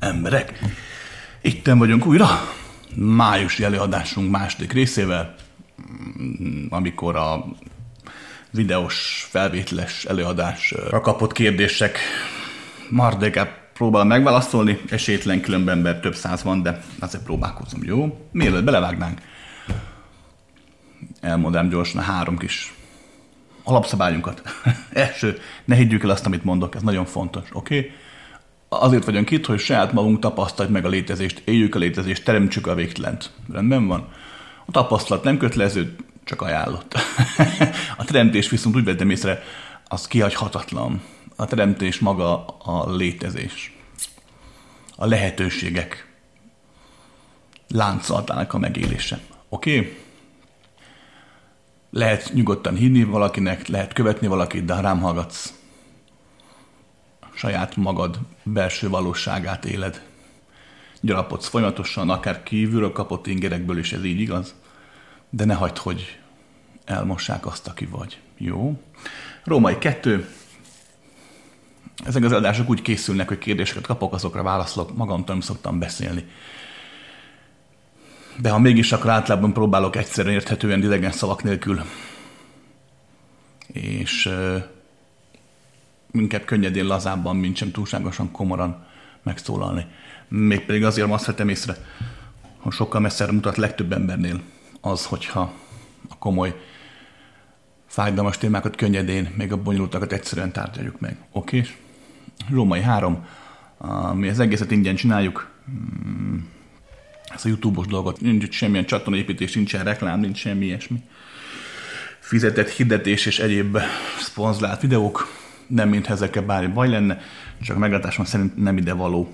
emberek! Itten vagyunk újra, májusi előadásunk második részével, amikor a videós, felvételes előadásra kapott kérdések mardékát próbál megválaszolni, esélytelen különben ember több száz van, de azért próbálkozom, jó? Mielőtt belevágnánk, elmondám gyorsan a három kis alapszabályunkat. Első, ne higgyük el azt, amit mondok, ez nagyon fontos, oké? Okay? Azért vagyunk itt, hogy saját magunk tapasztaljuk meg a létezést, éljük a létezést, teremtsük a végtelent. Rendben van? A tapasztalat nem kötelező, csak ajánlott. a teremtés viszont úgy vettem észre, az kihagyhatatlan. A teremtés maga a létezés. A lehetőségek láncoltának a megélése. Oké? Okay? Lehet nyugodtan hinni valakinek, lehet követni valakit, de ha rám hallgatsz, saját magad belső valóságát éled. Gyarapodsz folyamatosan, akár kívülről kapott ingerekből is ez így igaz, de ne hagyd, hogy elmossák azt, aki vagy. Jó? Római 2. Ezek az adások úgy készülnek, hogy kérdéseket kapok, azokra válaszolok, magamtól nem szoktam beszélni. De ha mégis, akkor általában próbálok egyszerűen érthetően idegen szavak nélkül. És inkább könnyedén, lazábban, mint sem túlságosan komoran megszólalni. Mégpedig azért azt vettem észre, hogy sokkal messzere mutat legtöbb embernél az, hogyha a komoly fájdalmas témákat könnyedén, még a bonyolultakat egyszerűen tárgyaljuk meg. Oké? Okay? Római 3. Mi az egészet ingyen csináljuk. Hmm, ez a YouTube-os dolgot. Nincs itt semmilyen csatornaépítés, nincsen reklám, nincs semmi ilyesmi. Fizetett hirdetés és egyéb szponzorált videók. Nem mintha ezekkel bármi baj lenne, csak meglátásom szerint nem ide való.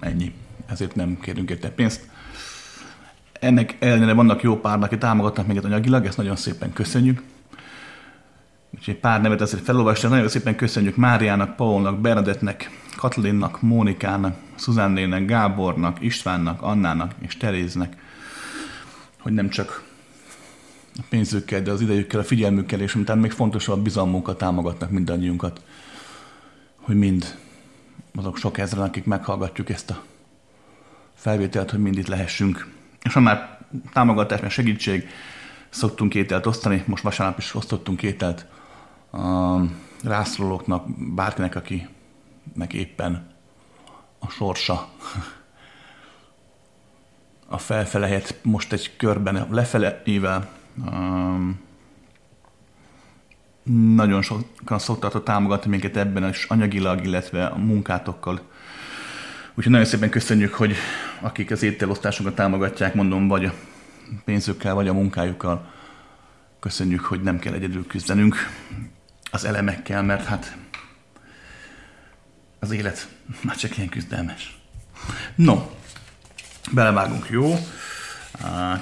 Ennyi. Ezért nem kérünk érte pénzt. Ennek ellenére vannak jó pár, akik támogatnak minket anyagilag, ezt nagyon szépen köszönjük. Úgyhogy pár nevet azért felolvastam. Nagyon szépen köszönjük Máriának, Paulnak, Bernadettnek, Katlinnak, Mónikának, Szuzánnének, Gábornak, Istvánnak, Annának és Teréznek, hogy nem csak a pénzükkel, de az idejükkel, a figyelmükkel, és utána még fontosabb bizalmunkat támogatnak mindannyiunkat, hogy mind azok sok ezeren, akik meghallgatjuk ezt a felvételt, hogy mind itt lehessünk. És ha már támogatás, meg segítség, szoktunk ételt osztani, most vasárnap is osztottunk ételt a rászorulóknak, bárkinek, akinek éppen a sorsa a felfele helyett most egy körben lefeleével um, nagyon sokan szoktatok támogatni minket ebben is anyagilag, illetve a munkátokkal. Úgyhogy nagyon szépen köszönjük, hogy akik az ételosztásunkat támogatják, mondom, vagy a pénzükkel, vagy a munkájukkal. Köszönjük, hogy nem kell egyedül küzdenünk az elemekkel, mert hát az élet már csak ilyen küzdelmes. No, belevágunk, jó?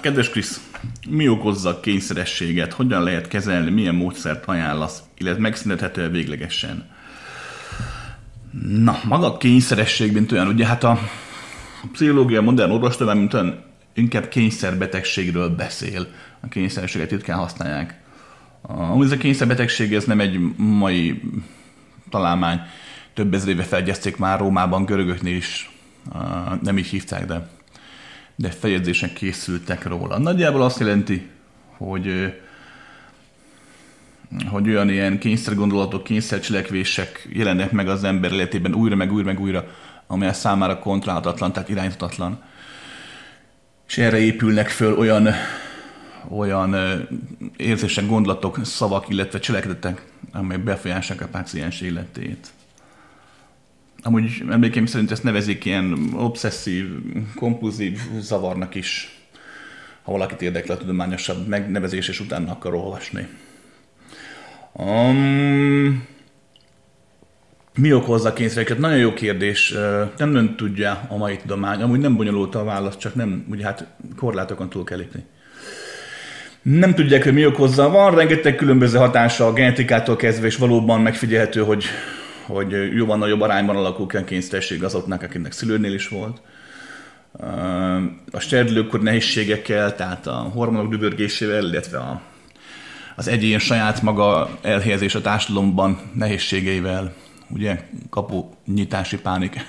Kedves Krisz, mi okozza a kényszerességet, hogyan lehet kezelni, milyen módszert ajánlasz, illetve megszüntethető véglegesen? Na, maga a kényszeresség, mint olyan, ugye hát a, pszichológia, modern orvostudomány, mint olyan inkább kényszerbetegségről beszél. A kényszerességet ritkán használják. Amúgy ez a kényszerbetegség, ez nem egy mai találmány. Több ezer éve felgyezték már Rómában, görögöknél is. Nem így hívták, de, de feljegyzések készültek róla. Nagyjából azt jelenti, hogy hogy olyan ilyen kényszergondolatok, kényszercselekvések jelennek meg az ember életében újra, meg újra, meg újra, amely számára kontrollhatatlan, tehát irányíthatatlan és erre épülnek föl olyan, olyan érzések, gondolatok, szavak, illetve cselekedetek, amelyek befolyásolják a páciens életét. Amúgy emlékeim szerint ezt nevezik ilyen obszesszív, kompulzív zavarnak is, ha valakit érdekli a tudományosabb megnevezés, és utána akar olvasni. Um, mi okozza a kényszereket? Nagyon jó kérdés. Nem ön tudja a mai tudomány. Amúgy nem bonyolult a válasz, csak nem, ugye hát korlátokon túl kell lépni. Nem tudják, hogy mi okozza. Van rengeteg különböző hatása a genetikától kezdve, és valóban megfigyelhető, hogy, hogy jóval nagyobb arányban alakul ki a kényszeresség azoknak, akiknek szülőnél is volt. A sterdülőkor nehézségekkel, tehát a hormonok dübörgésével, illetve a, az egyén saját maga elhelyezés a társadalomban nehézségeivel ugye kapu nyitási pánik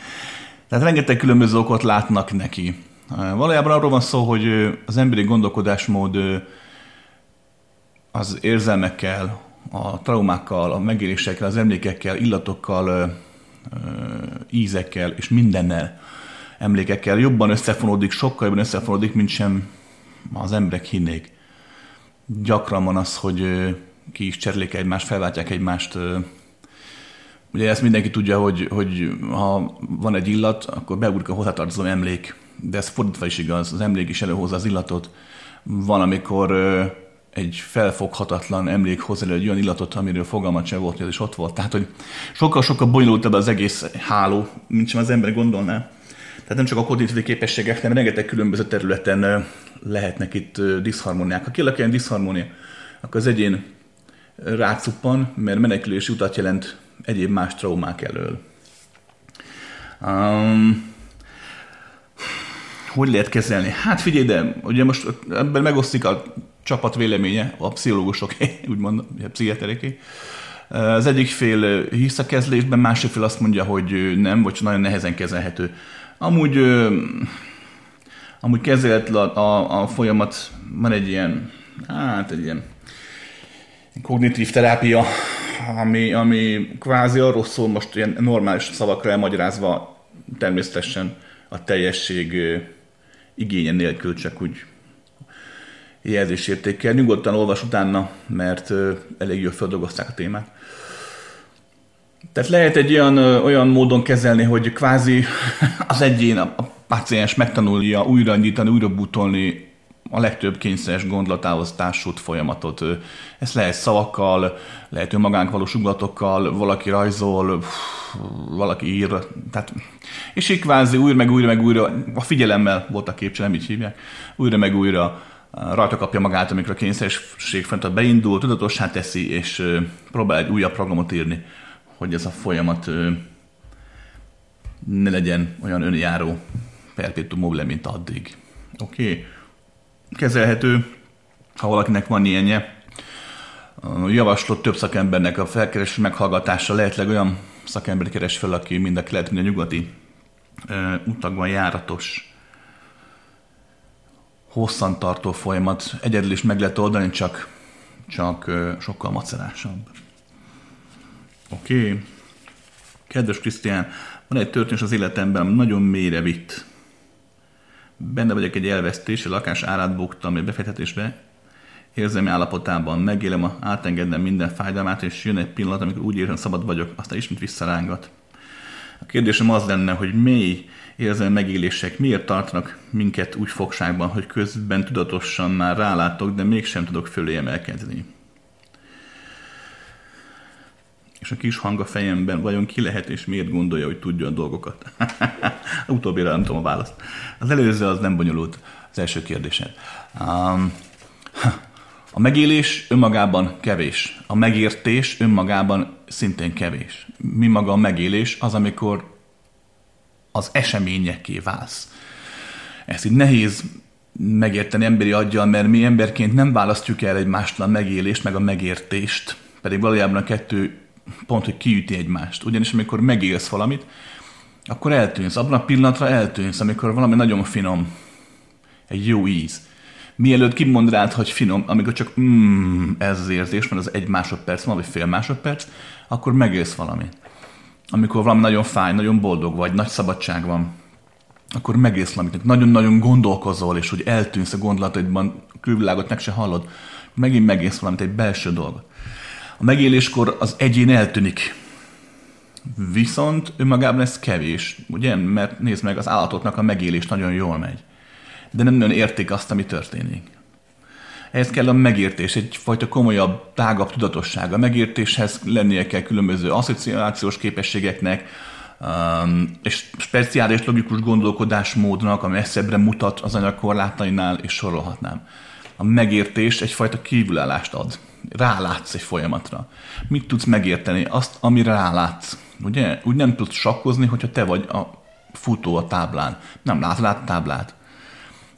Tehát rengeteg különböző okot látnak neki. Valójában arról van szó, hogy az emberi gondolkodásmód az érzelmekkel, a traumákkal, a megélésekkel, az emlékekkel, illatokkal, ízekkel és mindennel, emlékekkel jobban összefonódik, sokkal jobban összefonódik, mint sem az emberek hinnék. Gyakran van az, hogy ki is cserélik egymást, felváltják egymást. Ugye ezt mindenki tudja, hogy, hogy ha van egy illat, akkor beugrik a hozzátartozó emlék, de ez fordítva is igaz, az emlék is előhozza az illatot. Van, amikor egy felfoghatatlan emlék hozzá egy olyan illatot, amiről fogalmat sem volt, hogy ez is ott volt. Tehát, hogy sokkal-sokkal bonyolultabb az egész háló, mint sem az ember gondolná. Tehát nem csak a kognitív képességek, hanem rengeteg különböző területen lehetnek itt diszharmóniák. Ha kialakul ilyen diszharmónia, akkor az egyén rácuppan, mert menekülési utat jelent egyéb más traumák elől. Um, hogy lehet kezelni? Hát figyelj, de ugye most ebben megosztik a csapat véleménye, a pszichológusoké, úgymond, a pszichiatereké. Az egyik fél hisz a kezelésben, másik fél azt mondja, hogy nem, vagy nagyon nehezen kezelhető. Amúgy, amúgy kezelt a, a, a folyamat, van egy ilyen, hát egy ilyen kognitív terápia, ami, ami kvázi arról szól most ilyen normális szavakra elmagyarázva természetesen a teljesség igénye nélkül, csak úgy jelzésértékkel. Nyugodtan olvas utána, mert elég jól feldolgozták a témát. Tehát lehet egy olyan, olyan módon kezelni, hogy kvázi az egyén, a, a páciens megtanulja újra nyitani, újra butolni a legtöbb kényszeres gondolatához társult folyamatot. Ez lehet szavakkal, lehet önmagánk való suglatokkal, valaki rajzol, valaki ír, tehát, és így kvázi újra meg újra meg újra, a figyelemmel volt a kép, nem így hívják, újra meg újra rajta kapja magát, amikor a kényszerség fent beindul, tudatossá teszi, és próbál egy újabb programot írni, hogy ez a folyamat ne legyen olyan önjáró perpetuum mobile, mint addig. Oké? Okay. Kezelhető, ha valakinek van ilyenje. Javaslott több szakembernek a felkeres meghallgatása lehetleg olyan szakember keres fel, aki mind a kelet, mind a nyugati utakban járatos, hosszantartó folyamat. Egyedül is meg lehet oldani, csak, csak sokkal macerásabb. Oké. Okay. Kedves Krisztián, van egy történés az életemben, nagyon mélyre vitt. Benne vagyok egy elvesztés, a lakás árát buktam egy befektetésbe, érzelmi állapotában megélem, a, átengednem minden fájdalmát, és jön egy pillanat, amikor úgy érzem, szabad vagyok, aztán ismét visszarángat. A kérdésem az lenne, hogy mély érzelmi megélések miért tartanak minket úgy fogságban, hogy közben tudatosan már rálátok, de mégsem tudok fölé emelkedni. És a kis hang a fejemben vajon ki lehet és miért gondolja, hogy tudja a dolgokat? Utóbbira nem tudom a választ. Az előző az nem bonyolult, az első kérdésed. Um, a megélés önmagában kevés. A megértés önmagában szintén kevés. Mi maga a megélés? Az, amikor az eseményeké válsz. Ezt így nehéz megérteni emberi aggyal, mert mi emberként nem választjuk el egymástól a megélést, meg a megértést, pedig valójában a kettő pont, hogy kiüti egymást. Ugyanis amikor megélsz valamit, akkor eltűnsz. Abban a pillanatra eltűnsz, amikor valami nagyon finom, egy jó íz. Mielőtt kimond rád, hogy finom, amikor csak mm, ez az érzés, mert az egy másodperc vagy fél másodperc, akkor megélsz valamit. Amikor valami nagyon fáj, nagyon boldog vagy, nagy szabadság van, akkor megélsz valamit, nagyon-nagyon gondolkozol, és hogy eltűnsz a gondolataidban, a külvilágot meg se hallod, megint megélsz valamit, egy belső dolgot. A megéléskor az egyén eltűnik. Viszont önmagában ez kevés, ugye? Mert nézd meg, az állatoknak a megélés nagyon jól megy. De nem nagyon értik azt, ami történik. Ehhez kell a megértés, egyfajta komolyabb, tágabb tudatosság. A megértéshez lennie kell különböző asszociációs képességeknek, um, és speciális logikus gondolkodásmódnak, ami messzebbre mutat az anyag korlátainál, és sorolhatnám. A megértés egyfajta kívülállást ad rálátsz egy folyamatra. Mit tudsz megérteni? Azt, amire rálátsz. Ugye? Úgy nem tudsz sakkozni, hogyha te vagy a futó a táblán. Nem látod át a táblát.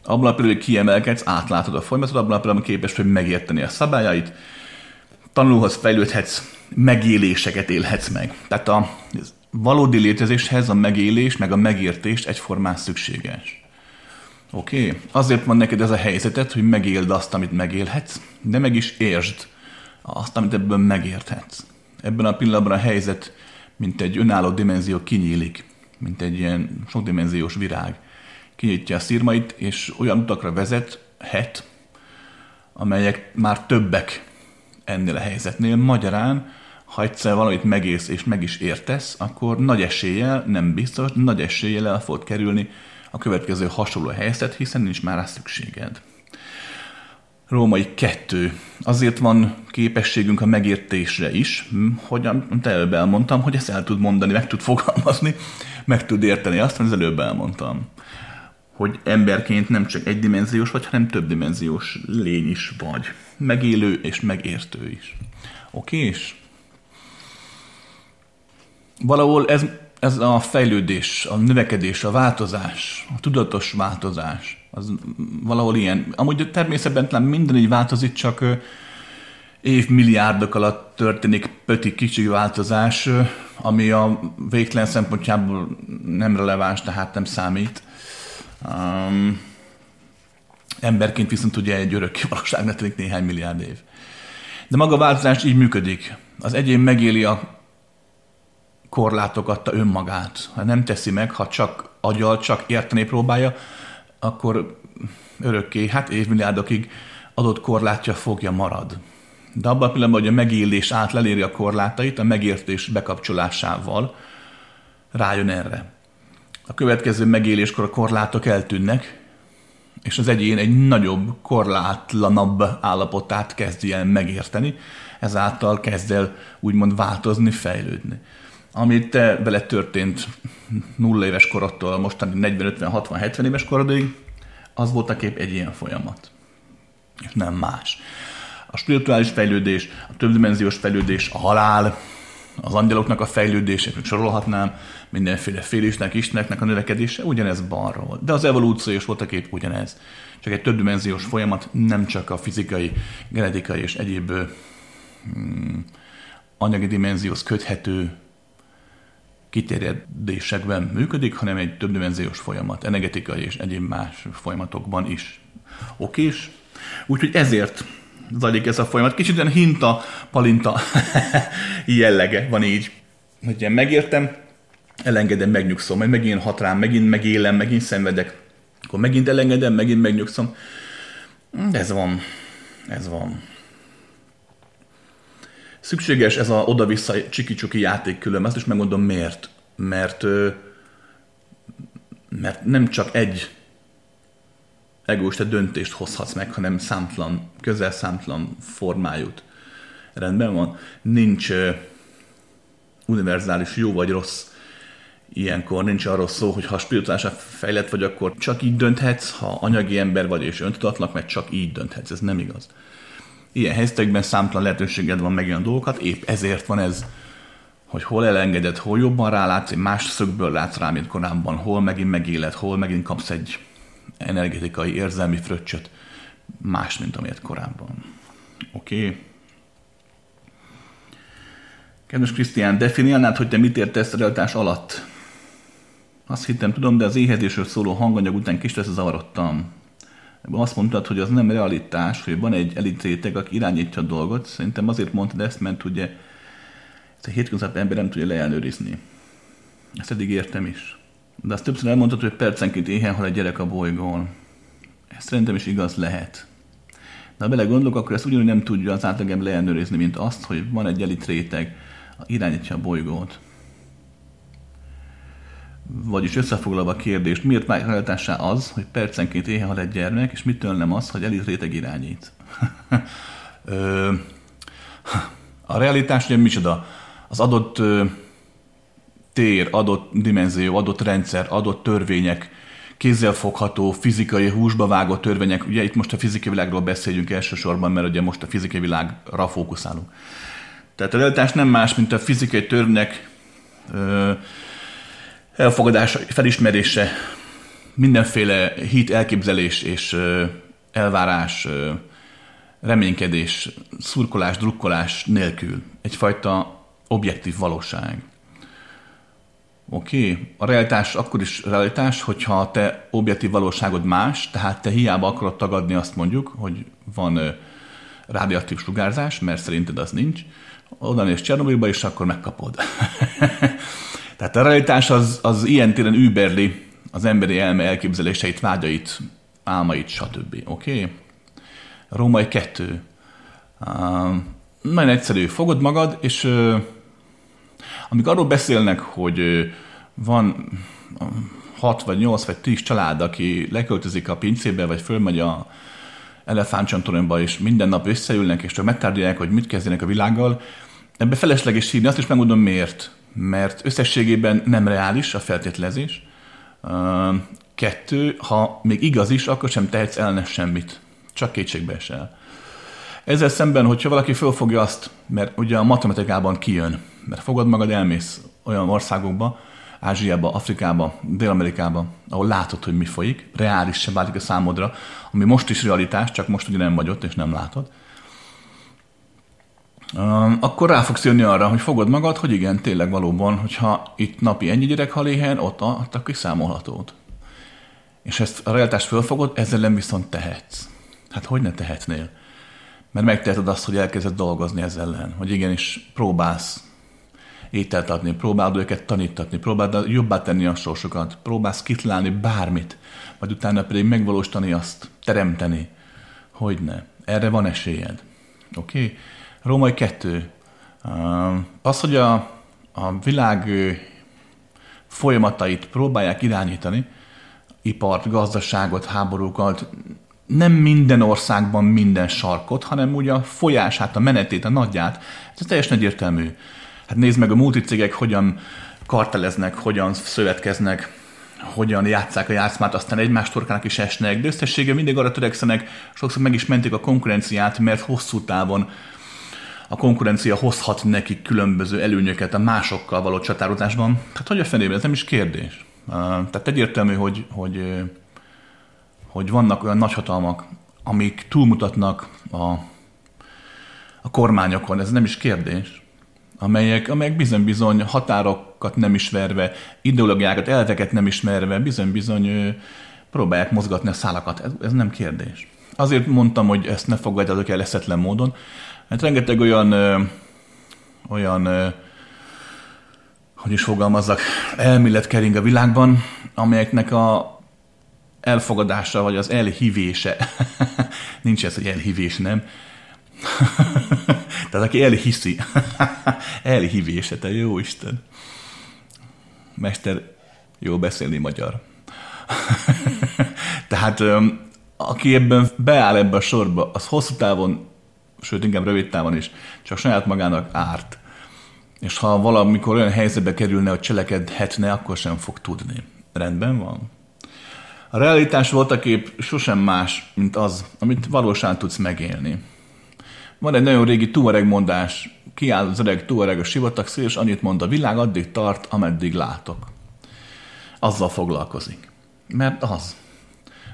Abban a pillanatban, kiemelkedsz, átlátod a folyamatot, abban a pillanatban képes hogy megérteni a szabályait, tanulhatsz, fejlődhetsz, megéléseket élhetsz meg. Tehát a valódi létezéshez a megélés meg a megértés egyformán szükséges. Oké? Okay? Azért van neked ez a helyzetet, hogy megéld azt, amit megélhetsz, de meg is értsd azt, amit ebből megérthetsz. Ebben a pillanatban a helyzet, mint egy önálló dimenzió kinyílik, mint egy ilyen sokdimenziós virág. Kinyitja a szírmait, és olyan utakra vezethet, amelyek már többek ennél a helyzetnél. Magyarán, ha egyszer valamit megész és meg is értesz, akkor nagy eséllyel, nem biztos, nagy eséllyel el fogod kerülni a következő hasonló helyzet, hiszen nincs már rá szükséged. Római kettő. Azért van képességünk a megértésre is, hogy amit előbb elmondtam, hogy ezt el tud mondani, meg tud fogalmazni, meg tud érteni azt, amit előbb elmondtam. Hogy emberként nem csak egydimenziós vagy, hanem többdimenziós lény is vagy. Megélő és megértő is. Oké? És valahol ez ez a fejlődés, a növekedés, a változás, a tudatos változás, az valahol ilyen. Amúgy természetben minden így változik, csak évmilliárdok alatt történik pöti kicsi változás, ami a végtelen szempontjából nem releváns, tehát nem számít. Um, emberként viszont ugye egy örökké valóságnak telik néhány milliárd év. De maga a változás így működik. Az egyén megéli a korlátok adta önmagát. Ha nem teszi meg, ha csak agyal, csak érteni próbálja, akkor örökké, hát évmilliárdokig adott korlátja fogja marad. De abban a pillanatban, hogy a megélés át leléri a korlátait, a megértés bekapcsolásával rájön erre. A következő megéléskor a korlátok eltűnnek, és az egyén egy nagyobb, korlátlanabb állapotát kezdi el megérteni, ezáltal kezd el úgymond változni, fejlődni amit te vele történt nulla éves korodtól mostani 40, 50, 60, 70 éves korodig, az volt a kép egy ilyen folyamat. És nem más. A spirituális fejlődés, a többdimenziós fejlődés, a halál, az angyaloknak a fejlődése, még sorolhatnám, mindenféle félésnek, isteneknek a növekedése, ugyanez balról. De az evolúció is a kép ugyanez. Csak egy többdimenziós folyamat, nem csak a fizikai, genetikai és egyéb hmm, anyagi dimenzióhoz köthető kiterjedésekben működik, hanem egy többdimenziós folyamat, energetikai és egyéb más folyamatokban is. Okés? Úgyhogy ezért zajlik ez a folyamat. Kicsit olyan hinta, palinta jellege van így. Hogy ilyen megértem, elengedem, megnyugszom, majd megint hat rám, megint megélem, megint szenvedek, akkor megint elengedem, megint megnyugszom. Ez van. Ez van. Szükséges ez a oda-vissza csiki-csuki játék külön, azt is megmondom miért. Mert, mert nem csak egy egoista döntést hozhatsz meg, hanem számtlan, közel számtlan formájút. Rendben van. Nincs univerzális jó vagy rossz ilyenkor nincs arról szó, hogy ha spirituálisan fejlett vagy, akkor csak így dönthetsz, ha anyagi ember vagy és öntudatlan, mert csak így dönthetsz. Ez nem igaz ilyen helyzetekben számtalan lehetőséged van meg olyan dolgokat, épp ezért van ez, hogy hol elengeded, hol jobban rálátsz, más szögből látsz rá, mint korábban, hol megint megéled, hol megint kapsz egy energetikai, érzelmi fröccsöt, más, mint amilyet korábban. Oké? Okay. Kedves Krisztián, definiálnád, hogy te mit értesz realitás alatt? Azt hittem, tudom, de az éhezésről szóló hanganyag után kis lesz zavarodtam azt mondtad, hogy az nem realitás, hogy van egy elit réteg, aki irányítja a dolgot. Szerintem azért mondtad ezt, mert ugye ezt a hétköznapi ember nem tudja leellenőrizni. Ezt eddig értem is. De azt többször elmondtad, hogy percenként éhen hal egy gyerek a bolygón. Ez szerintem is igaz lehet. De ha bele gondolok, akkor ezt ugyanúgy nem tudja az átlag leellenőrizni, mint azt, hogy van egy elit réteg, irányítja a bolygót. Vagyis összefoglalva a kérdést, miért váltásá az, hogy percenként éhe hal egy gyermek, és mitől nem az, hogy elit réteg irányít? a realitás ugye micsoda? Az adott tér, adott dimenzió, adott rendszer, adott törvények, kézzelfogható, fizikai, húsba vágott törvények, ugye itt most a fizikai világról beszéljünk elsősorban, mert ugye most a fizikai világra fókuszálunk. Tehát a realitás nem más, mint a fizikai törvények ö, elfogadása, felismerése, mindenféle hit, elképzelés és elvárás, reménykedés, szurkolás, drukkolás nélkül. Egyfajta objektív valóság. Oké, okay. a realitás akkor is realitás, hogyha a te objektív valóságod más, tehát te hiába akarod tagadni azt mondjuk, hogy van ö, sugárzás, mert szerinted az nincs, oda és Csernobilba, és akkor megkapod. tehát a realitás az, az ilyen téren überli az emberi elme elképzeléseit, vágyait, álmait, stb. Oké? Okay? Római kettő. Uh, nagyon egyszerű. Fogod magad, és uh, amíg arról beszélnek, hogy uh, van 6 vagy 8 vagy 10 család, aki leköltözik a pincébe, vagy fölmegy a elefántcsontoronyba, és minden nap összeülnek, és csak megtárgyalják, hogy mit kezdjenek a világgal, ebbe felesleges hívni, azt is megmondom miért. Mert összességében nem reális a feltételezés. Kettő, ha még igaz is, akkor sem tehetsz el semmit. Csak kétségbe esel. Ezzel szemben, hogyha valaki fölfogja azt, mert ugye a matematikában kijön, mert fogad magad, elmész olyan országokba, Ázsiába, Afrikába, Dél-Amerikába, ahol látod, hogy mi folyik, reális sem válik a számodra, ami most is realitás, csak most ugye nem vagy ott, és nem látod, akkor rá fogsz jönni arra, hogy fogod magad, hogy igen, tényleg valóban, hogyha itt napi ennyi gyerek hal éhen, ott, ott akkor számolhatód. És ezt a realitást fölfogod, ezzel nem viszont tehetsz. Hát hogy ne tehetnél? Mert megteheted azt, hogy elkezded dolgozni ezzel ellen, hogy igenis próbálsz ételt adni, próbálod őket tanítatni, próbálod jobbá tenni a sorsokat, próbálsz kitlálni bármit, vagy utána pedig megvalósítani azt, teremteni. Hogy ne? Erre van esélyed. Oké? Okay? Római kettő. Az, hogy a, a világ folyamatait próbálják irányítani, ipart, gazdaságot, háborúkat, nem minden országban minden sarkot, hanem ugye a folyását, a menetét, a nagyját. Ez teljesen egyértelmű. Hát nézd meg a multicégek, hogyan karteleznek, hogyan szövetkeznek, hogyan játszák a játszmát, aztán egymás torkának is esnek, de összessége mindig arra törekszenek, sokszor meg is mentik a konkurenciát, mert hosszú távon a konkurencia hozhat nekik különböző előnyöket a másokkal való csatározásban. Tehát hogy a fenében, ez nem is kérdés. Tehát egyértelmű, hogy, hogy, hogy vannak olyan nagyhatalmak, amik túlmutatnak a, a kormányokon, ez nem is kérdés, amelyek, amelyek bizony-bizony határokat nem ismerve, ideológiákat, elveket nem ismerve, bizony-bizony próbálják mozgatni a szálakat. Ez, ez nem kérdés. Azért mondtam, hogy ezt ne fogadjátok el eszetlen módon, Hát rengeteg olyan, ö, olyan, ö, hogy is fogalmazzak, elmélet kering a világban, amelyeknek a elfogadása, vagy az elhívése, nincs ez, hogy elhívés, nem? Tehát aki elhiszi, elhívése, te jó Isten. Mester, jó beszélni magyar. Tehát aki ebben beáll ebbe a sorba, az hosszú távon sőt inkább rövid távon is, csak saját magának árt. És ha valamikor olyan helyzetbe kerülne, hogy cselekedhetne, akkor sem fog tudni. Rendben van? A realitás voltaképp sosem más, mint az, amit valósan tudsz megélni. Van egy nagyon régi tuareg mondás, kiáll az öreg tuareg a sivatag szél, és annyit mond, a világ addig tart, ameddig látok. Azzal foglalkozik. Mert az,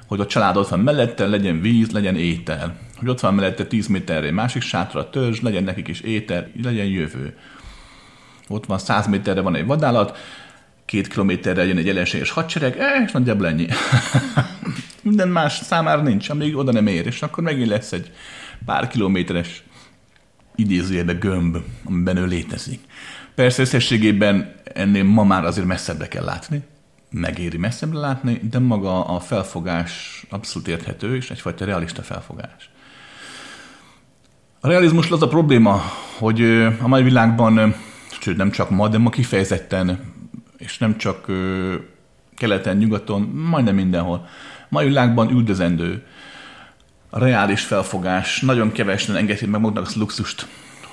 hogy a család ott van mellette, legyen víz, legyen étel hogy ott van mellette 10 méterre másik sátra, törzs, legyen nekik is éter, legyen jövő. Ott van 100 méterre van egy vadállat, két kilométerre jön egy ellenséges hadsereg, eh, és nagyjából ennyi. Minden más számára nincs, amíg oda nem ér, és akkor megint lesz egy pár kilométeres idézőjelbe gömb, amiben ő létezik. Persze összességében ennél ma már azért messzebbre kell látni, megéri messzebbre látni, de maga a felfogás abszolút érthető, és egyfajta realista felfogás. A realizmus az a probléma, hogy a mai világban, sőt nem csak ma, de ma kifejezetten, és nem csak keleten, nyugaton, majdnem mindenhol, mai világban üldözendő. A reális felfogás nagyon kevesen engedheti meg magnak azt luxust,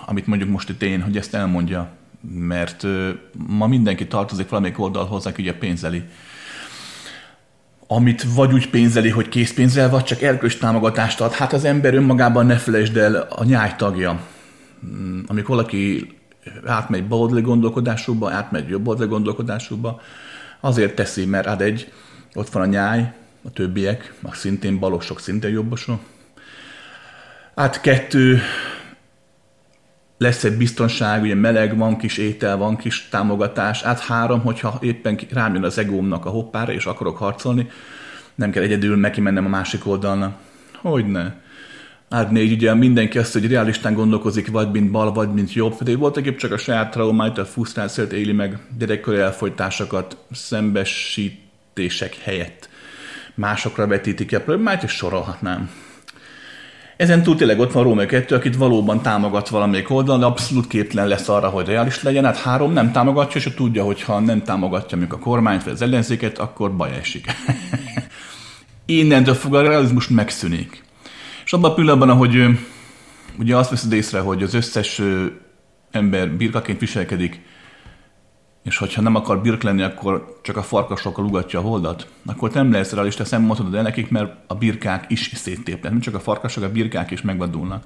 amit mondjuk most itt én, hogy ezt elmondja, mert ma mindenki tartozik valamelyik oldalhoz, aki ugye pénzeli amit vagy úgy pénzeli, hogy készpénzzel, vagy csak erkölcs támogatást ad. Hát az ember önmagában ne felejtsd el a nyáj tagja. Mm, amikor valaki átmegy baloldali gondolkodásúba, átmegy jobboldali gondolkodásúba, azért teszi, mert ad egy, ott van a nyáj, a többiek, meg szintén balosok, szintén jobbosok. Át kettő, lesz egy biztonság, ugye meleg, van kis étel, van kis támogatás. Át három, hogyha éppen rám jön az egómnak a hoppára, és akarok harcolni, nem kell egyedül neki mennem a másik oldalnak. Hogyne. Át négy, ugye mindenki azt, hogy realistán gondolkozik, vagy mint bal, vagy mint jobb, de voltak épp csak a saját traumáit, a frusztrációt éli meg, gyerekkori elfolytásokat, szembesítések helyett másokra vetítik el problémát, és sorolhatnám. Ezen túl tényleg ott van Római 2, akit valóban támogat valamelyik oldalon, de abszolút képtelen lesz arra, hogy realist legyen. Hát három nem támogatja, és tudja, hogy ha nem támogatja mondjuk a kormányt vagy az ellenzéket, akkor baj esik. Innentől fog a realizmus megszűnik. És abban a pillanatban, ahogy ugye azt veszed észre, hogy az összes ember birkaként viselkedik, és hogyha nem akar birk lenni, akkor csak a farkasokkal ugatja a holdat, akkor nem lesz realista, szem mondhatod el nekik, mert a birkák is széttépnek. Nem csak a farkasok, a birkák is megvadulnak.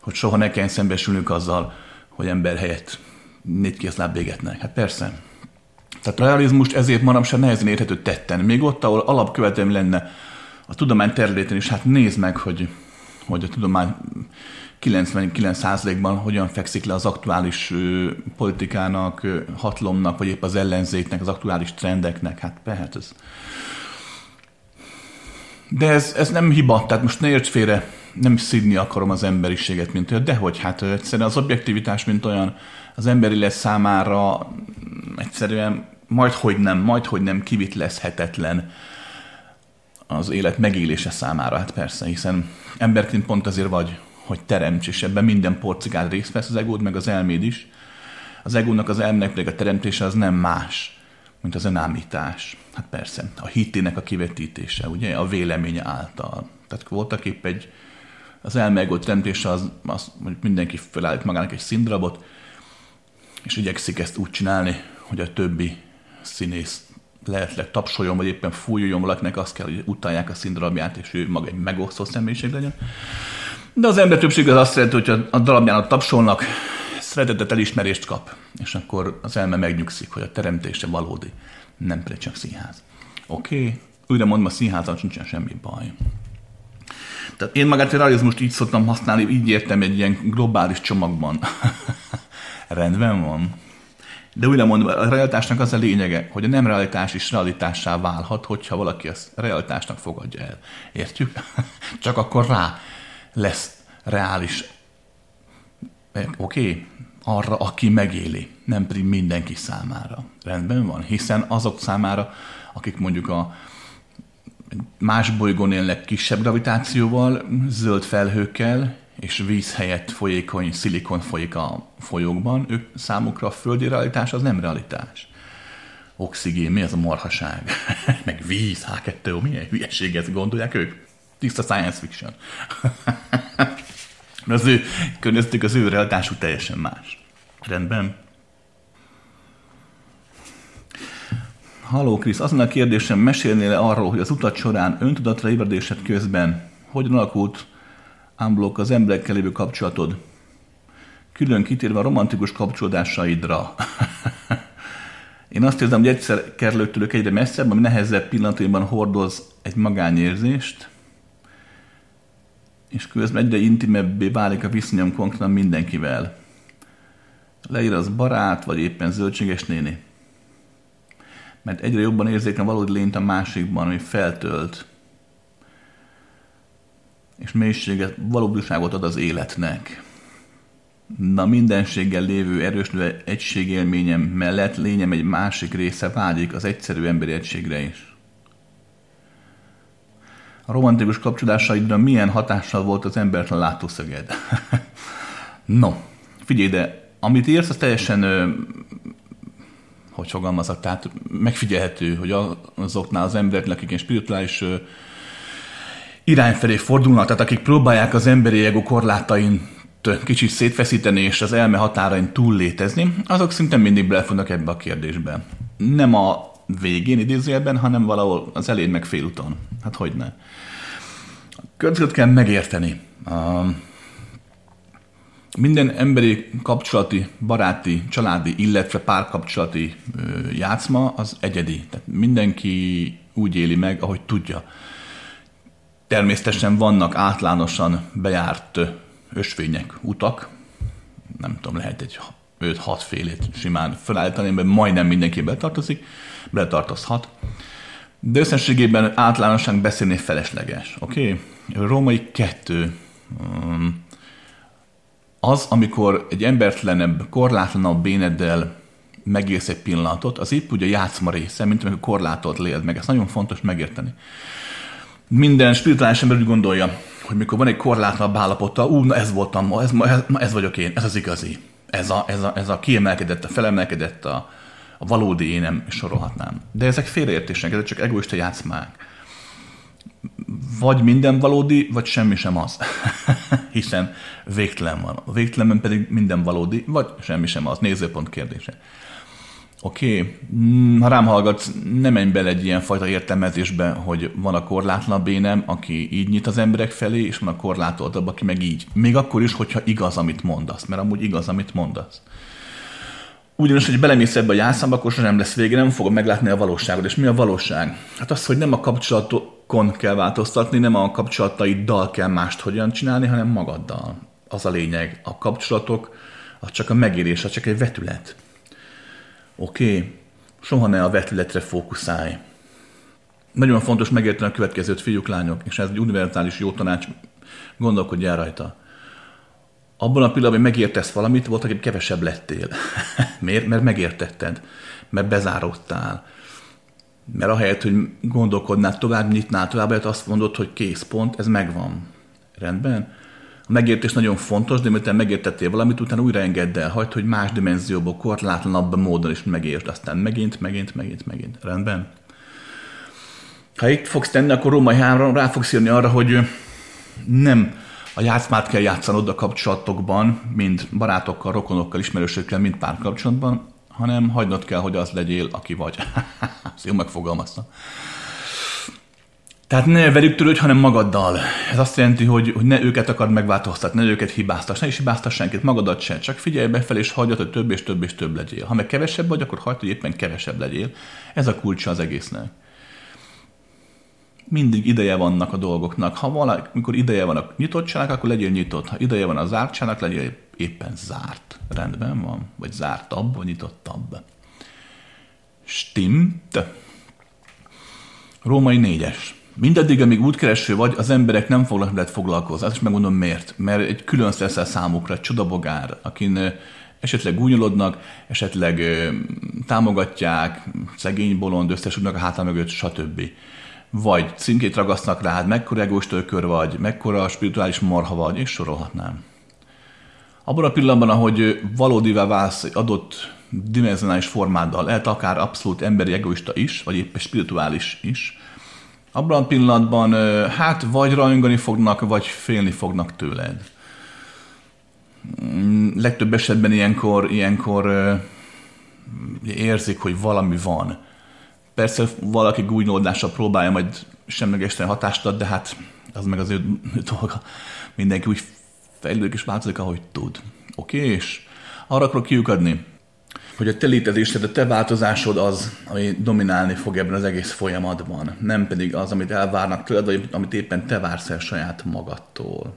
Hogy soha ne kelljen szembesülnünk azzal, hogy ember helyett négy kézláb végetnek. Hát persze. Tehát realizmust ezért manapság nehezen érhető tetten. Még ott, ahol alapkövetelmi lenne a tudomány területén is, hát nézd meg, hogy, hogy a tudomány 99%-ban hogyan fekszik le az aktuális politikának, hatlomnak, vagy épp az ellenzéknek, az aktuális trendeknek. Hát persze ez... De ez, ez nem hiba, tehát most ne érts félre, nem szidni akarom az emberiséget, mint olyan, de hogy hát egyszerűen az objektivitás, mint olyan, az emberi lesz számára egyszerűen majd hogy nem, majd hogy nem kivitlezhetetlen az élet megélése számára, hát persze, hiszen emberként pont azért vagy, hogy teremts, és ebben minden porcigád részt vesz, az egód meg az elméd is. Az egónak, az elmének pedig a teremtése az nem más, mint az önállítás. Hát persze, a hitének a kivetítése, ugye, a véleménye által. Tehát voltak épp egy, az elme egó teremtése az, az hogy mindenki felállít magának egy színdarabot, és igyekszik ezt úgy csinálni, hogy a többi színész lehetleg tapsoljon, vagy éppen fújjon valakinek, azt kell, hogy utálják a színdarabját, és ő maga egy megosztó személyiség legyen. De az ember többség az azt szereti, hogy a darabjának tapsolnak, szeretetet elismerést kap, és akkor az elme megnyugszik, hogy a teremtése valódi, nem pedig csak színház. Oké, okay. újra mondom, a színházal sincsen semmi baj. Tehát én magát a realizmust így szoktam használni, így értem egy ilyen globális csomagban. Rendben van. De újra mondom, a realitásnak az a lényege, hogy a nem realitás is realitássá válhat, hogyha valaki ezt realitásnak fogadja el. Értjük? Csak akkor rá lesz reális, oké, okay, arra, aki megéli, nem pedig mindenki számára. Rendben van? Hiszen azok számára, akik mondjuk a más bolygón élnek kisebb gravitációval, zöld felhőkkel, és víz helyett folyékony szilikon folyik a folyókban, ők számukra a földi realitás az nem realitás. Oxigén, mi ez a marhaság? Meg víz, H2O, milyen hülyeség ezt gondolják ők? Tiszta science fiction. az ő környezetük, az ő realitásuk teljesen más. Rendben. Halló Krisz, azon a kérdésem, mesélnél arról, hogy az utat során öntudatra ébredésed közben hogyan alakult ámblok az emberekkel lévő kapcsolatod? Külön kitérve a romantikus kapcsolódásaidra. Én azt érzem, hogy egyszer kerülök egyre messzebb, ami nehezebb pillanatban hordoz egy magányérzést, és közben egyre intimebbé válik a viszonyom konkrétan mindenkivel. Leír az barát, vagy éppen zöldséges néni. Mert egyre jobban érzékem valódi lényt a másikban, ami feltölt, és mélységet, valódiságot ad az életnek. Na mindenséggel lévő erős egységélményem mellett lényem egy másik része vágyik az egyszerű emberi egységre is a romantikus kapcsolódásaidra milyen hatással volt az embertelen látószöged? no, figyelj, de amit írsz, az teljesen, hogy fogalmazok, tehát megfigyelhető, hogy azoknál az embereknek, akik spirituális irány felé fordulnak, tehát akik próbálják az emberi ego korlátain kicsit szétfeszíteni és az elme határain túl létezni, azok szinte mindig belefognak ebbe a kérdésbe. Nem a végén idézőjelben, hanem valahol az elén meg félúton. Hát hogy ne. Következőt kell megérteni. Minden emberi kapcsolati, baráti, családi, illetve párkapcsolati játszma az egyedi. Tehát mindenki úgy éli meg, ahogy tudja. Természetesen vannak átlánosan bejárt ösvények, utak, nem tudom, lehet egy 5-6 félét simán felállítani, mert majdnem mindenki betartozik, betartozhat. De összességében általánosan beszélni felesleges. Oké? Okay? Római kettő. Az, amikor egy embertlenebb, korlátlanabb béneddel megélsz egy pillanatot, az épp úgy a játszma része, mint amikor korlátot léld meg. Ez nagyon fontos megérteni. Minden spirituális ember úgy gondolja, hogy mikor van egy korlátlanabb állapota, ú, na ez voltam ma, ez, ez, ez vagyok én, ez az igazi. Ez a, ez a, ez a kiemelkedett, a felemelkedett, a, a valódi énem, sorolhatnám. De ezek félreértések, ezek csak egoista játszmák. Vagy minden valódi, vagy semmi sem az. Hiszen végtelen van. A végtelenben pedig minden valódi, vagy semmi sem az. Nézőpont kérdése. Oké, okay. Mm, ha rám hallgatsz, nem menj bele egy ilyen fajta értelmezésbe, hogy van a korlátlan énem, aki így nyit az emberek felé, és van a korlátoltabb, aki meg így. Még akkor is, hogyha igaz, amit mondasz, mert amúgy igaz, amit mondasz. Ugyanis, hogy belemész ebbe a játszamba, akkor nem lesz vége, nem fogod meglátni a valóságot. És mi a valóság? Hát az, hogy nem a kapcsolatokon kell változtatni, nem a kapcsolataiddal kell mást hogyan csinálni, hanem magaddal. Az a lényeg. A kapcsolatok, az csak a megérés, az csak egy vetület. Oké? Okay? Soha ne a vetületre fókuszálj. Nagyon fontos megérteni a következőt, fiúk, lányok, és ez egy univerzális jó tanács, gondolkodj el rajta abban a pillanatban, hogy megértesz valamit, volt, hogy kevesebb lettél. Miért? Mert megértetted, mert bezárodtál. Mert ahelyett, hogy gondolkodnál tovább, nyitnál tovább, mert azt mondod, hogy kész, pont, ez megvan. Rendben? A megértés nagyon fontos, de miután megértettél valamit, utána újra engedd el, hagyd, hogy más dimenzióból, korlátlanabb módon is megértsd, aztán megint, megint, megint, megint. Rendben? Ha itt fogsz tenni, akkor Római 3 rá fogsz írni arra, hogy nem a játszmát kell játszanod a kapcsolatokban, mind barátokkal, rokonokkal, ismerősökkel, mind párkapcsolatban, hanem hagynod kell, hogy az legyél, aki vagy. Ezt jó megfogalmazta. Tehát ne velük törődj, hanem magaddal. Ez azt jelenti, hogy, hogy ne őket akard megváltoztatni, ne őket hibáztass, ne is hibáztass senkit, magadat sem. Csak figyelj befelé, és hagyjad, hogy több és több és több legyél. Ha meg kevesebb vagy, akkor hagyd, hogy éppen kevesebb legyél. Ez a kulcsa az egésznek mindig ideje vannak a dolgoknak. Ha valamikor ideje van a nyitottság, akkor legyél nyitott. Ha ideje van a zártságnak, legyél éppen zárt. Rendben van? Vagy zártabb, vagy nyitottabb. Stimmt. Római négyes. Mindeddig, amíg útkereső vagy, az emberek nem fognak veled foglalkozni. Azt is megmondom miért. Mert egy külön leszel számukra, egy csodabogár, akin esetleg gúnyolodnak, esetleg támogatják, szegény bolond, összesülnek a hátán mögött, stb vagy címkét ragasztnak rád, mekkora egóstőkör vagy, mekkora spirituális marha vagy, és sorolhatnám. Abban a pillanatban, ahogy valódivá válsz egy adott dimenzionális formáddal, lehet akár abszolút emberi egoista is, vagy éppen spirituális is, abban a pillanatban hát vagy rajongani fognak, vagy félni fognak tőled. Mm, legtöbb esetben ilyenkor, ilyenkor érzik, hogy valami van. Persze valaki gúnylódással próbálja majd semlegesen hatást ad, de hát az meg az ő dolga. Mindenki úgy fejlődik és változik, ahogy tud. Oké, és arra akarok kiukadni, hogy a te létezésed, a te változásod az, ami dominálni fog ebben az egész folyamatban, nem pedig az, amit elvárnak tőled, vagy amit éppen te vársz el saját magadtól.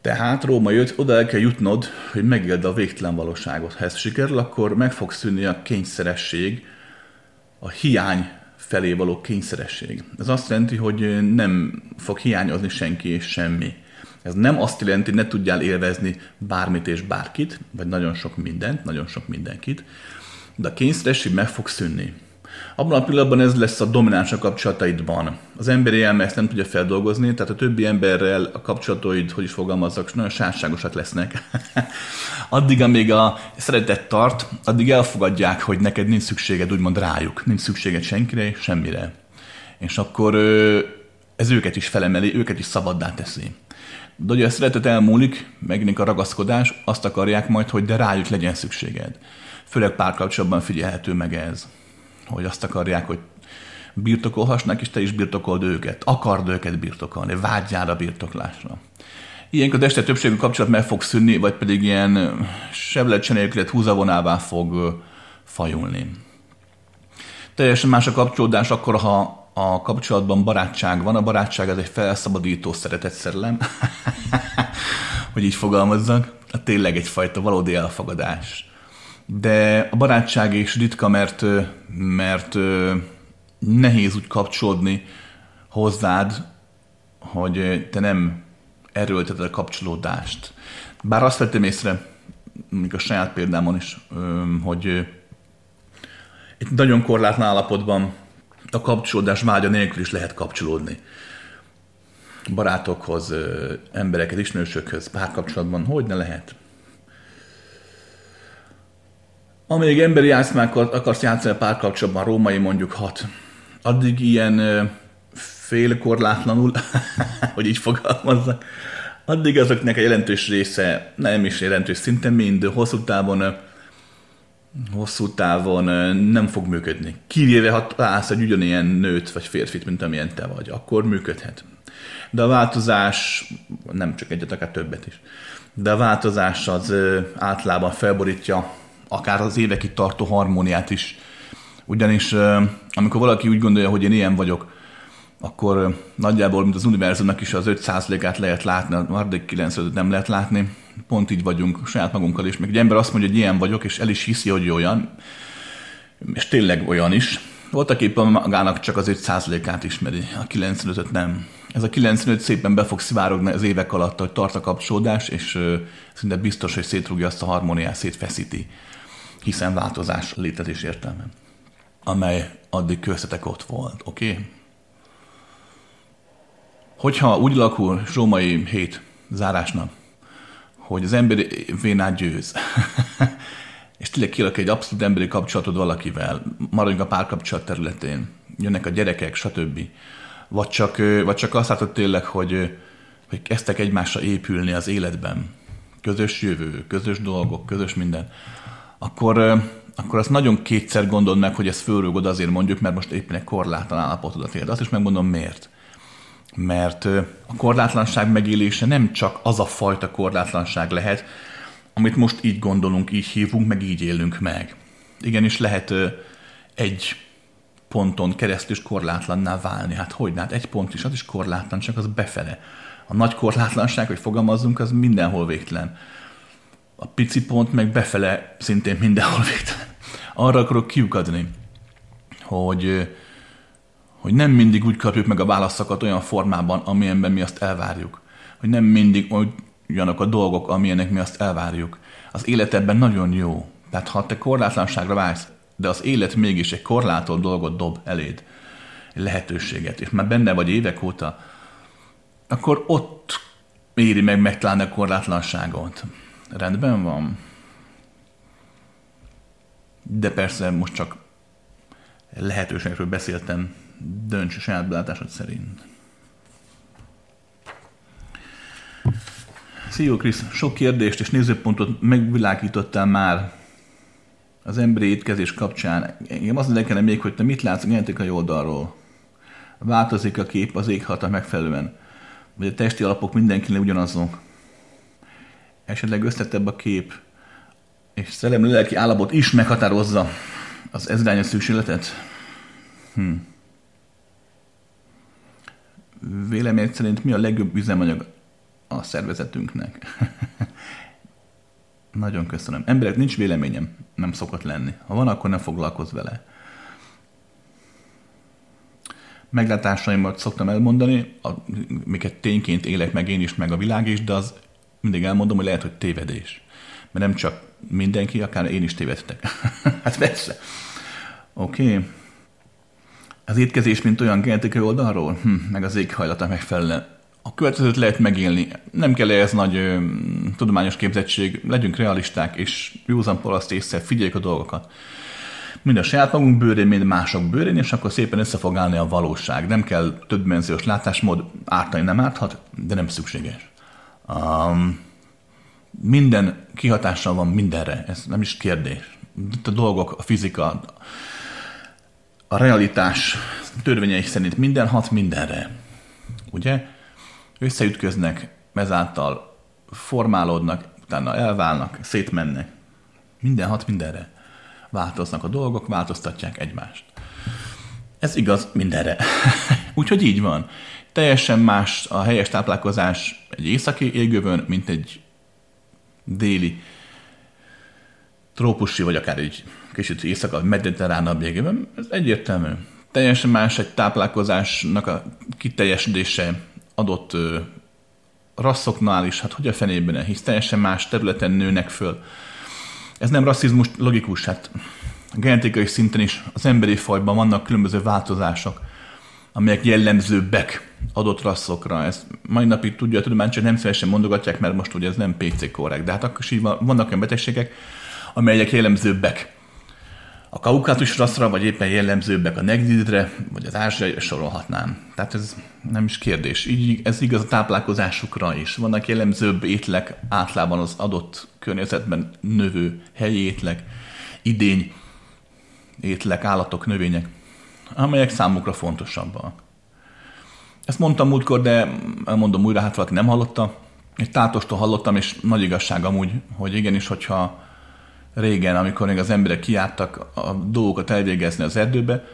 Tehát Róma jött, oda el kell jutnod, hogy megéld a végtelen valóságot. Ha ez sikerül, akkor meg fog szűnni a kényszeresség, a hiány felé való kényszeresség. Ez azt jelenti, hogy nem fog hiányozni senki és semmi. Ez nem azt jelenti, hogy ne tudjál élvezni bármit és bárkit, vagy nagyon sok mindent, nagyon sok mindenkit, de a kényszeresség meg fog szűnni. Abban a pillanatban ez lesz a domináns a kapcsolataidban. Az emberi elme ezt nem tudja feldolgozni, tehát a többi emberrel a kapcsolataid, hogy is fogalmazzak, nagyon sárságosak lesznek. addig, amíg a szeretet tart, addig elfogadják, hogy neked nincs szükséged úgymond rájuk, nincs szükséged senkire, semmire. És akkor ez őket is felemeli, őket is szabaddá teszi. De hogy a szeretet elmúlik, megint a ragaszkodás, azt akarják majd, hogy de rájuk legyen szükséged. Főleg párkapcsolatban figyelhető meg ez hogy azt akarják, hogy birtokolhassnak, és te is birtokold őket. Akard őket birtokolni, vágyjál a birtoklásra. Ilyenkor este többségű kapcsolat meg fog szűnni, vagy pedig ilyen seblet nélkület húzavonává fog fajulni. Teljesen más a kapcsolódás akkor, ha a kapcsolatban barátság van. A barátság az egy felszabadító szeretet szerelem, hogy így fogalmazzak. tényleg egyfajta valódi elfogadás. De a barátság is ritka, mert, mert nehéz úgy kapcsolódni hozzád, hogy te nem erőlteted a kapcsolódást. Bár azt vettem észre, mondjuk a saját példámon is, hogy egy nagyon korlátlan állapotban a kapcsolódás vágya nélkül is lehet kapcsolódni. Barátokhoz, embereket, ismerősökhöz, párkapcsolatban, hogy ne lehet. Amíg emberi játszmákat akarsz játszani a párkapcsolatban, római mondjuk hat, addig ilyen félkorlátlanul, hogy így fogalmazzak, addig azoknak a jelentős része, nem is jelentős szinten mind, hosszú távon hosszú távon nem fog működni. Kivéve, ha találsz egy ugyanilyen nőt vagy férfit, mint amilyen te vagy, akkor működhet. De a változás, nem csak egyet, akár többet is, de a változás az általában felborítja akár az évekig tartó harmóniát is. Ugyanis amikor valaki úgy gondolja, hogy én ilyen vagyok, akkor nagyjából, mint az univerzumnak is az 5%-át lehet látni, a maradék 95 nem lehet látni. Pont így vagyunk saját magunkkal is. Még egy ember azt mondja, hogy ilyen vagyok, és el is hiszi, hogy olyan, és tényleg olyan is. Voltak éppen magának csak az 5%-át ismeri, a 95-öt nem. Ez a 95 szépen be fog szivárogni az évek alatt, hogy tart a kapcsolódás, és szinte biztos, hogy szétrúgja azt a harmóniát, szétfeszíti, hiszen változás létezés értelme, amely addig köztetek ott volt, oké? Okay? Hogyha úgy alakul római hét zárásnak, hogy az emberi vénát győz, és tényleg kialakul egy abszolút emberi kapcsolatod valakivel, maradjunk a párkapcsolat területén, jönnek a gyerekek, stb. Vagy csak, vagy csak azt látod tényleg, hogy, hogy kezdtek egymásra épülni az életben, közös jövő, közös dolgok, közös minden, akkor, akkor azt nagyon kétszer gondold meg, hogy ezt fölrúgod azért mondjuk, mert most éppen egy korlátlan állapotodat él. Azt is megmondom miért. Mert a korlátlanság megélése nem csak az a fajta korlátlanság lehet, amit most így gondolunk, így hívunk, meg így élünk meg. Igenis lehet egy ponton keresztül is korlátlanná válni. Hát hogy? Hát egy pont is, az is korlátlan, csak az befele. A nagy korlátlanság, hogy fogalmazzunk, az mindenhol végtelen. A pici pont meg befele szintén mindenhol végtelen. Arra akarok kiukadni, hogy hogy nem mindig úgy kapjuk meg a válaszokat olyan formában, amilyenben mi azt elvárjuk. Hogy nem mindig olyanok a dolgok, amilyenek mi azt elvárjuk. Az élet ebben nagyon jó. Tehát ha te korlátlanságra vágysz, de az élet mégis egy korlátolt dolgot dob eléd, egy lehetőséget, és már benne vagy évek óta, akkor ott éri meg megtalálni a korlátlanságot. Rendben van. De persze most csak lehetőségről beszéltem, dönts a saját belátásod szerint. Szia Krisz, sok kérdést és nézőpontot megvilágítottál már az emberi étkezés kapcsán. Engem azt érdekelne még, hogy te mit látsz a genetikai oldalról. Változik a kép az éghata megfelelően? Vagy a testi alapok mindenkinek ugyanazok? Esetleg összetettebb a kép, és szellemi lelki állapot is meghatározza az ezrányos szükségletet? Hm vélemény szerint mi a legjobb üzemanyag a szervezetünknek? Nagyon köszönöm. Emberek, nincs véleményem, nem szokott lenni. Ha van, akkor ne foglalkozz vele. Meglátásaimat szoktam elmondani, miket tényként élek meg én is, meg a világ is, de az mindig elmondom, hogy lehet, hogy tévedés. Mert nem csak mindenki, akár én is tévedtek. hát persze. Oké. Okay az étkezés, mint olyan genetikai oldalról, hm, meg az éghajlata megfelelően. A következőt lehet megélni. Nem kell ez nagy ö, tudományos képzettség, legyünk realisták, és józan paraszt észre, figyeljük a dolgokat. Mind a saját magunk bőrén, mind mások bőrén, és akkor szépen össze fog állni a valóság. Nem kell többdimenziós látásmód, ártani nem árthat, de nem szükséges. Um, minden kihatással van mindenre, ez nem is kérdés. Itt a dolgok, a fizika, a realitás törvényei szerint minden hat mindenre. Ugye? Összeütköznek, ezáltal formálódnak, utána elválnak, szétmennek. Minden hat mindenre. Változnak a dolgok, változtatják egymást. Ez igaz mindenre. Úgyhogy így van. Teljesen más a helyes táplálkozás egy északi égövön, mint egy déli, trópusi, vagy akár egy kicsit éjszaka, mediterránabb jégében, ez egyértelmű. Teljesen más egy táplálkozásnak a kiteljesedése adott ö, rasszoknál is, hát hogy a fenében hisz teljesen más területen nőnek föl. Ez nem rasszizmus logikus, hát genetikai szinten is az emberi fajban vannak különböző változások, amelyek jellemzőbbek adott rasszokra. Ez mai napig tudja a tudomány, csak nem szívesen mondogatják, mert most ugye ez nem PC korrekt. De hát akkor is így vannak olyan betegségek, amelyek jellemzőbbek a kaukátus rasszra, vagy éppen jellemzőbbek a negridre, vagy az ázsiai sorolhatnám. Tehát ez nem is kérdés. Így ez igaz a táplálkozásukra is. Vannak jellemzőbb étlek általában az adott környezetben növő helyi étlek, idény étlek, állatok, növények, amelyek számukra fontosabbak. Ezt mondtam múltkor, de elmondom újra, hát valaki nem hallotta. Egy tátostól hallottam, és nagy igazság amúgy, hogy igenis, hogyha régen, amikor még az emberek kiártak a dolgokat elvégezni az erdőbe,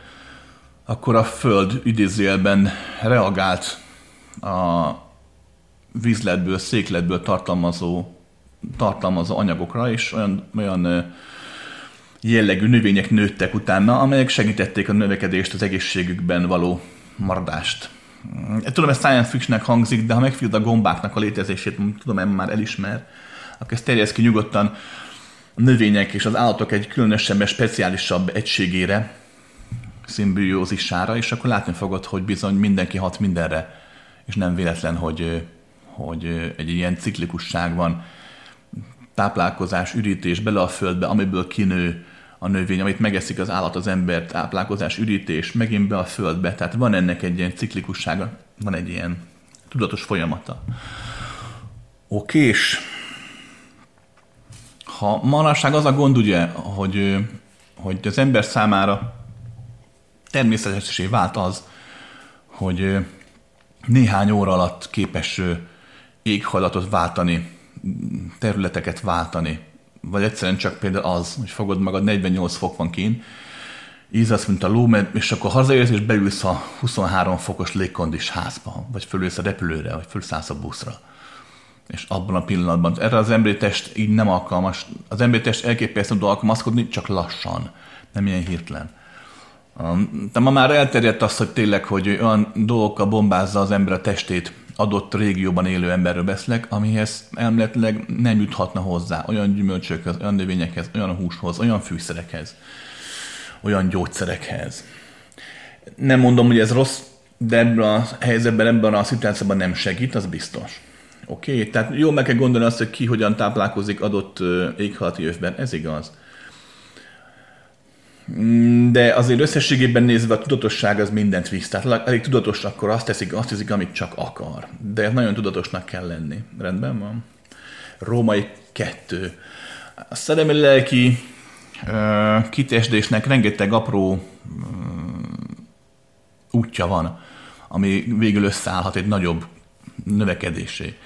akkor a föld idézőjelben reagált a vízletből, székletből tartalmazó, tartalmazó anyagokra, és olyan, olyan jellegű növények nőttek utána, amelyek segítették a növekedést, az egészségükben való maradást. Tudom, ez science fictionnek hangzik, de ha megfigyeld a gombáknak a létezését, tudom, em már elismer, akkor ezt terjesz ki nyugodtan a növények és az állatok egy különösebb, speciálisabb egységére, szimbiózisára, és akkor látni fogod, hogy bizony mindenki hat mindenre, és nem véletlen, hogy, hogy egy ilyen ciklikusság van, táplálkozás, ürítés bele a földbe, amiből kinő a növény, amit megeszik az állat, az ember, táplálkozás, ürítés, megint be a földbe. Tehát van ennek egy ilyen ciklikussága, van egy ilyen tudatos folyamata. Oké, és ha manapság az a gond ugye, hogy, hogy az ember számára természetesé vált az, hogy néhány óra alatt képes éghajlatot váltani, területeket váltani, vagy egyszerűen csak például az, hogy fogod magad, 48 fok van kín, ízasz, mint a ló, és akkor hazaérsz, és beülsz a 23 fokos légkondis házba, vagy fölülsz a repülőre, vagy fölszállsz a buszra. És abban a pillanatban, erre az emberi test így nem alkalmas. Az emberi test elképesztően tud alkalmazkodni, csak lassan, nem ilyen hirtelen. De ma már elterjedt az, hogy tényleg, hogy olyan dolgokkal bombázza az ember a testét, adott régióban élő emberről beszélek, amihez elméletileg nem juthatna hozzá olyan gyümölcsökhez, olyan növényekhez, olyan húshoz, olyan fűszerekhez, olyan gyógyszerekhez. Nem mondom, hogy ez rossz, de ebben a helyzetben, ebben a szituációban nem segít, az biztos. Oké, okay? tehát jó meg kell gondolni azt, hogy ki hogyan táplálkozik adott éghajlati övben, ez igaz. Mm, de azért összességében nézve a tudatosság az mindent visz. Tehát elég tudatos, akkor azt teszik, azt teszik, amit csak akar. De nagyon tudatosnak kell lenni. Rendben van? Római kettő. A szellemi lelki uh, kitesdésnek rengeteg apró uh, útja van, ami végül összeállhat egy nagyobb növekedésé.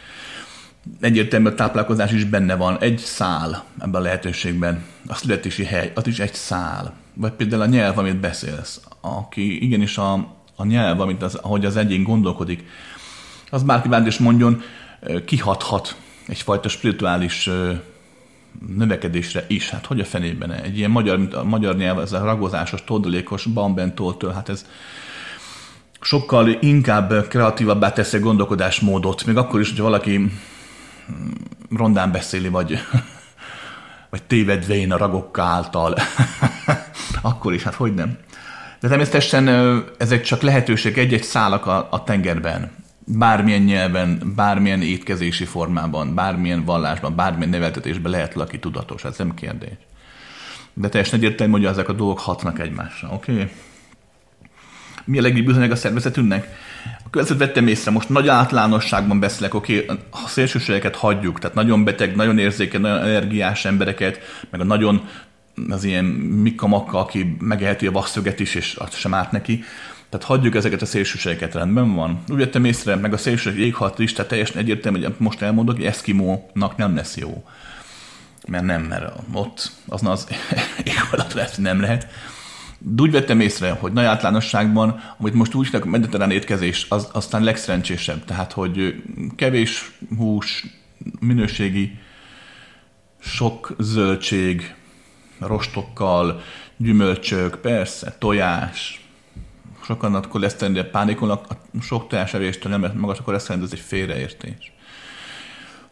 Egyértelmű a táplálkozás is benne van, egy szál ebben a lehetőségben. A születési hely, az is egy szál vagy például a nyelv, amit beszélsz, aki igenis a, a nyelv, amit az, ahogy az egyén gondolkodik, az bárki bárki is mondjon, kihathat egyfajta spirituális növekedésre is. Hát hogy a fenében? Egy ilyen magyar, mint a magyar nyelv, ez a ragozásos, todolékos, bambentoltől, hát ez sokkal inkább kreatívabbá teszi a gondolkodásmódot, még akkor is, hogy valaki mm, rondán beszéli, vagy, vagy tévedvén a ragok által. Akkor is, hát hogy nem. De természetesen ezek csak lehetőség egy-egy szálak a, a tengerben. Bármilyen nyelven, bármilyen étkezési formában, bármilyen vallásban, bármilyen neveltetésben lehet valaki tudatos, ez nem kérdés. De teljesen egyértelmű, hogy ezek a dolgok hatnak egymásra, oké? Okay? Mi a legjobb bizonyeg a szervezetünknek? A következőt vettem észre, most nagy általánosságban beszélek, oké, okay, a szélsőségeket hagyjuk, tehát nagyon beteg, nagyon érzékeny, nagyon energiás embereket, meg a nagyon az ilyen Mikka aki megeheti a vasszöget is, és az sem árt neki. Tehát hagyjuk ezeket a szélsőségeket, rendben van. Úgy vettem észre, meg a szélsőség éghalt is, tehát teljesen egyértelmű, hogy most elmondok, hogy Eszkimónak nem lesz jó. Mert nem, mert ott az az éghajlat lesz, nem lehet. De úgy vettem észre, hogy nagy általánosságban, amit most úgy a mediterrán étkezés, az aztán legszerencsésebb. Tehát, hogy kevés hús, minőségi sok zöldség, rostokkal, gyümölcsök, persze, tojás. Sokan a koleszterinre pánikolnak, a sok tojásevéstől nem magas a koleszterin, ez egy félreértés.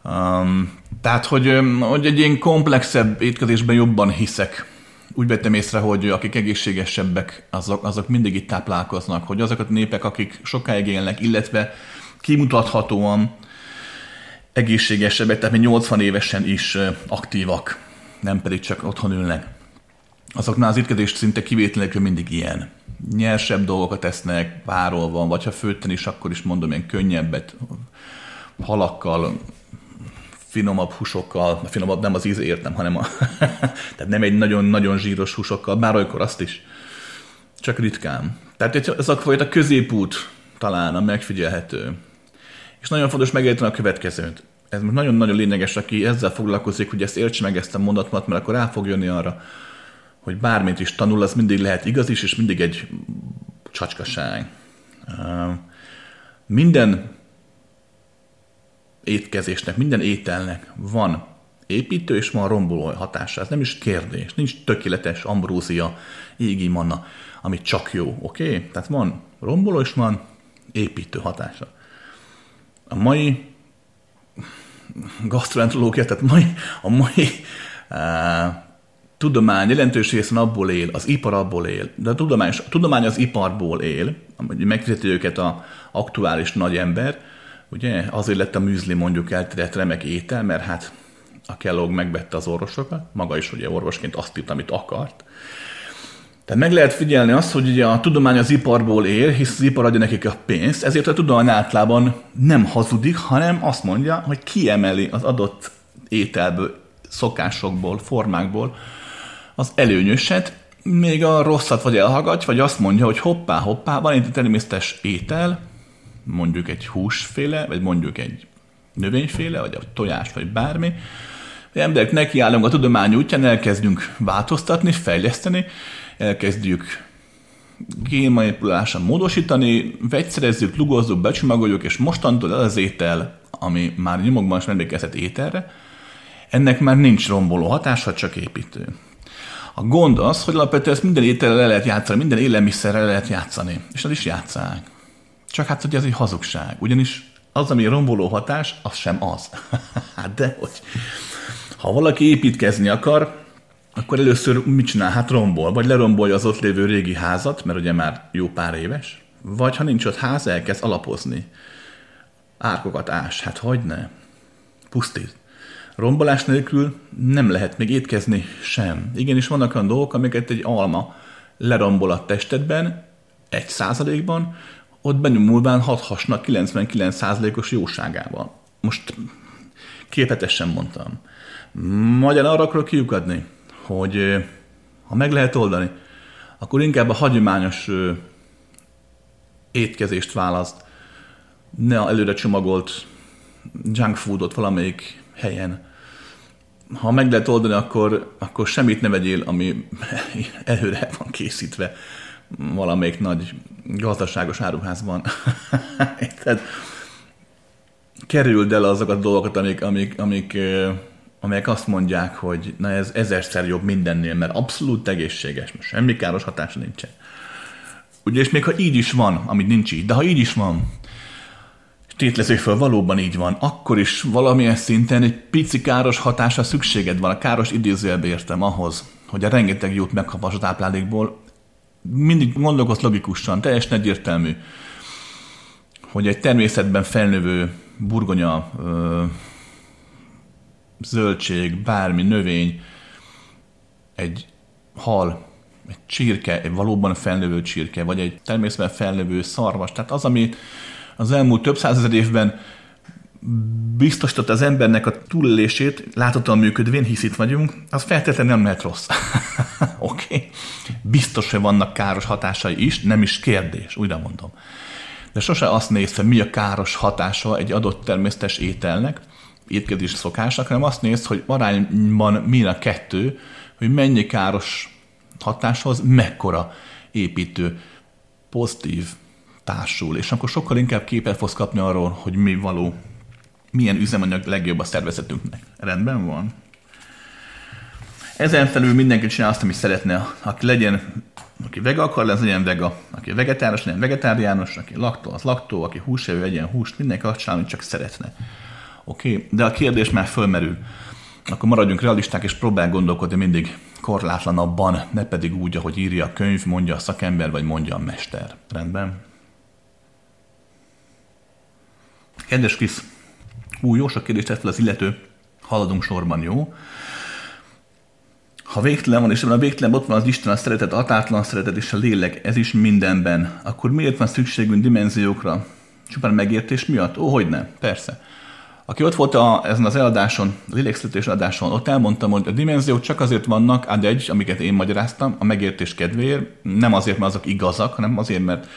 Um, tehát, hogy, hogy egy ilyen komplexebb étkezésben jobban hiszek. Úgy vettem észre, hogy akik egészségesebbek, azok, azok mindig itt táplálkoznak, hogy azok a népek, akik sokáig élnek, illetve kimutathatóan egészségesebbek, tehát még 80 évesen is aktívak, nem pedig csak otthon ülnek. Azoknál az étkezés szinte kivételenül mindig ilyen. Nyersebb dolgokat esznek, párolva, vagy ha főtten is, akkor is mondom, ilyen könnyebbet, halakkal, finomabb húsokkal, finomabb nem az íze értem, hanem a, tehát nem egy nagyon-nagyon zsíros húsokkal, bár olykor azt is, csak ritkán. Tehát ez a fajta középút talán a megfigyelhető. És nagyon fontos megérteni a következőt. Ez most nagyon-nagyon lényeges, aki ezzel foglalkozik, hogy ezt értse meg ezt a mondatot, mert akkor rá fog jönni arra, hogy bármit is tanul, az mindig lehet igaz is, és mindig egy csacskaság. Minden étkezésnek, minden ételnek van építő és van romboló hatása. Ez nem is kérdés. Nincs tökéletes ambrózia, égi manna, ami csak jó, oké? Okay? Tehát van romboló és van építő hatása. A mai gastroenterológia, tehát mai, a mai uh, tudomány jelentős részen abból él, az ipar abból él, de a tudomány, a tudomány az iparból él, megfizeti őket a aktuális nagy ember, Ugye azért lett a műzli mondjuk elterjedt remek étel, mert hát a Kellogg megvette az orvosokat, maga is ugye orvosként azt írt, amit akart. Tehát meg lehet figyelni azt, hogy ugye a tudomány az iparból él, hisz az ipar adja nekik a pénzt, ezért a tudomány általában nem hazudik, hanem azt mondja, hogy kiemeli az adott ételből, szokásokból, formákból az előnyöset, még a rosszat vagy elhallgatja, vagy azt mondja, hogy hoppá, hoppá, van egy természetes étel, mondjuk egy húsféle, vagy mondjuk egy növényféle, vagy a tojás, vagy bármi, emberek nekiállunk a tudomány útján, elkezdünk változtatni, fejleszteni, elkezdjük génmanipulálással módosítani, vegyszerezzük, lugozzuk, becsomagoljuk, és mostantól el az étel, ami már nyomokban is emlékezett ételre, ennek már nincs romboló hatása, csak építő. A gond az, hogy alapvetően ezt minden ételre le lehet játszani, minden élelmiszerre le lehet játszani, és az is játszák. Csak hát, hogy ez egy hazugság. Ugyanis az, ami romboló hatás, az sem az. hát de hogy. Ha valaki építkezni akar, akkor először mit csinál? Hát rombol, vagy lerombolja az ott lévő régi házat, mert ugye már jó pár éves, vagy ha nincs ott ház, elkezd alapozni. Árkokat ás, hát hogy ne? Pusztít. Rombolás nélkül nem lehet még étkezni sem. Igenis vannak olyan dolgok, amiket egy alma lerombol a testedben, egy százalékban, ott benyomulván hathatnak 99%-os jóságával. Most képetesen mondtam. Magyar arra akarok kiukadni, hogy ha meg lehet oldani, akkor inkább a hagyományos étkezést választ, ne a előre csomagolt junk foodot valamelyik helyen. Ha meg lehet oldani, akkor, akkor semmit ne vegyél, ami előre van készítve valamelyik nagy gazdaságos áruházban. Tehát kerüld el azokat a dolgokat, amik, amik, amik, amelyek azt mondják, hogy na ez ezerszer jobb mindennél, mert abszolút egészséges, most semmi káros hatása nincsen. Ugye, és még ha így is van, amit nincs így, de ha így is van, tétlező föl, valóban így van, akkor is valamilyen szinten egy pici káros hatása szükséged van, a káros idézőjelbe értem ahhoz, hogy a rengeteg jót megkapass a táplálékból, mindig gondolkoz logikusan, teljesen egyértelmű, hogy egy természetben felnövő burgonya, zöldség, bármi növény, egy hal, egy csirke, egy valóban felnövő csirke, vagy egy természetben felnövő szarvas, tehát az, ami az elmúlt több százezer évben biztosította az embernek a túlélését, láthatóan működvén, hisz itt vagyunk, az feltétlenül nem lehet rossz. Oké? okay? Biztos, hogy vannak káros hatásai is, nem is kérdés, újra mondom. De sose azt nézve, mi a káros hatása egy adott természetes ételnek, étkezés szokásnak, hanem azt néz, hogy arányban mi a kettő, hogy mennyi káros hatáshoz mekkora építő, pozitív társul, és akkor sokkal inkább képet fogsz kapni arról, hogy mi való milyen üzemanyag legjobb a szervezetünknek. Rendben van? Ezen felül mindenki csinál azt, amit szeretne. Aki legyen, aki vega akar lenni, legyen vega. Aki vegetáros, legyen vegetáriánus. Aki laktó, az laktó. Aki húsevő, legyen húst. Mindenki azt csinál, amit csak szeretne. Oké? Okay? De a kérdés már fölmerül. Akkor maradjunk realisták, és próbálj gondolkodni mindig korlátlanabban, ne pedig úgy, ahogy írja a könyv, mondja a szakember, vagy mondja a mester. Rendben? Kedves Krisz, új, jó sok kérdést tett fel az illető, haladunk sorban, jó? Ha végtelen van, és ebben a végtelen ott van az Isten, a szeretet, a tátlan szeretet és a lélek, ez is mindenben, akkor miért van szükségünk dimenziókra? Csupán megértés miatt? Ó, hogy nem, persze. Aki ott volt a, ezen az eladáson, a lélekszületés adáson, ott elmondtam, hogy a dimenziók csak azért vannak, ad egy, amiket én magyaráztam, a megértés kedvéért, nem azért, mert azok igazak, hanem azért, mert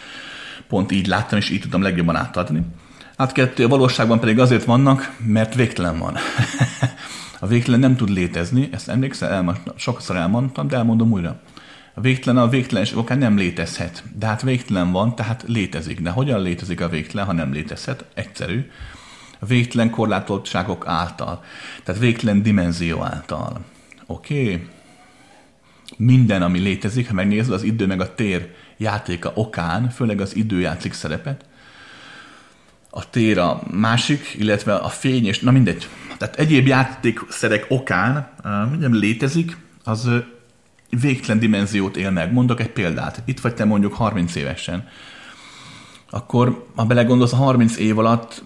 pont így láttam, és így tudtam legjobban átadni. Hát kettő, a valóságban pedig azért vannak, mert végtelen van. a végtelen nem tud létezni, ezt emlékszel, elma, sokszor elmondtam, de elmondom újra. A végtelen a végtelenség okán nem létezhet, de hát végtelen van, tehát létezik. De hogyan létezik a végtelen, ha nem létezhet? Egyszerű. Végtelen korlátoltságok által. Tehát végtelen dimenzió által. Oké? Okay? Minden, ami létezik, ha megnézed, az idő meg a tér játéka okán, főleg az idő játszik szerepet, a tér a másik, illetve a fény, és na mindegy. Tehát egyéb játékszerek okán, minden létezik, az végtelen dimenziót él meg. Mondok egy példát. Itt vagy te mondjuk 30 évesen. Akkor, ha belegondolsz, a 30 év alatt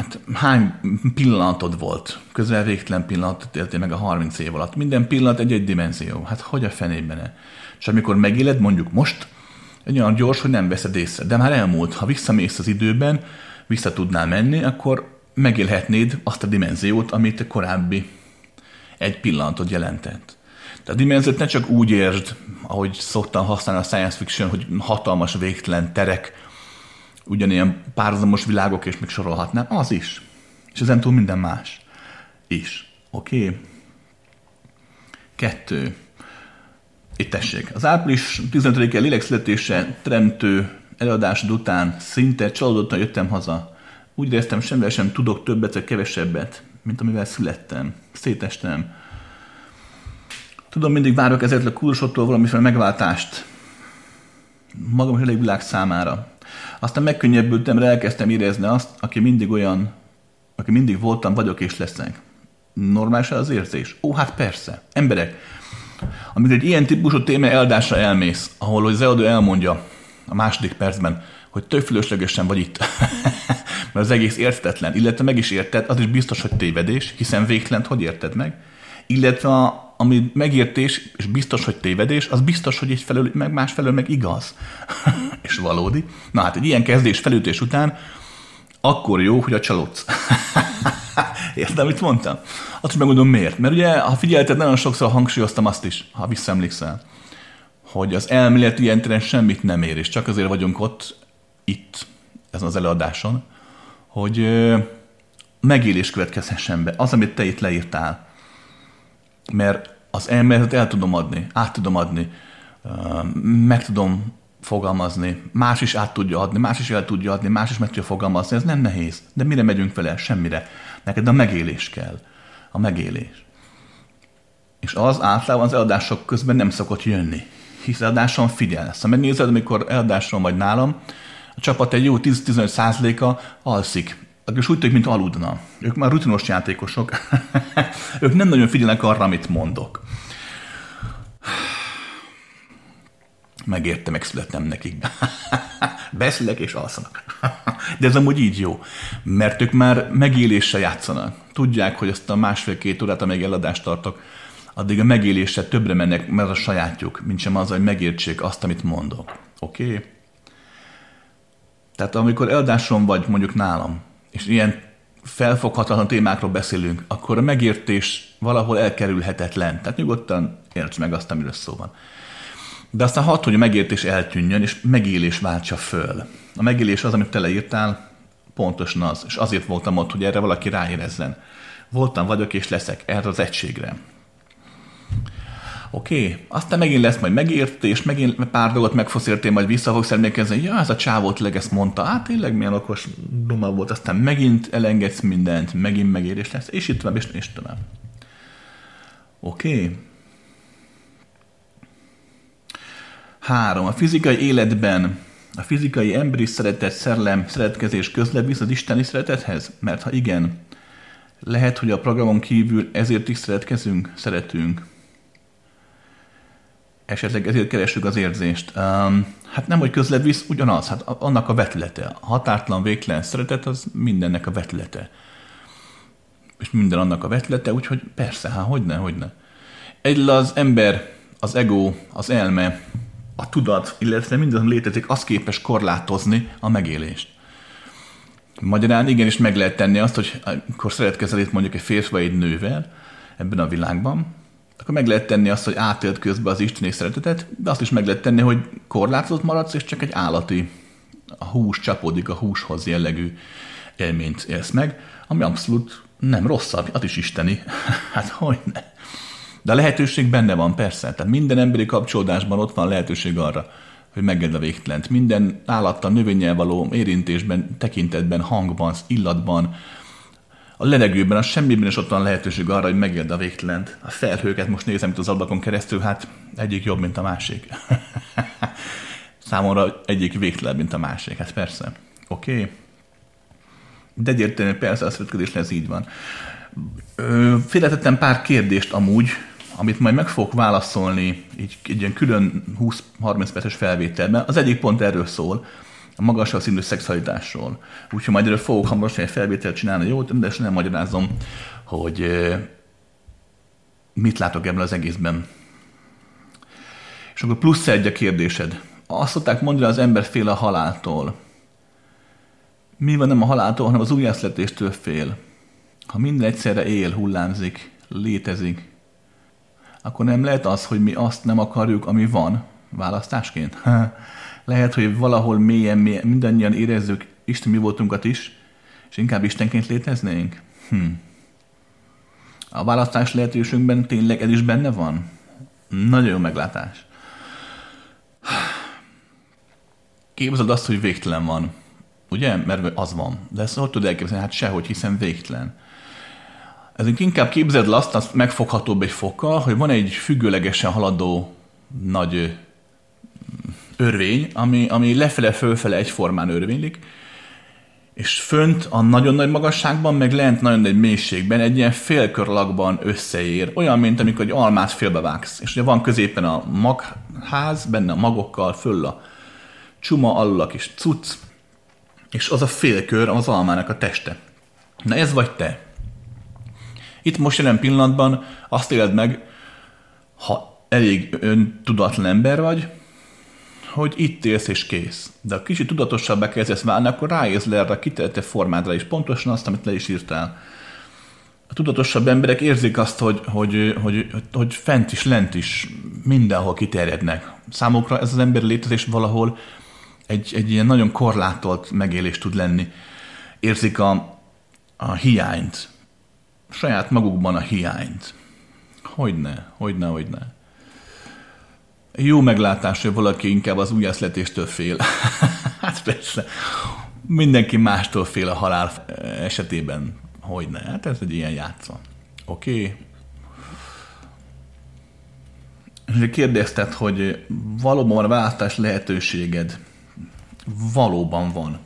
hát hány pillanatod volt? Közel végtelen pillanatot éltél meg a 30 év alatt. Minden pillanat egy-egy dimenzió. Hát hogy a fenében? És amikor megéled, mondjuk most, egy olyan gyors, hogy nem veszed észre. De már elmúlt, ha visszamész az időben, vissza tudnál menni, akkor megélhetnéd azt a dimenziót, amit a korábbi egy pillanatot jelentett. Tehát a dimenziót ne csak úgy értsd, ahogy szoktam használni a science fiction, hogy hatalmas, végtelen terek, ugyanilyen párhuzamos világok, és még sorolhatnám, az is. És ezen túl minden más is. Oké? Okay? Kettő. Itt tessék. Az április 15-e lélekszületése teremtő előadásod után szinte csalódottan jöttem haza. Úgy éreztem, semmivel sem tudok többet vagy kevesebbet, mint amivel születtem. Szétestem. Tudom, mindig várok ezért a kursottól valamiféle megváltást. Magam elég világ számára. Aztán megkönnyebbültem, elkezdtem érezni azt, aki mindig olyan, aki mindig voltam, vagyok és leszek. Normális az érzés? Ó, hát persze. Emberek, amikor egy ilyen típusú téma eldásra elmész, ahol az előadó elmondja a második percben, hogy tök fölöslegesen vagy itt, mert az egész értetlen, illetve meg is érted, az is biztos, hogy tévedés, hiszen végtelen hogy érted meg, illetve a, ami megértés, és biztos, hogy tévedés, az biztos, hogy egy felől, meg másfelől meg igaz, és valódi. Na hát egy ilyen kezdés felütés után akkor jó, hogy a csalódsz. Érted, amit mondtam? Azt megmondom miért. Mert ugye, ha figyelted, nagyon sokszor hangsúlyoztam azt is, ha visszaemlékszel, hogy az elmélet ilyen semmit nem ér, és csak azért vagyunk ott, itt, ezen az előadáson, hogy megélés következhessen be. Az, amit te itt leírtál. Mert az elméletet el tudom adni, át tudom adni, meg tudom fogalmazni, más is át tudja adni, más is el tudja adni, más is meg tudja fogalmazni, ez nem nehéz. De mire megyünk vele? Semmire. Neked a megélés kell. A megélés. És az általában az eladások közben nem szokott jönni. Hisz eladáson figyelsz. Ha megnézed, amikor eladáson vagy nálam, a csapat egy jó 10-15 százaléka alszik. És úgy tűnik, mint aludna. Ők már rutinos játékosok. ők nem nagyon figyelnek arra, amit mondok. Megérte, megszülettem nekik. Beszélek és alszanak. De ez amúgy így jó, mert ők már megéléssel játszanak. Tudják, hogy azt a másfél-két órát, amíg eladást tartok, addig a megéléssel többre mennek, mert a sajátjuk, mint sem az, hogy megértsék azt, amit mondok. Oké? Okay? Tehát amikor eladáson vagy mondjuk nálam, és ilyen felfoghatatlan témákról beszélünk, akkor a megértés valahol elkerülhetetlen. Tehát nyugodtan érts meg azt, amiről szó van. De aztán hat, hogy a megértés eltűnjön, és megélés váltsa föl. A megélés az, amit te leírtál, pontosan az, és azért voltam ott, hogy erre valaki ráérezzen. Voltam, vagyok és leszek erre az egységre oké, aztán megint lesz majd megértés, megint pár dolgot meg fogsz érteni, majd vissza fogsz emlékezni, ja, ez a csávó tényleg ezt mondta, hát tényleg milyen okos duma volt, aztán megint elengedsz mindent, megint megérés lesz, és itt tovább, és, és tovább. Oké. Három. A fizikai életben a fizikai emberi szeretet, szerelem, szeretkezés közled visz az isteni szeretethez? Mert ha igen, lehet, hogy a programon kívül ezért is szeretkezünk, szeretünk. Esetleg ezért keresünk az érzést. Um, hát nem, hogy közle visz, ugyanaz, hát annak a vetülete. A határtlan, végtelen szeretet az mindennek a vetülete. És minden annak a vetülete, úgyhogy persze, hát hogyne, hogyne. Egyl az ember, az ego, az elme, a tudat, illetve mindaz, létezik, az képes korlátozni a megélést. Magyarán igenis meg lehet tenni azt, hogy amikor szeretkezel itt mondjuk egy férfi vagy egy nővel ebben a világban, akkor meg lehet tenni azt, hogy átélt közben az isteni szeretetet, de azt is meg lehet tenni, hogy korlátozott maradsz, és csak egy állati, a hús csapódik a húshoz jellegű élményt élsz meg, ami abszolút nem rosszabb, az is isteni. hát hogy ne. De a lehetőség benne van, persze. Tehát minden emberi kapcsolódásban ott van lehetőség arra, hogy megedd a végtelent. Minden állattal, növényel való érintésben, tekintetben, hangban, illatban, a levegőben, a semmiben is ott van lehetőség arra, hogy megedd a végtelent. A felhőket most nézem itt az ablakon keresztül, hát egyik jobb, mint a másik. Számomra egyik végtelen, mint a másik. Hát persze. Oké. Okay. De egyértelmű, persze a szövetkezés ez így van. Félretettem pár kérdést amúgy, amit majd meg fogok válaszolni így egy ilyen külön 20-30 perces felvételben. Az egyik pont erről szól, a magasabb szintű szexualitásról. Úgyhogy majd erről fogok hamarosan egy felvételt csinálni, jó, de nem magyarázom, hogy mit látok ebben az egészben. És akkor plusz egy a kérdésed. Azt szokták mondani, az ember fél a haláltól. Mi van nem a haláltól, hanem az újjászletéstől fél. Ha minden egyszerre él, hullámzik, létezik, akkor nem lehet az, hogy mi azt nem akarjuk, ami van választásként? lehet, hogy valahol mélyen, mélyen mindannyian érezzük Isten mi voltunkat is, és inkább Istenként léteznénk? Hm. A választás lehetőségünkben tényleg ez is benne van? Nagyon jó meglátás. Képzeld azt, hogy végtelen van. Ugye? Mert az van. De ezt hogy tudod elképzelni? Hát sehogy, hiszen végtelen. Ezért inkább képzeld el azt, azt megfoghatóbb egy fokkal, hogy van egy függőlegesen haladó nagy örvény, ami, ami lefele-fölfele egyformán örvénylik, és fönt a nagyon nagy magasságban, meg lent nagyon nagy mélységben egy ilyen félkör alakban összeér. Olyan, mint amikor egy almát félbevágsz. És ugye van középen a magház, benne a magokkal, föl a csuma, alul a kis cucc, és az a félkör az almának a teste. Na ez vagy te. Itt most jelen pillanatban azt éled meg, ha elég öntudatlan ember vagy, hogy itt élsz és kész. De ha kicsit tudatosabbá kezdesz válni, akkor ráérsz le erre a kitelte formádra is, pontosan azt, amit le is írtál. A tudatosabb emberek érzik azt, hogy, hogy, hogy, hogy, hogy fent is, lent is, mindenhol kiterjednek. Számukra ez az emberi létezés valahol egy, egy ilyen nagyon korlátolt megélés tud lenni. Érzik a, a hiányt, saját magukban a hiányt. Hogyne, hogyne, hogyne. Jó meglátás, hogy valaki inkább az újjászletéstől fél. hát persze, mindenki mástól fél a halál esetében. Hogyne, hát ez egy ilyen játsza. Oké. Okay. Kérdezted, hogy valóban van választás lehetőséged. Valóban van.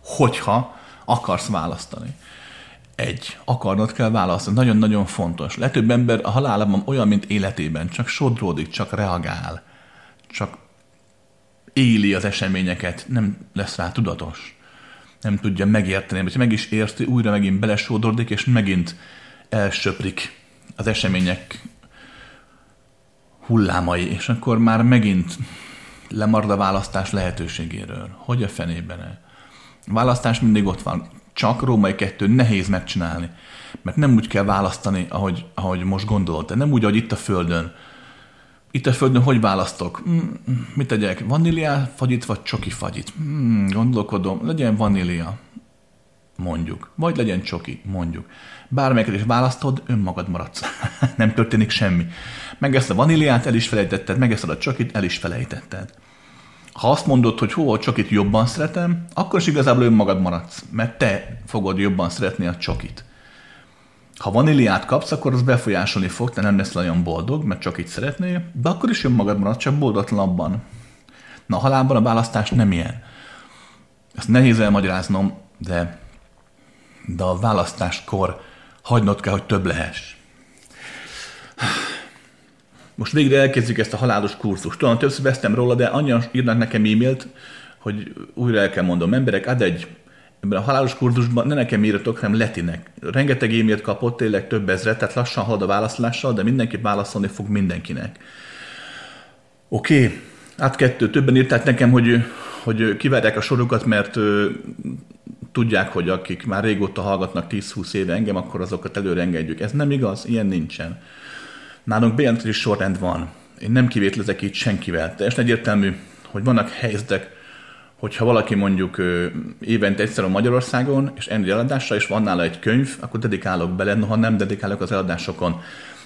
Hogyha akarsz választani egy, akarnod kell választani. Nagyon-nagyon fontos. Legtöbb ember a halálában olyan, mint életében, csak sodródik, csak reagál, csak éli az eseményeket, nem lesz rá tudatos. Nem tudja megérteni, vagy meg is érti, újra megint belesodródik, és megint elsöprik az események hullámai, és akkor már megint lemarad a választás lehetőségéről. Hogy a fenében? A választás mindig ott van csak római kettő nehéz megcsinálni. Mert nem úgy kell választani, ahogy, ahogy most gondolod. De nem úgy, ahogy itt a Földön. Itt a Földön hogy választok? Mm, mit tegyek? Vanília fagyit, vagy csoki fagyit? Mm, gondolkodom, legyen vanília, mondjuk. Vagy legyen csoki, mondjuk. Bármelyiket is választod, önmagad maradsz. nem történik semmi. Meg ezt a vaníliát el is felejtetted, meg ezt a csokit el is felejtetted. Ha azt mondod, hogy hó, csak itt jobban szeretem, akkor is igazából önmagad maradsz, mert te fogod jobban szeretni a csokit. Ha vaníliát kapsz, akkor az befolyásolni fog, te nem lesz olyan boldog, mert csak itt szeretnél, de akkor is önmagad maradsz, csak boldogtalanabban. Na halálban a választás nem ilyen. Ezt nehéz elmagyaráznom, de, de a választáskor hagynod kell, hogy több lehess. Most végre elkezdjük ezt a halálos kurzust. Tudom, többször vesztem róla, de annyian írnak nekem e-mailt, hogy újra el kell mondom, emberek, ad egy ebben a halálos kurzusban ne nekem írjatok, hanem Letinek. Rengeteg e-mailt kapott, tényleg több ezret, tehát lassan halad a válaszlással, de mindenki válaszolni fog mindenkinek. Oké, okay. át kettő, többen írták nekem, hogy, hogy kivárják a sorokat, mert ö, tudják, hogy akik már régóta hallgatnak 10-20 éve engem, akkor azokat előre engedjük. Ez nem igaz, ilyen nincsen. Nálunk bejelentkezés sorrend van. Én nem kivétlezek itt senkivel. Teljesen egyértelmű, hogy vannak helyzetek, hogyha valaki mondjuk évente egyszer a Magyarországon, és ennyi eladásra, és van nála egy könyv, akkor dedikálok bele, noha nem dedikálok az eladásokon,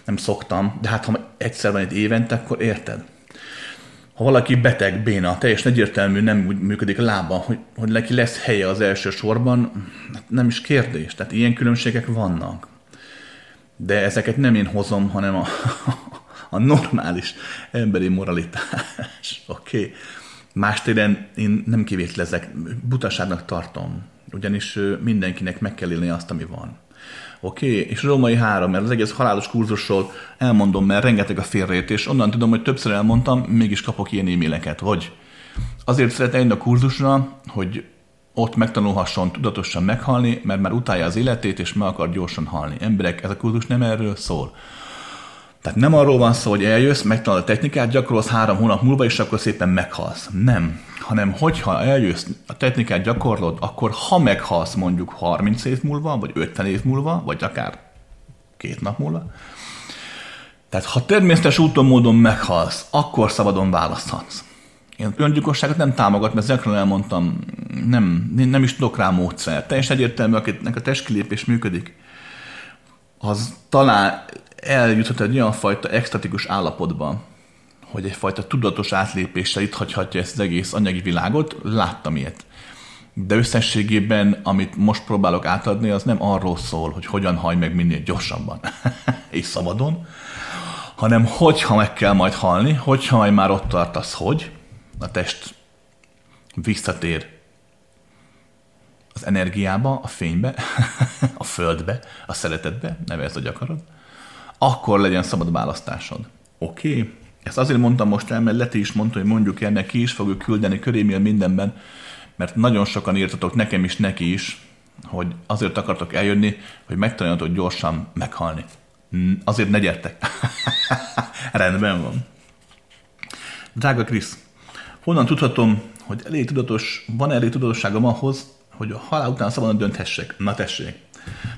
nem szoktam, de hát ha egyszer van egy évente, akkor érted. Ha valaki beteg, béna, teljesen egyértelmű, nem úgy működik a lába, hogy, hogy neki lesz helye az első sorban, hát nem is kérdés. Tehát ilyen különbségek vannak. De ezeket nem én hozom, hanem a, a normális emberi moralitás. Oké? Okay? Más téren én nem kivétlezek, butaságnak tartom, ugyanis mindenkinek meg kell élni azt, ami van. Oké, okay? és római három, mert az egész halálos kurzusról elmondom, mert rengeteg a félreértés. Onnan tudom, hogy többször elmondtam, mégis kapok ilyen e-maileket, hogy azért szeret eljönni a kurzusra, hogy ott megtanulhasson tudatosan meghalni, mert már utálja az életét, és meg akar gyorsan halni. Emberek, ez a kurzus nem erről szól. Tehát nem arról van szó, hogy eljössz, megtanulod a technikát, gyakorolsz három hónap múlva, és akkor szépen meghalsz. Nem. Hanem hogyha eljössz, a technikát gyakorlod, akkor ha meghalsz mondjuk 30 év múlva, vagy 50 év múlva, vagy akár két nap múlva, tehát ha természetes úton, módon meghalsz, akkor szabadon választhatsz. Én öngyilkosságot nem támogat, mert ezekről elmondtam, nem, nem is tudok rá módszer. Teljesen egyértelmű, akinek a testkilépés működik, az talán eljuthat egy olyan fajta extatikus állapotba, hogy egyfajta tudatos átlépéssel itt hagyhatja ezt az egész anyagi világot, láttam ilyet. De összességében, amit most próbálok átadni, az nem arról szól, hogy hogyan haj meg minél gyorsabban és szabadon, hanem hogyha meg kell majd halni, hogyha majd már ott tartasz, hogy a test visszatér az energiába, a fénybe, a földbe, a szeretetbe, nevezd, hogy akarod, akkor legyen szabad választásod. Oké? Okay? Ezt azért mondtam most el, mert Leti is mondta, hogy mondjuk el, neki is fogjuk küldeni körémél mindenben, mert nagyon sokan írtatok nekem is, neki is, hogy azért akartok eljönni, hogy megtanuljatok gyorsan meghalni. Azért ne gyertek. Rendben van. Drága Krisz, honnan tudhatom, hogy elég tudatos, van elég tudatosságom ahhoz, hogy a halál után szabadon dönthessek? Na tessék.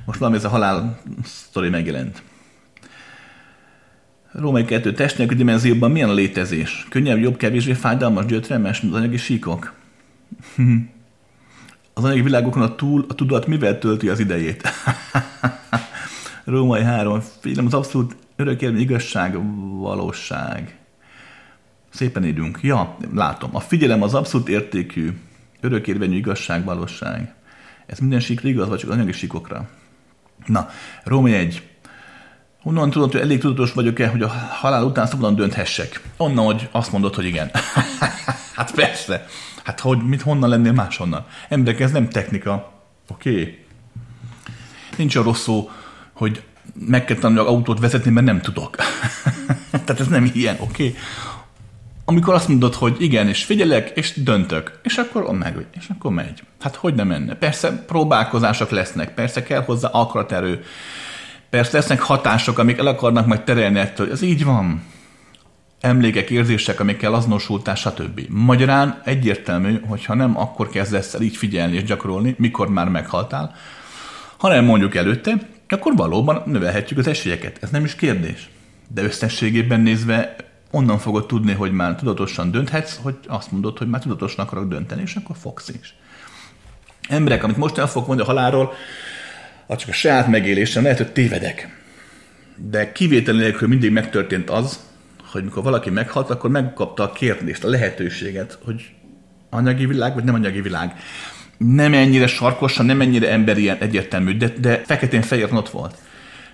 Most valami ez a halál sztori megjelent. Római 2 test dimenzióban milyen létezés? Könnyebb, jobb, kevésbé fájdalmas, gyötrelmes, az anyagi síkok? az anyagi világokon a túl, a tudat mivel tölti az idejét? Római 3. Figyelem, az abszolút örökérvény igazság, valóság. Szépen írunk. Ja, látom. A figyelem az abszolút értékű, örökérvényű igazság, valóság. Ez minden síkra igaz, vagy csak anyagi síkokra? Na, Római 1. Honnan tudod, hogy elég tudatos vagyok-e, hogy a halál után szabadon dönthessek? Onnan, hogy azt mondod, hogy igen. hát persze. Hát hogy, mit honnan lennél máshonnan? Emberek, ez nem technika. Oké? Okay. Nincs a rossz szó, hogy meg kell tanulni autót vezetni, mert nem tudok. Tehát ez nem ilyen, oké? Okay? Amikor azt mondod, hogy igen, és figyelek, és döntök, és akkor meg, és akkor megy. Hát hogy nem menne? Persze próbálkozások lesznek, persze kell hozzá akaraterő, Persze lesznek hatások, amik el akarnak majd terelni ettől. Ez így van. Emlékek, érzések, amikkel azonosultál, stb. Magyarán egyértelmű, hogyha nem akkor kezdesz el így figyelni és gyakorolni, mikor már meghaltál, hanem mondjuk előtte, akkor valóban növelhetjük az esélyeket. Ez nem is kérdés. De összességében nézve onnan fogod tudni, hogy már tudatosan dönthetsz, hogy azt mondod, hogy már tudatosan akarok dönteni, és akkor fogsz is. Emberek, amit most el fogok mondani a halálról, az csak a saját megélésem, lehet, hogy tévedek. De kivétel nélkül mindig megtörtént az, hogy mikor valaki meghalt, akkor megkapta a kérdést, a lehetőséget, hogy anyagi világ, vagy nem anyagi világ. Nem ennyire sarkosan, nem ennyire emberi egyértelmű, de, de feketén fehér ott volt.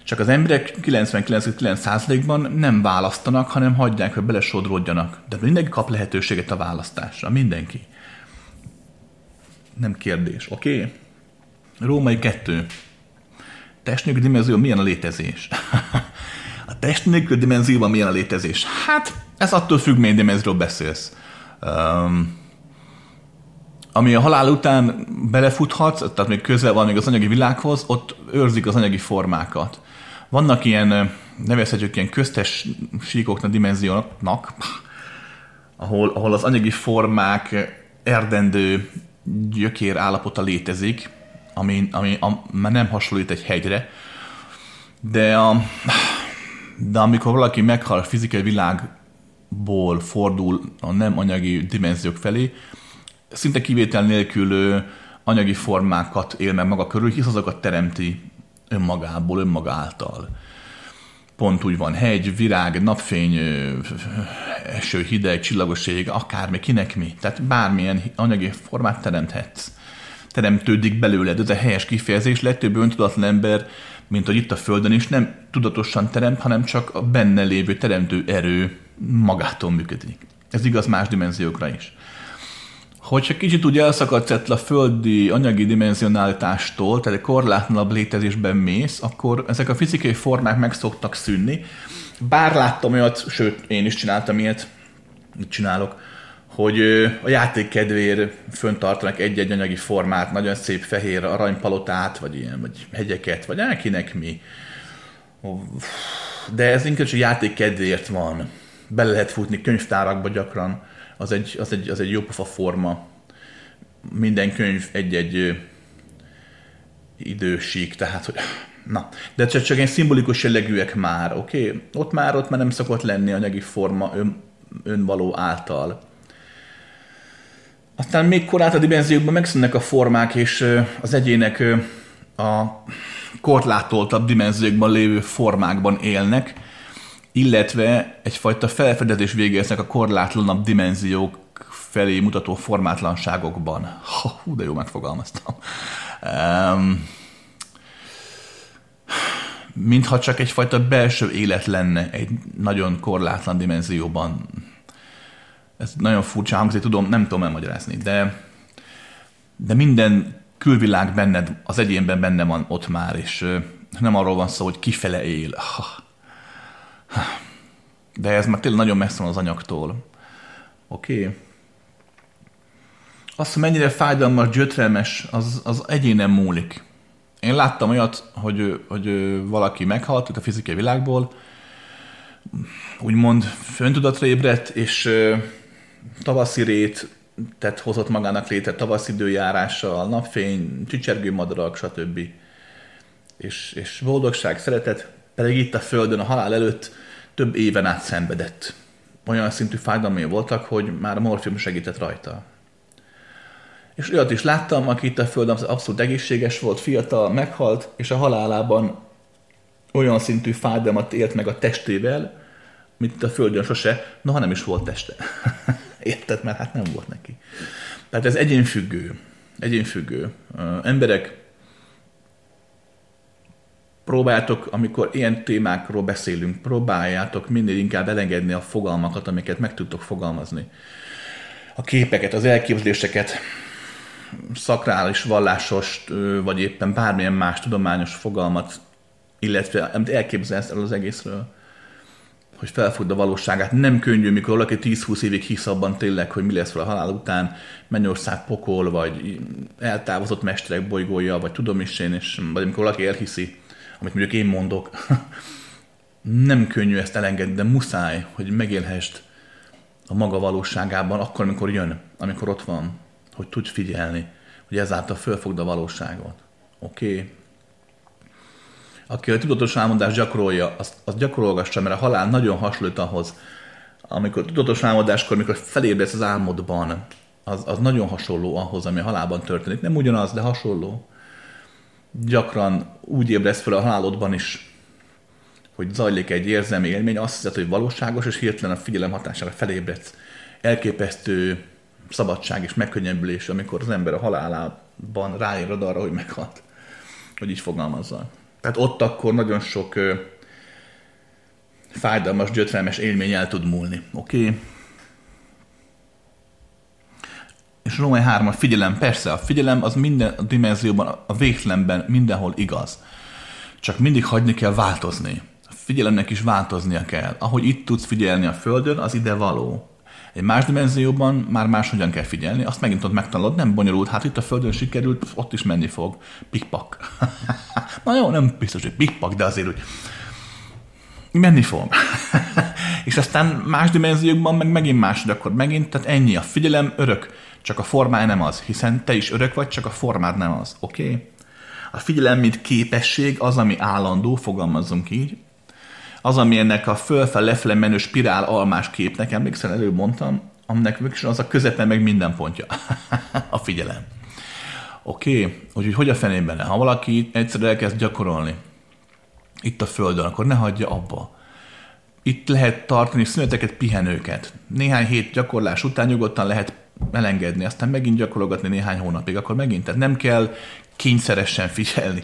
Csak az emberek 99,9%-ban nem választanak, hanem hagyják, hogy belesodródjanak. De mindenki kap lehetőséget a választásra. Mindenki. Nem kérdés, oké? Okay? Római 2. Test nélkül dimenzió milyen a létezés? a test nélkül dimenzióban milyen a létezés? Hát, ez attól függ, milyen dimenzióról beszélsz. Um, ami a halál után belefuthatsz, tehát még közel van még az anyagi világhoz, ott őrzik az anyagi formákat. Vannak ilyen, nevezhetjük ilyen köztes síkoknak, dimenziónak, ahol, ahol az anyagi formák erdendő gyökér állapota létezik, ami, ami a, már nem hasonlít egy hegyre, de, a, de amikor valaki meghal a fizikai világból fordul a nem anyagi dimenziók felé, szinte kivétel nélkül anyagi formákat él meg maga körül, hisz azokat teremti önmagából, önmaga által. Pont úgy van, hegy, virág, napfény, eső, hideg, csillagos ég, akármi, kinek mi. Tehát bármilyen anyagi formát teremthetsz. Teremtődik belőled. Ez a helyes kifejezés. Legtöbb öntudatlan ember, mint hogy itt a Földön is, nem tudatosan teremt, hanem csak a benne lévő teremtő erő magától működik. Ez igaz más dimenziókra is. Hogyha kicsit úgy elszakadsz a földi anyagi dimenzionáltástól, tehát egy korlátlanabb létezésben mész, akkor ezek a fizikai formák meg szoktak szűnni. Bár láttam olyat, sőt, én is csináltam ilyet, mit csinálok, hogy a játék kedvéért föntartanak egy-egy anyagi formát, nagyon szép fehér aranypalotát, vagy ilyen, vagy hegyeket, vagy elkinek mi. De ez inkább csak játék kedvéért van. Bele lehet futni könyvtárakba gyakran az egy, az egy, az egy jópofa forma. Minden könyv egy-egy idősík, tehát hogy Na, de csak, csak egy szimbolikus jellegűek már, oké? Okay? Ott már, ott már nem szokott lenni anyagi forma ön, önvaló által. Aztán még korát a dimenziókban megszűnnek a formák, és az egyének a korlátoltabb dimenziókban lévő formákban élnek, illetve egyfajta felfedezés végeznek a korlátlanabb dimenziók felé mutató formátlanságokban. Ha, hú, de jó megfogalmaztam. Um, mintha csak egyfajta belső élet lenne egy nagyon korlátlan dimenzióban. Ez nagyon furcsa hangzik, tudom, nem tudom elmagyarázni, de, de minden külvilág benned, az egyénben benne van ott már, és nem arról van szó, hogy kifele él. De ez már tényleg nagyon messze van az anyagtól. Oké. Okay. Azt, hogy mennyire fájdalmas, gyötrelmes, az, az egyénen múlik. Én láttam olyat, hogy, hogy valaki meghalt a fizikai világból, úgymond föntudatra ébredt, és tavaszi rét tett hozott magának létre tavaszi időjárással, napfény, csicsergő madarak, stb. És, és boldogság, szeretet, pedig itt a Földön a halál előtt több éven át szenvedett. Olyan szintű fájdalmai voltak, hogy már a morfium segített rajta. És olyat is láttam, aki itt a Földön abszolút egészséges volt, fiatal, meghalt, és a halálában olyan szintű fájdalmat élt meg a testével, mint a Földön sose, noha nem is volt teste. Érted? Mert hát nem volt neki. Tehát ez egyénfüggő. Egyénfüggő. Emberek próbáltok, amikor ilyen témákról beszélünk, próbáljátok minél inkább elengedni a fogalmakat, amiket meg tudtok fogalmazni. A képeket, az elképzeléseket, szakrális, vallásos, vagy éppen bármilyen más tudományos fogalmat, illetve amit elképzelsz el az egészről, hogy felfogd a valóságát. Nem könnyű, mikor valaki 10-20 évig hisz abban tényleg, hogy mi lesz fel a halál után, mennyország pokol, vagy eltávozott mesterek bolygója, vagy tudom is én, és, vagy amikor valaki elhiszi, amit mondjuk én mondok, nem könnyű ezt elengedni, de muszáj, hogy megélhest a maga valóságában akkor, amikor jön, amikor ott van, hogy tudj figyelni, hogy ezáltal fölfogd a valóságot. Oké? Okay? Aki a tudatos álmodást gyakorolja, azt, azt gyakorolgassa, mert a halál nagyon hasonlít ahhoz, amikor tudatos álmodáskor, amikor felébredsz az álmodban, az, az nagyon hasonló ahhoz, ami a halálban történik. Nem ugyanaz, de hasonló gyakran úgy ébresz fel a halálodban is, hogy zajlik egy érzelmi élmény, azt hiszed, hogy valóságos, és hirtelen a figyelem hatására felébredsz. Elképesztő szabadság és megkönnyebbülés, amikor az ember a halálában ráérad arra, hogy meghalt. Hogy így fogalmazza. Tehát ott akkor nagyon sok ö, fájdalmas, gyötrelmes élmény el tud múlni. Oké? Okay? És Római 3 a figyelem, persze, a figyelem az minden dimenzióban, a végtelenben mindenhol igaz. Csak mindig hagyni kell változni. A figyelemnek is változnia kell. Ahogy itt tudsz figyelni a Földön, az ide való. Egy más dimenzióban már máshogyan kell figyelni, azt megint ott megtanulod, nem bonyolult, hát itt a Földön sikerült, ott is menni fog. Pikpak. Na jó, nem biztos, hogy pikpak, de azért, hogy menni fog. és aztán más dimenziókban meg megint más, akkor megint, tehát ennyi, a figyelem örök, csak a formája nem az, hiszen te is örök vagy, csak a formád nem az, oké? Okay? A figyelem, mint képesség, az, ami állandó, fogalmazzunk így, az, ami ennek a fölfel lefele menő spirál almás képnek, emlékszel, előbb mondtam, aminek az a közepe meg minden pontja. a figyelem. Oké, okay. úgyhogy hogy a fenében? Ha valaki egyszer elkezd gyakorolni itt a földön, akkor ne hagyja abba. Itt lehet tartani szüneteket, pihenőket. Néhány hét gyakorlás után nyugodtan lehet elengedni, aztán megint gyakorogatni néhány hónapig, akkor megint. Tehát nem kell kényszeresen figyelni.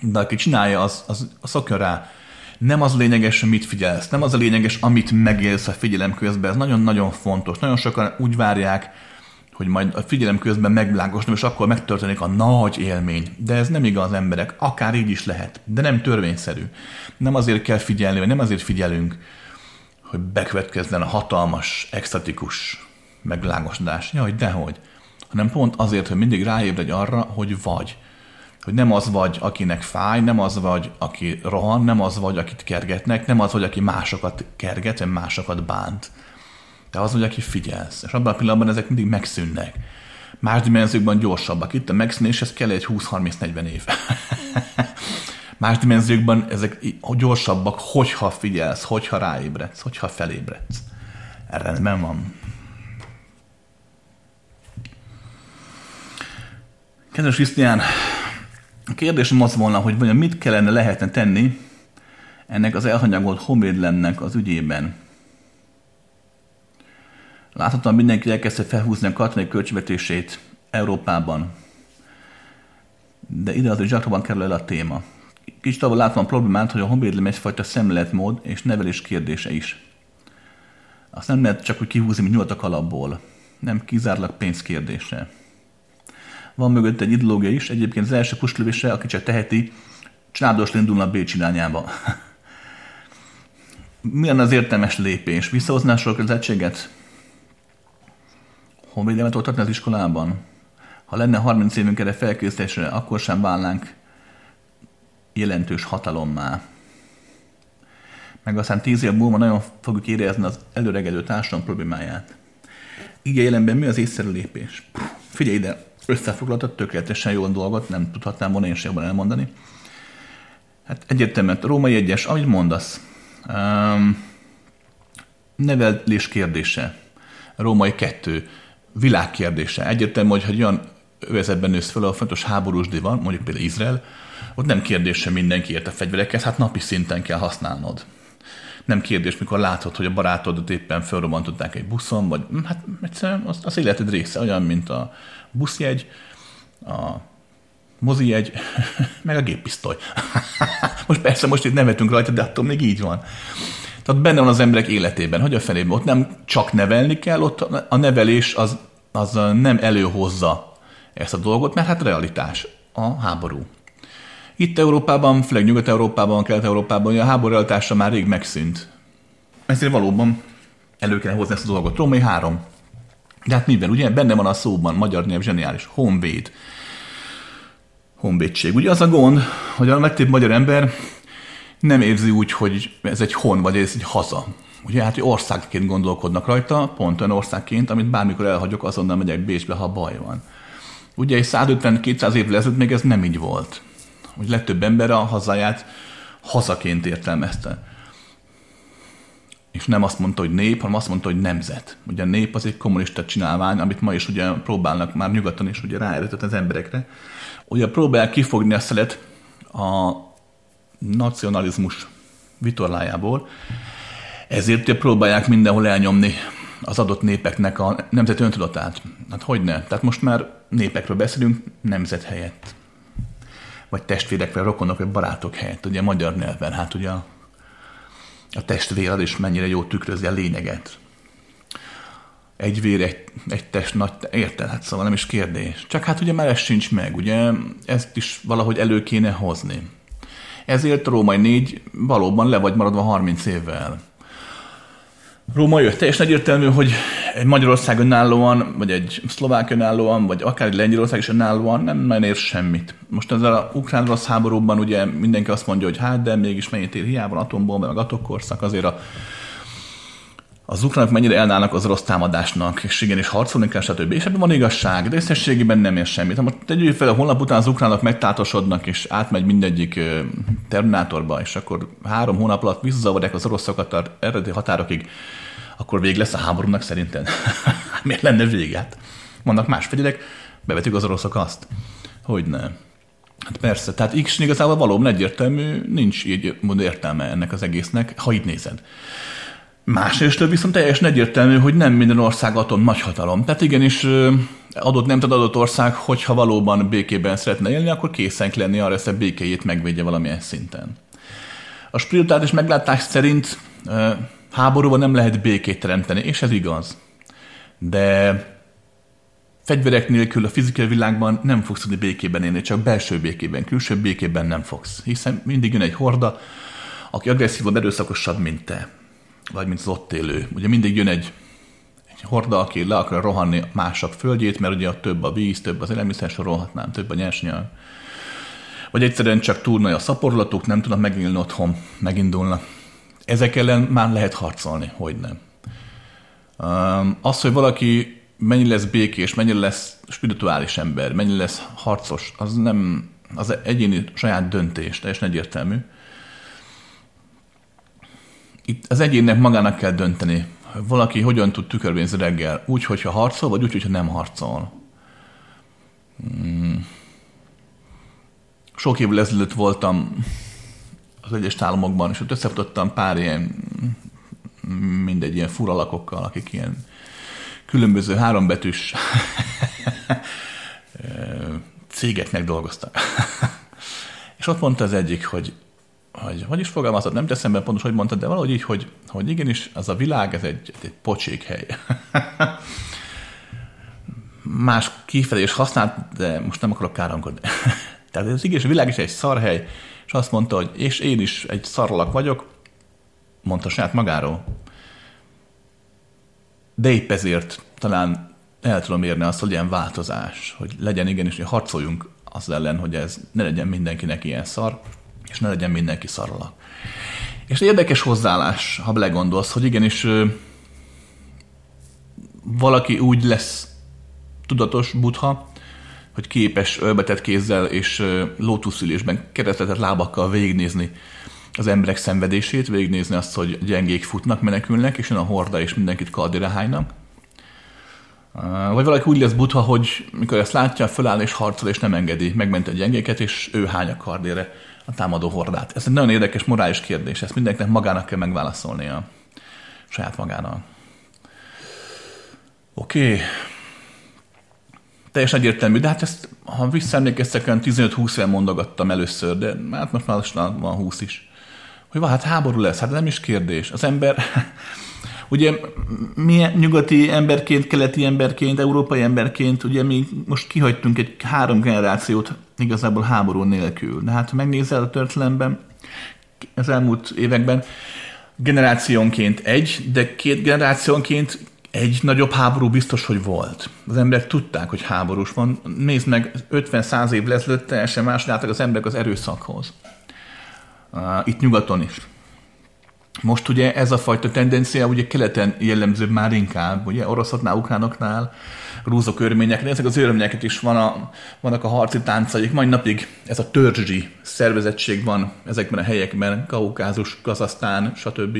De aki csinálja, az, az, az szokjon rá. Nem az a lényeges, mit figyelsz, nem az a lényeges, amit megélsz a figyelem közben. Ez nagyon-nagyon fontos. Nagyon sokan úgy várják, hogy majd a figyelem közben megvilágosodom, és akkor megtörténik a nagy élmény. De ez nem igaz, emberek. Akár így is lehet, de nem törvényszerű. Nem azért kell figyelni, vagy nem azért figyelünk, hogy bekövetkezzen a hatalmas, extatikus megvilágosodás. Jaj, dehogy. Hanem pont azért, hogy mindig ráébredj arra, hogy vagy. Hogy nem az vagy, akinek fáj, nem az vagy, aki rohan, nem az vagy, akit kergetnek, nem az vagy, aki másokat kerget, vagy másokat bánt. Te az vagy, aki figyelsz. És abban a pillanatban ezek mindig megszűnnek. Más dimenziókban gyorsabbak. Itt a megszűnés, ez kell egy 20-30-40 év. Más dimenziókban ezek gyorsabbak, hogyha figyelsz, hogyha ráébredsz, hogyha felébredsz. Rendben van. Kedves Krisztián, a kérdésem az volna, hogy vajon mit kellene lehetne tenni ennek az elhanyagolt honvédlennek az ügyében. Láthatóan mindenki elkezdte felhúzni a katonai költségvetését Európában, de ide az zsakban kerül el a téma. Kicsit avval látom a problémát, hogy a honvédelem egyfajta szemléletmód és nevelés kérdése is. Azt nem lehet csak úgy kihúzni, mint nyulat a kalapból. Nem kizárólag pénz kérdése. Van mögött egy ideológia is, egyébként az első puslövése, aki csak teheti, családos indulna Bécs irányába. Milyen az értelmes lépés? Visszahozná a sorközettséget? Honvédelmet oktatni az iskolában? Ha lenne 30 évünk erre felkészítésre, akkor sem válnánk jelentős hatalommá. Meg aztán 10 év múlva nagyon fogjuk érezni az előregedő társadalom problémáját. Így a jelenben mi az észszerű lépés? Figyelj ide, összefoglaltad tökéletesen jó dolgot, nem tudhatnám volna én sem jobban elmondani. Hát egyértelműen római egyes, amit mondasz, um, nevelés kérdése, római kettő, világ kérdése. Egyértelmű, hogy, hogy olyan övezetben nősz fel, a fontos háborúsdi van, mondjuk például Izrael, ott nem kérdése mindenki ért a fegyvereket, hát napi szinten kell használnod. Nem kérdés, mikor látod, hogy a barátodat éppen felrobbantották egy buszon, vagy hát egyszerűen az, az életed része, olyan, mint a, buszjegy, a mozijegy, meg a géppisztoly. most persze, most itt nevetünk rajta, de attól még így van. Tehát benne van az emberek életében, hogy a felében ott nem csak nevelni kell, ott a nevelés az, az nem előhozza ezt a dolgot, mert hát realitás a háború. Itt Európában, főleg Nyugat-Európában, Kelet-Európában a háború realitása már rég megszűnt. Ezért valóban elő kell hozni ezt a dolgot. Római 3. De hát mivel, ugye benne van a szóban, magyar nyelv zseniális, honvéd. Honvédség. Ugye az a gond, hogy a legtöbb magyar ember nem érzi úgy, hogy ez egy hon, vagy ez egy haza. Ugye hát, hogy országként gondolkodnak rajta, pont olyan országként, amit bármikor elhagyok, azonnal megyek Bécsbe, ha baj van. Ugye egy 150-200 évvel ezelőtt még ez nem így volt. Hogy legtöbb ember a hazáját hazaként értelmezte és nem azt mondta, hogy nép, hanem azt mondta, hogy nemzet. Ugye a nép az egy kommunista csinálvány, amit ma is ugye próbálnak már nyugaton is ugye ráerőtött az emberekre. Ugye próbálják kifogni a szelet a nacionalizmus vitorlájából, ezért ugye próbálják mindenhol elnyomni az adott népeknek a nemzeti öntudatát. Hát hogy ne? Tehát most már népekről beszélünk nemzet helyett. vagy testvérek, vagy rokonok, vagy barátok helyett, ugye magyar nyelven, hát ugye a, a testvéred is mennyire jó tükrözi a lényeget. Egy vér, egy, egy test, nagy, érted? Hát szóval nem is kérdés. Csak hát ugye már ez sincs meg, ugye ezt is valahogy elő kéne hozni. Ezért a római négy valóban le vagy maradva 30 évvel. Róma jött. Teljesen egyértelmű, hogy egy Magyarország önállóan, vagy egy szlovák önállóan, vagy akár egy Lengyelország is önállóan nem nagyon ér semmit. Most ezzel a ukrán rossz háborúban ugye mindenki azt mondja, hogy hát, de mégis mennyit ér hiába atombomba, meg atomkorszak, azért a az ukránok mennyire elnállnak az orosz támadásnak, és igen, és harcolni kell, stb. És ebben van igazság, de összességében nem ér semmit. Ha most tegyük fel, a holnap után az ukránok megtátosodnak, és átmegy mindegyik terminátorba, és akkor három hónap alatt visszazavarják az oroszokat a eredeti határokig, akkor vég lesz a háborúnak szerinted? Miért lenne vége? Hát vannak más fegyelek, bevetjük az oroszok azt. Hogy ne. Hát persze, tehát X igazából valóban egyértelmű, nincs így értelme ennek az egésznek, ha itt nézed. Másrészt viszont teljesen egyértelmű, hogy nem minden ország atom nagyhatalom. Tehát igenis adott nem adott ország, hogyha valóban békében szeretne élni, akkor készen lenni arra, hogy a békéjét megvédje valamilyen szinten. A spirituális meglátás szerint háborúban nem lehet békét teremteni, és ez igaz. De fegyverek nélkül a fizikai világban nem fogsz tudni békében élni, csak belső békében, külső békében nem fogsz. Hiszen mindig jön egy horda, aki agresszívabb, erőszakosabb, mint te vagy mint az ott élő. Ugye mindig jön egy, egy horda, aki le akar rohanni mások földjét, mert ugye több a víz, több az élelmiszer, sorolhatnám, több a nyersanyag. Vagy egyszerűen csak túl nagy a szaporulatuk, nem tudnak megélni otthon, megindulnak. Ezek ellen már lehet harcolni, hogy nem. Az, hogy valaki mennyi lesz békés, mennyi lesz spirituális ember, mennyi lesz harcos, az nem az egyéni saját döntés, teljesen egyértelmű itt az egyénnek magának kell dönteni, valaki hogyan tud tükörvézni reggel, úgy, hogyha harcol, vagy úgy, hogyha nem harcol. Hmm. Sok évvel ezelőtt voltam az Egyes Államokban, és ott összefutottam pár ilyen, mindegy, ilyen furalakokkal, akik ilyen különböző hárombetűs cégeknek dolgoztak. és ott mondta az egyik, hogy hogy, hogy is fogalmazott, nem teszem be pontos, hogy mondtad, de valahogy így, hogy, hogy igenis, az a világ, ez egy, egy pocsék hely. Más kifejezés használt, de most nem akarok káromkodni. Tehát az igaz, a világ is egy szarhely, és azt mondta, hogy és én is egy szarlak vagyok, mondta saját magáról. De épp ezért talán el tudom érni azt, hogy ilyen változás, hogy legyen igenis, hogy harcoljunk az ellen, hogy ez ne legyen mindenkinek ilyen szar, és ne legyen mindenki szaralak. És érdekes hozzáállás, ha belegondolsz, hogy igenis valaki úgy lesz tudatos butha, hogy képes ölbetett kézzel és lótuszülésben keresztetett lábakkal végignézni az emberek szenvedését, végignézni azt, hogy gyengék futnak, menekülnek, és jön a horda, és mindenkit kardira hánynak. Vagy valaki úgy lesz butha, hogy mikor ezt látja, föláll és harcol, és nem engedi, megment a gyengéket, és ő hány a kardére a támadó hordát. Ez egy nagyon érdekes morális kérdés, ezt mindenkinek magának kell megválaszolnia. Saját magának. Oké. Okay. Teljesen egyértelmű, de hát ezt, ha visszaemlékeztek, olyan 15-20 éve mondogattam először, de hát most már van 20 is. Hogy van, hát háború lesz, hát nem is kérdés. Az ember, ugye mi nyugati emberként, keleti emberként, európai emberként, ugye mi most kihagytunk egy három generációt igazából háború nélkül. De hát ha megnézel a történelemben, az elmúlt években generációnként egy, de két generációnként egy nagyobb háború biztos, hogy volt. Az emberek tudták, hogy háborús van. Nézd meg, 50-100 év ezelőtt teljesen más láttak az emberek az erőszakhoz. Itt nyugaton is. Most ugye ez a fajta tendencia ugye keleten jellemző már inkább, ugye oroszoknál, ukránoknál, grúzok örményeknél, ezek az örményeket is van a, vannak a harci táncaik. Mai napig ez a törzsi szervezettség van ezekben a helyekben, Kaukázus, Kazasztán, stb.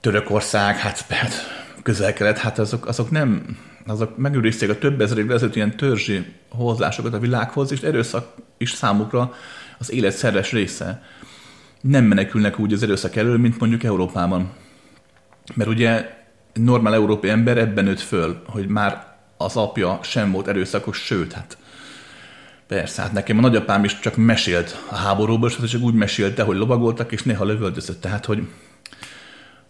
Törökország, hát, hát közel-kelet, hát azok, azok nem, azok megőrizték a több ezer évvel ezelőtt ilyen törzsi hozzásokat a világhoz, és erőszak is számukra az élet szerves része nem menekülnek úgy az erőszak elől, mint mondjuk Európában. Mert ugye normál európai ember ebben nőtt föl, hogy már az apja sem volt erőszakos, sőt, hát Persze, hát nekem a nagyapám is csak mesélt a háborúból, és csak úgy mesélte, hogy lovagoltak, és néha lövöldözött. Tehát, hogy,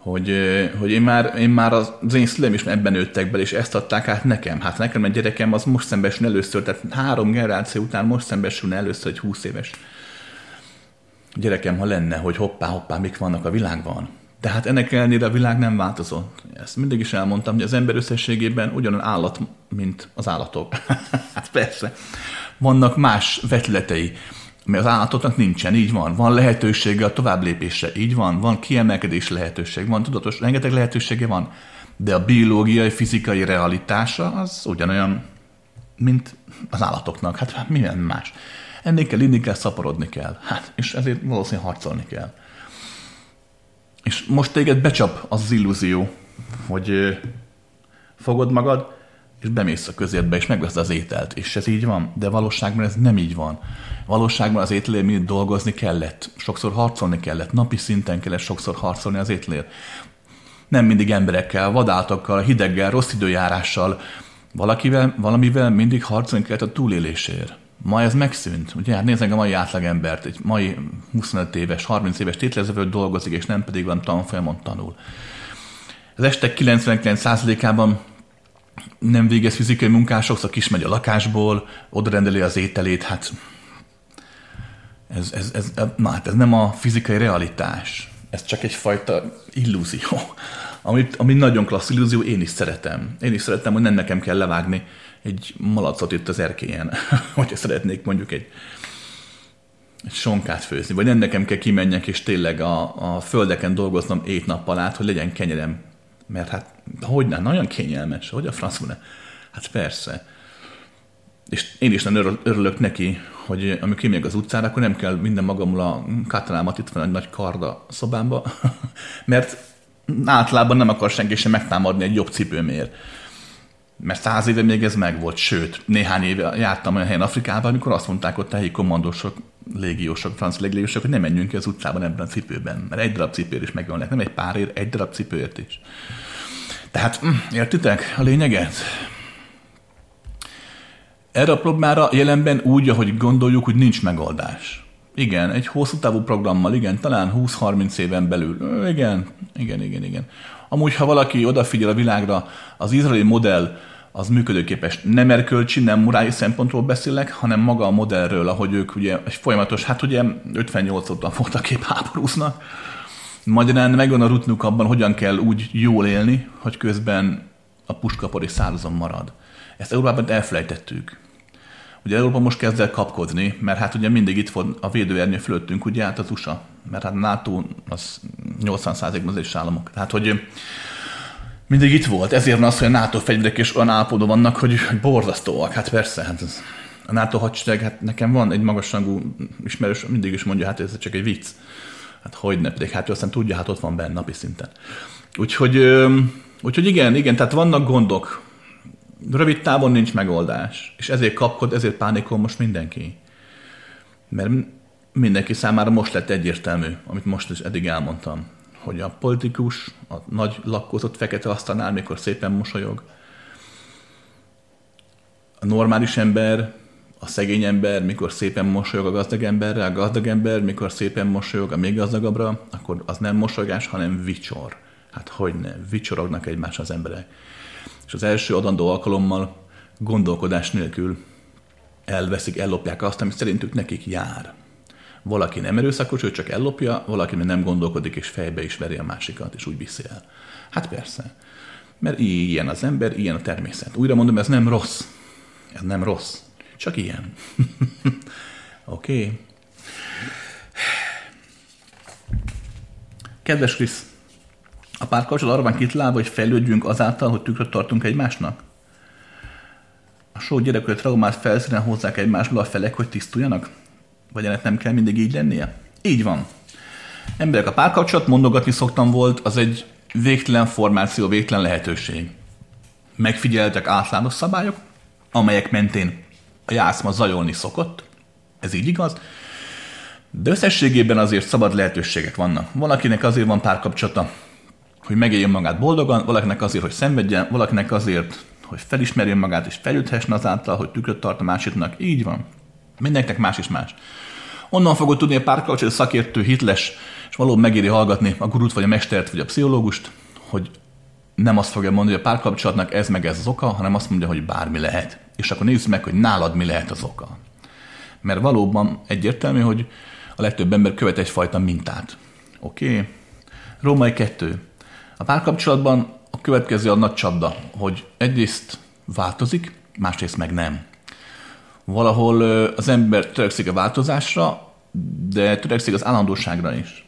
hogy, hogy én, már, én már az, az én szüleim is ebben nőttek bele, és ezt adták át nekem. Hát nekem egy gyerekem az most szembesül először, tehát három generáció után most szembesülne először egy 20 éves gyerekem, ha lenne, hogy hoppá, hoppá, mik vannak a világban. Tehát ennek ellenére a világ nem változott. Ezt mindig is elmondtam, hogy az ember összességében ugyanolyan állat, mint az állatok. hát persze. Vannak más vetületei, mert az állatoknak nincsen, így van. Van lehetősége a tovább lépésre, így van. Van kiemelkedés lehetőség, van tudatos, rengeteg lehetősége van. De a biológiai, fizikai realitása az ugyanolyan, mint az állatoknak. Hát milyen más. Ennél kell, inni kell, szaporodni kell. Hát, és ezért valószínűleg harcolni kell. És most téged becsap az illúzió, hogy fogod magad, és bemész a közértbe, és megveszed az ételt. És ez így van, de valóságban ez nem így van. Valóságban az ételért mindig dolgozni kellett. Sokszor harcolni kellett. Napi szinten kellett sokszor harcolni az ételért. Nem mindig emberekkel, vadátokkal, hideggel, rossz időjárással. Valakivel, valamivel mindig harcolni kellett a túlélésért. Ma ez megszűnt. Ugye hát nézzük a mai átlagembert, egy mai 25 éves, 30 éves tételezővel dolgozik, és nem pedig van tanfolyamon tanul. Az este 99%-ában nem végez fizikai munkás, sokszor kismegy a lakásból, oda rendeli az ételét, hát ez, ez, ez, na, hát ez nem a fizikai realitás. Ez csak egyfajta illúzió. Amit, ami nagyon klassz illúzió, én is szeretem. Én is szeretem, hogy nem nekem kell levágni egy malacot itt az erkélyen, hogyha szeretnék mondjuk egy, egy sonkát főzni, vagy nem nekem kell kimenjek, és tényleg a, a földeken dolgoznom ét nappal át, hogy legyen kenyerem. Mert hát, hogy nem, nagyon kényelmes, hogy a francba ne? Hát persze. És én is nem örülök neki, hogy amikor kimegyek az utcára, akkor nem kell minden magamul a katalámat itt van egy nagy karda szobámba, mert általában nem akar senki sem megtámadni egy jobb cipőmért mert száz éve még ez megvolt, sőt, néhány éve jártam olyan helyen Afrikában, amikor azt mondták ott a helyi kommandósok, légiósok, francia légiósok, hogy nem menjünk az utcában ebben a cipőben, mert egy darab cipőért is megölnek, nem egy párért, egy darab cipőért is. Tehát, hm, értitek a lényeget? Erre a problémára jelenben úgy, ahogy gondoljuk, hogy nincs megoldás. Igen, egy hosszú távú programmal, igen, talán 20-30 éven belül. Igen, igen, igen, igen. Amúgy, ha valaki odafigyel a világra, az izraeli modell az működőképes. Nem erkölcsi, nem morái szempontról beszélek, hanem maga a modellről, ahogy ők ugye egy folyamatos, hát ugye 58 óta voltak kép háborúznak. Magyarán megvan a rutnuk abban, hogyan kell úgy jól élni, hogy közben a puskapor és szárazon marad. Ezt Európában elfelejtettük. Ugye Európa most kezd el kapkodni, mert hát ugye mindig itt van a védőernyő fölöttünk, ugye hát az USA, mert hát NATO az 80%-ban az államok. Tehát, hogy mindig itt volt. Ezért van az, hogy a NATO fegyverek is olyan állapodó vannak, hogy borzasztóak. Hát persze, hát ez, a NATO hadsereg, hát nekem van egy magasrangú ismerős, mindig is mondja, hát ez csak egy vicc. Hát hogy ne, pedig hát ő aztán tudja, hát ott van benne napi szinten. Úgyhogy, úgyhogy igen, igen, tehát vannak gondok. Rövid távon nincs megoldás. És ezért kapkod, ezért pánikol most mindenki. Mert mindenki számára most lett egyértelmű, amit most is eddig elmondtam hogy a politikus a nagy lakkozott fekete asztalnál, mikor szépen mosolyog, a normális ember, a szegény ember, mikor szépen mosolyog a gazdag emberre, a gazdag ember, mikor szépen mosolyog a még gazdagabbra, akkor az nem mosolygás, hanem vicsor. Hát hogy ne, vicsorognak egymás az emberek. És az első adandó alkalommal gondolkodás nélkül elveszik, ellopják azt, ami szerintük nekik jár. Valaki nem erőszakos, ő csak ellopja, valaki nem gondolkodik, és fejbe is veri a másikat, és úgy viszi el. Hát persze. Mert ilyen az ember, ilyen a természet. Újra mondom, ez nem rossz. Ez nem rossz. Csak ilyen. Oké. Okay. Kedves Krisz, a párkapcsolat arra van kitalálva, hogy fejlődjünk azáltal, hogy tükröt tartunk egymásnak? A sok gyerekről traumát felszínen hozzák egymásból a felek, hogy tisztuljanak? Vagy ennek nem kell mindig így lennie? Így van. Emberek, a párkapcsolat, mondogatni szoktam volt, az egy végtelen formáció, végtelen lehetőség. Megfigyeltek általános szabályok, amelyek mentén a jászma zajolni szokott, ez így igaz, de összességében azért szabad lehetőségek vannak. Valakinek azért van párkapcsolata, hogy megéljen magát boldogan, valakinek azért, hogy szenvedjen, valakinek azért, hogy felismerjen magát és fejlődhessen azáltal, hogy tükröt tart a másiknak. Így van. Mindenkinek más is más. Onnan fogod tudni a párkapcsolat szakértő, hitles, és valóban megéri hallgatni a gurút, vagy a mestert, vagy a pszichológust, hogy nem azt fogja mondani, hogy a párkapcsolatnak ez meg ez az oka, hanem azt mondja, hogy bármi lehet. És akkor nézzük meg, hogy nálad mi lehet az oka. Mert valóban egyértelmű, hogy a legtöbb ember követ egyfajta mintát. Oké? Okay? Római 2. A párkapcsolatban a következő a nagy csapda, hogy egyrészt változik, másrészt meg nem. Valahol az ember törekszik a változásra, de törekszik az állandóságra is.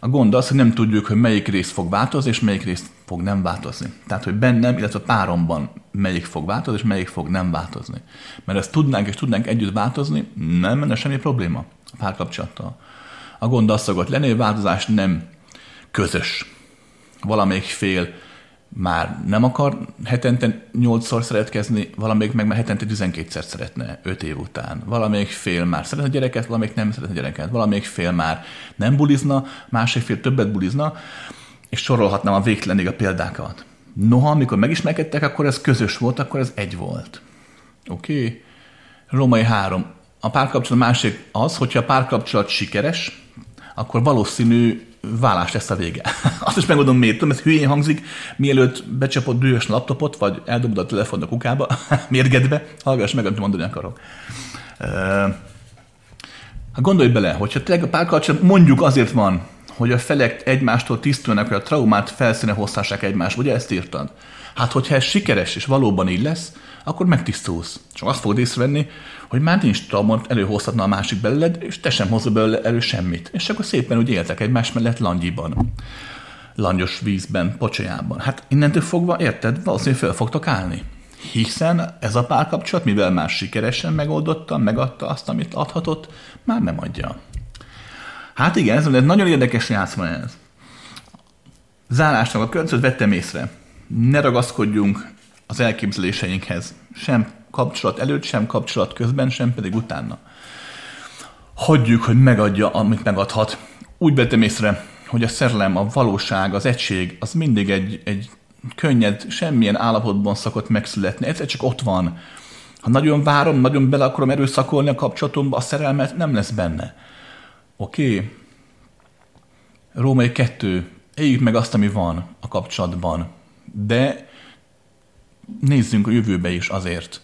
A gond az, hogy nem tudjuk, hogy melyik rész fog változni, és melyik rész fog nem változni. Tehát, hogy bennem, illetve a páromban melyik fog változni, és melyik fog nem változni. Mert ezt tudnánk, és tudnánk együtt változni, nem menne semmi probléma a párkapcsolattal. A gond az szokott lenni, hogy változás nem közös. Valamelyik fél már nem akar hetente 8-szor szeretkezni, valamelyik meg már hetente 12-szer szeretne 5 év után. Valamelyik fél már szeretne gyereket, valamelyik nem szeretne gyereket. Valamelyik fél már nem bulizna, másik fél többet bulizna, és sorolhatnám a végtelenig a példákat. Noha, amikor megismerkedtek, akkor ez közös volt, akkor ez egy volt. Oké? Okay? Római három. A párkapcsolat másik az, hogyha a párkapcsolat sikeres, akkor valószínű vállás lesz a vége. Azt is megmondom miért, tudom, ez hülyén hangzik, mielőtt becsapod bűvös laptopot, vagy eldobod a telefont a kukába, mérgedve, hallgass meg, amit mondani akarok. Hát gondolj bele, hogyha tényleg a párkapcsolat mondjuk azért van, hogy a felek egymástól tisztulnak, hogy a traumát felszíne hozhassák egymást, ugye ezt írtad? Hát, hogyha ez sikeres és valóban így lesz, akkor megtisztulsz. Csak azt fogod észrevenni, hogy már nincs traumont, előhozhatna a másik belőled, és te sem hozod belőle elő semmit. És akkor szépen úgy éltek egymás mellett langyiban. Langyos vízben, pocsolyában. Hát innentől fogva, érted, valószínűleg fel fogtok állni. Hiszen ez a párkapcsolat, mivel már sikeresen megoldotta, megadta azt, amit adhatott, már nem adja. Hát igen, ez egy nagyon érdekes játszma ez. Zárásnak a következőt vettem észre. Ne ragaszkodjunk az elképzeléseinkhez. Sem kapcsolat előtt, sem kapcsolat közben, sem pedig utána. Hagyjuk, hogy megadja, amit megadhat. Úgy vettem észre, hogy a szerelem, a valóság, az egység, az mindig egy, egy könnyed, semmilyen állapotban szokott megszületni. Ez csak ott van. Ha nagyon várom, nagyon bele akarom erőszakolni a kapcsolatomba, a szerelmet nem lesz benne. Oké? Okay. Római kettő. Éljük meg azt, ami van a kapcsolatban. De nézzünk a jövőbe is azért,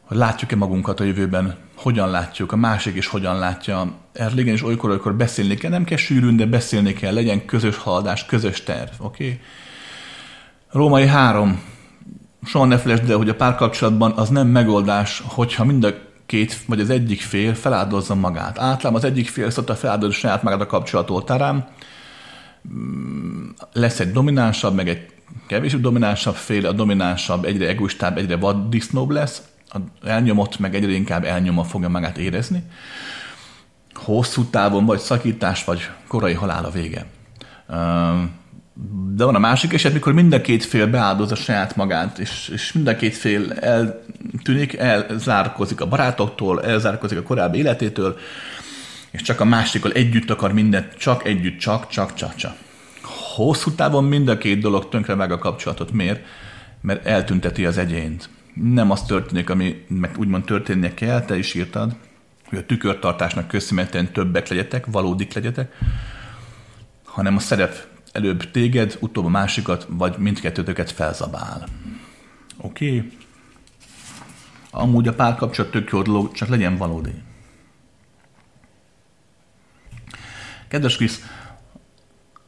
hogy látjuk-e magunkat a jövőben, hogyan látjuk, a másik is hogyan látja. Erről igen, és olykor, olykor beszélni kell, nem kell sűrűn, de beszélni kell, legyen közös haladás, közös terv, oké? Okay? Római három. Soha ne felejtsd el, hogy a párkapcsolatban az nem megoldás, hogyha mind a két, vagy az egyik fél feláldozza magát. Általában az egyik fél szokta feláldozni saját magát a kapcsolat oltárán, lesz egy dominánsabb, meg egy kevésbé dominánsabb fél, a dominánsabb egyre egoistább, egyre vaddisznóbb lesz, a elnyomott meg egyre inkább elnyomva fogja magát érezni. Hosszú távon vagy szakítás, vagy korai halál a vége. De van a másik eset, mikor mind a két fél beáldozza saját magát, és, és mind a két fél eltűnik, elzárkozik a barátoktól, elzárkozik a korábbi életétől, és csak a másikkal együtt akar mindent, csak együtt, csak, csak, csak, csak hosszú távon mind a két dolog tönkre meg a kapcsolatot. Miért? Mert eltünteti az egyént. Nem az történik, ami meg úgymond történnie kell, te is írtad, hogy a tükörtartásnak köszönhetően többek legyetek, valódik legyetek, hanem a szerep előbb téged, utóbb a másikat, vagy mindkettőtöket felzabál. Oké? Okay. Amúgy a párkapcsolat tök jó dolog, csak legyen valódi. Kedves Krisz,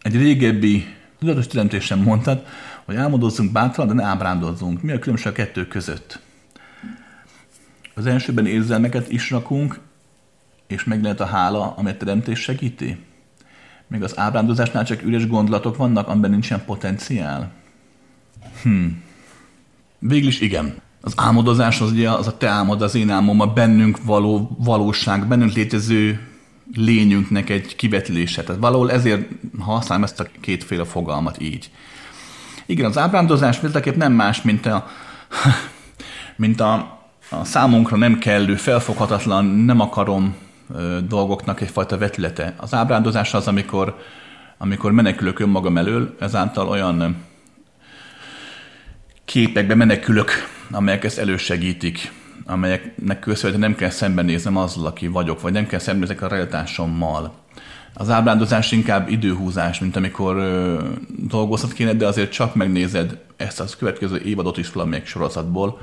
egy régebbi tudatos teremtésen mondtad, hogy álmodozzunk bátran, de ne ábrándozzunk. Mi a különbség a kettő között? Az elsőben érzelmeket is rakunk, és meg lehet a hála, amely teremtés segíti? Még az ábrándozásnál csak üres gondolatok vannak, amiben nincsen potenciál? Hm. Végül is igen. Az álmodozás az ugye az a te álmod, az én álmom, a bennünk való valóság, bennünk létező lényünknek egy kivetülése. Tehát valahol ezért használom ezt a kétféle fogalmat így. Igen, az ábrándozás például nem más, mint a, mint a, a számunkra nem kellő, felfoghatatlan, nem akarom ö, dolgoknak egyfajta vetülete. Az ábrándozás az, amikor, amikor menekülök önmagam elől, ezáltal olyan képekbe menekülök, amelyek ezt elősegítik. Amelyeknek köszönhetően nem kell szembenéznem azzal, aki vagyok, vagy nem kell szembenézek a realitásommal. Az ábrándozás inkább időhúzás, mint amikor ö, dolgozhat kéne, de azért csak megnézed ezt az következő évadot is valamelyik sorozatból,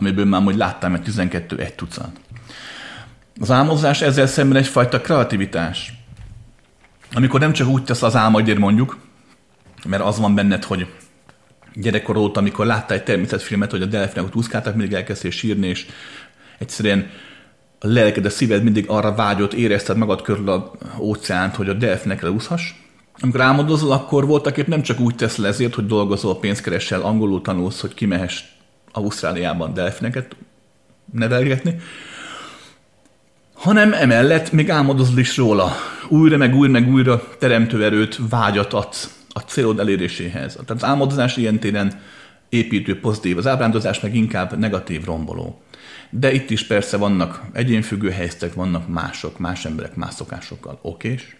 amiből már hogy láttam egy 12 egy tucat. Az álmodozás ezzel szemben egyfajta kreativitás. Amikor nem csak úgy tesz az álmodért mondjuk, mert az van benned, hogy gyerekkor óta, amikor láttál egy természetfilmet, hogy a delfinek úszkáltak, mindig elkezdtél sírni, és egyszerűen a lelked, a szíved mindig arra vágyott, érezted magad körül a óceánt, hogy a delfinekre úszhass. Amikor álmodozol, akkor voltak épp nem csak úgy teszel ezért, hogy dolgozol, pénzt keresel, angolul tanulsz, hogy kimehess Ausztráliában delfineket nevelgetni, hanem emellett még álmodozol is róla. Újra, meg újra, meg újra teremtő erőt, vágyat adsz a célod eléréséhez. Tehát az álmodozás ilyen téren építő, pozitív, az ábrándozás meg inkább negatív, romboló. De itt is persze vannak egyénfüggő helyzetek, vannak mások, más emberek más szokásokkal. Okés?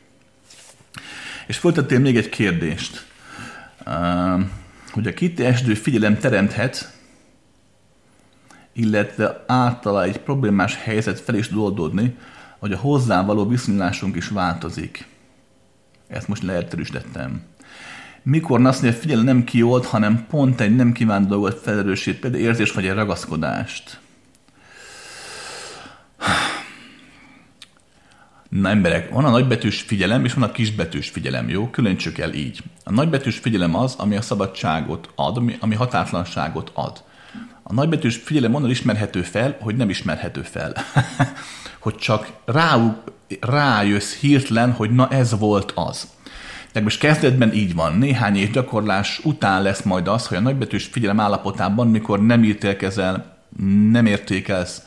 És folytattél még egy kérdést, hogy a kitiesdő figyelem teremthet, illetve általa egy problémás helyzet fel is oldódni, hogy a hozzá való viszonylásunk is változik. Ezt most leerősítettem. Mikor azt mondja, figyelj, nem kiold, hanem pont egy nem kívánt dolgot felerősít, például érzés vagy egy ragaszkodást. Na emberek, van a nagybetűs figyelem, és van a kisbetűs figyelem, jó? Különítsük el így. A nagybetűs figyelem az, ami a szabadságot ad, ami, ami határtlanságot ad. A nagybetűs figyelem onnan ismerhető fel, hogy nem ismerhető fel. hogy csak rá, rájössz hirtelen, hogy na ez volt az. Most kezdetben így van. Néhány év gyakorlás után lesz majd az, hogy a nagybetűs figyelem állapotában, mikor nem ítélkezel, nem értékelsz,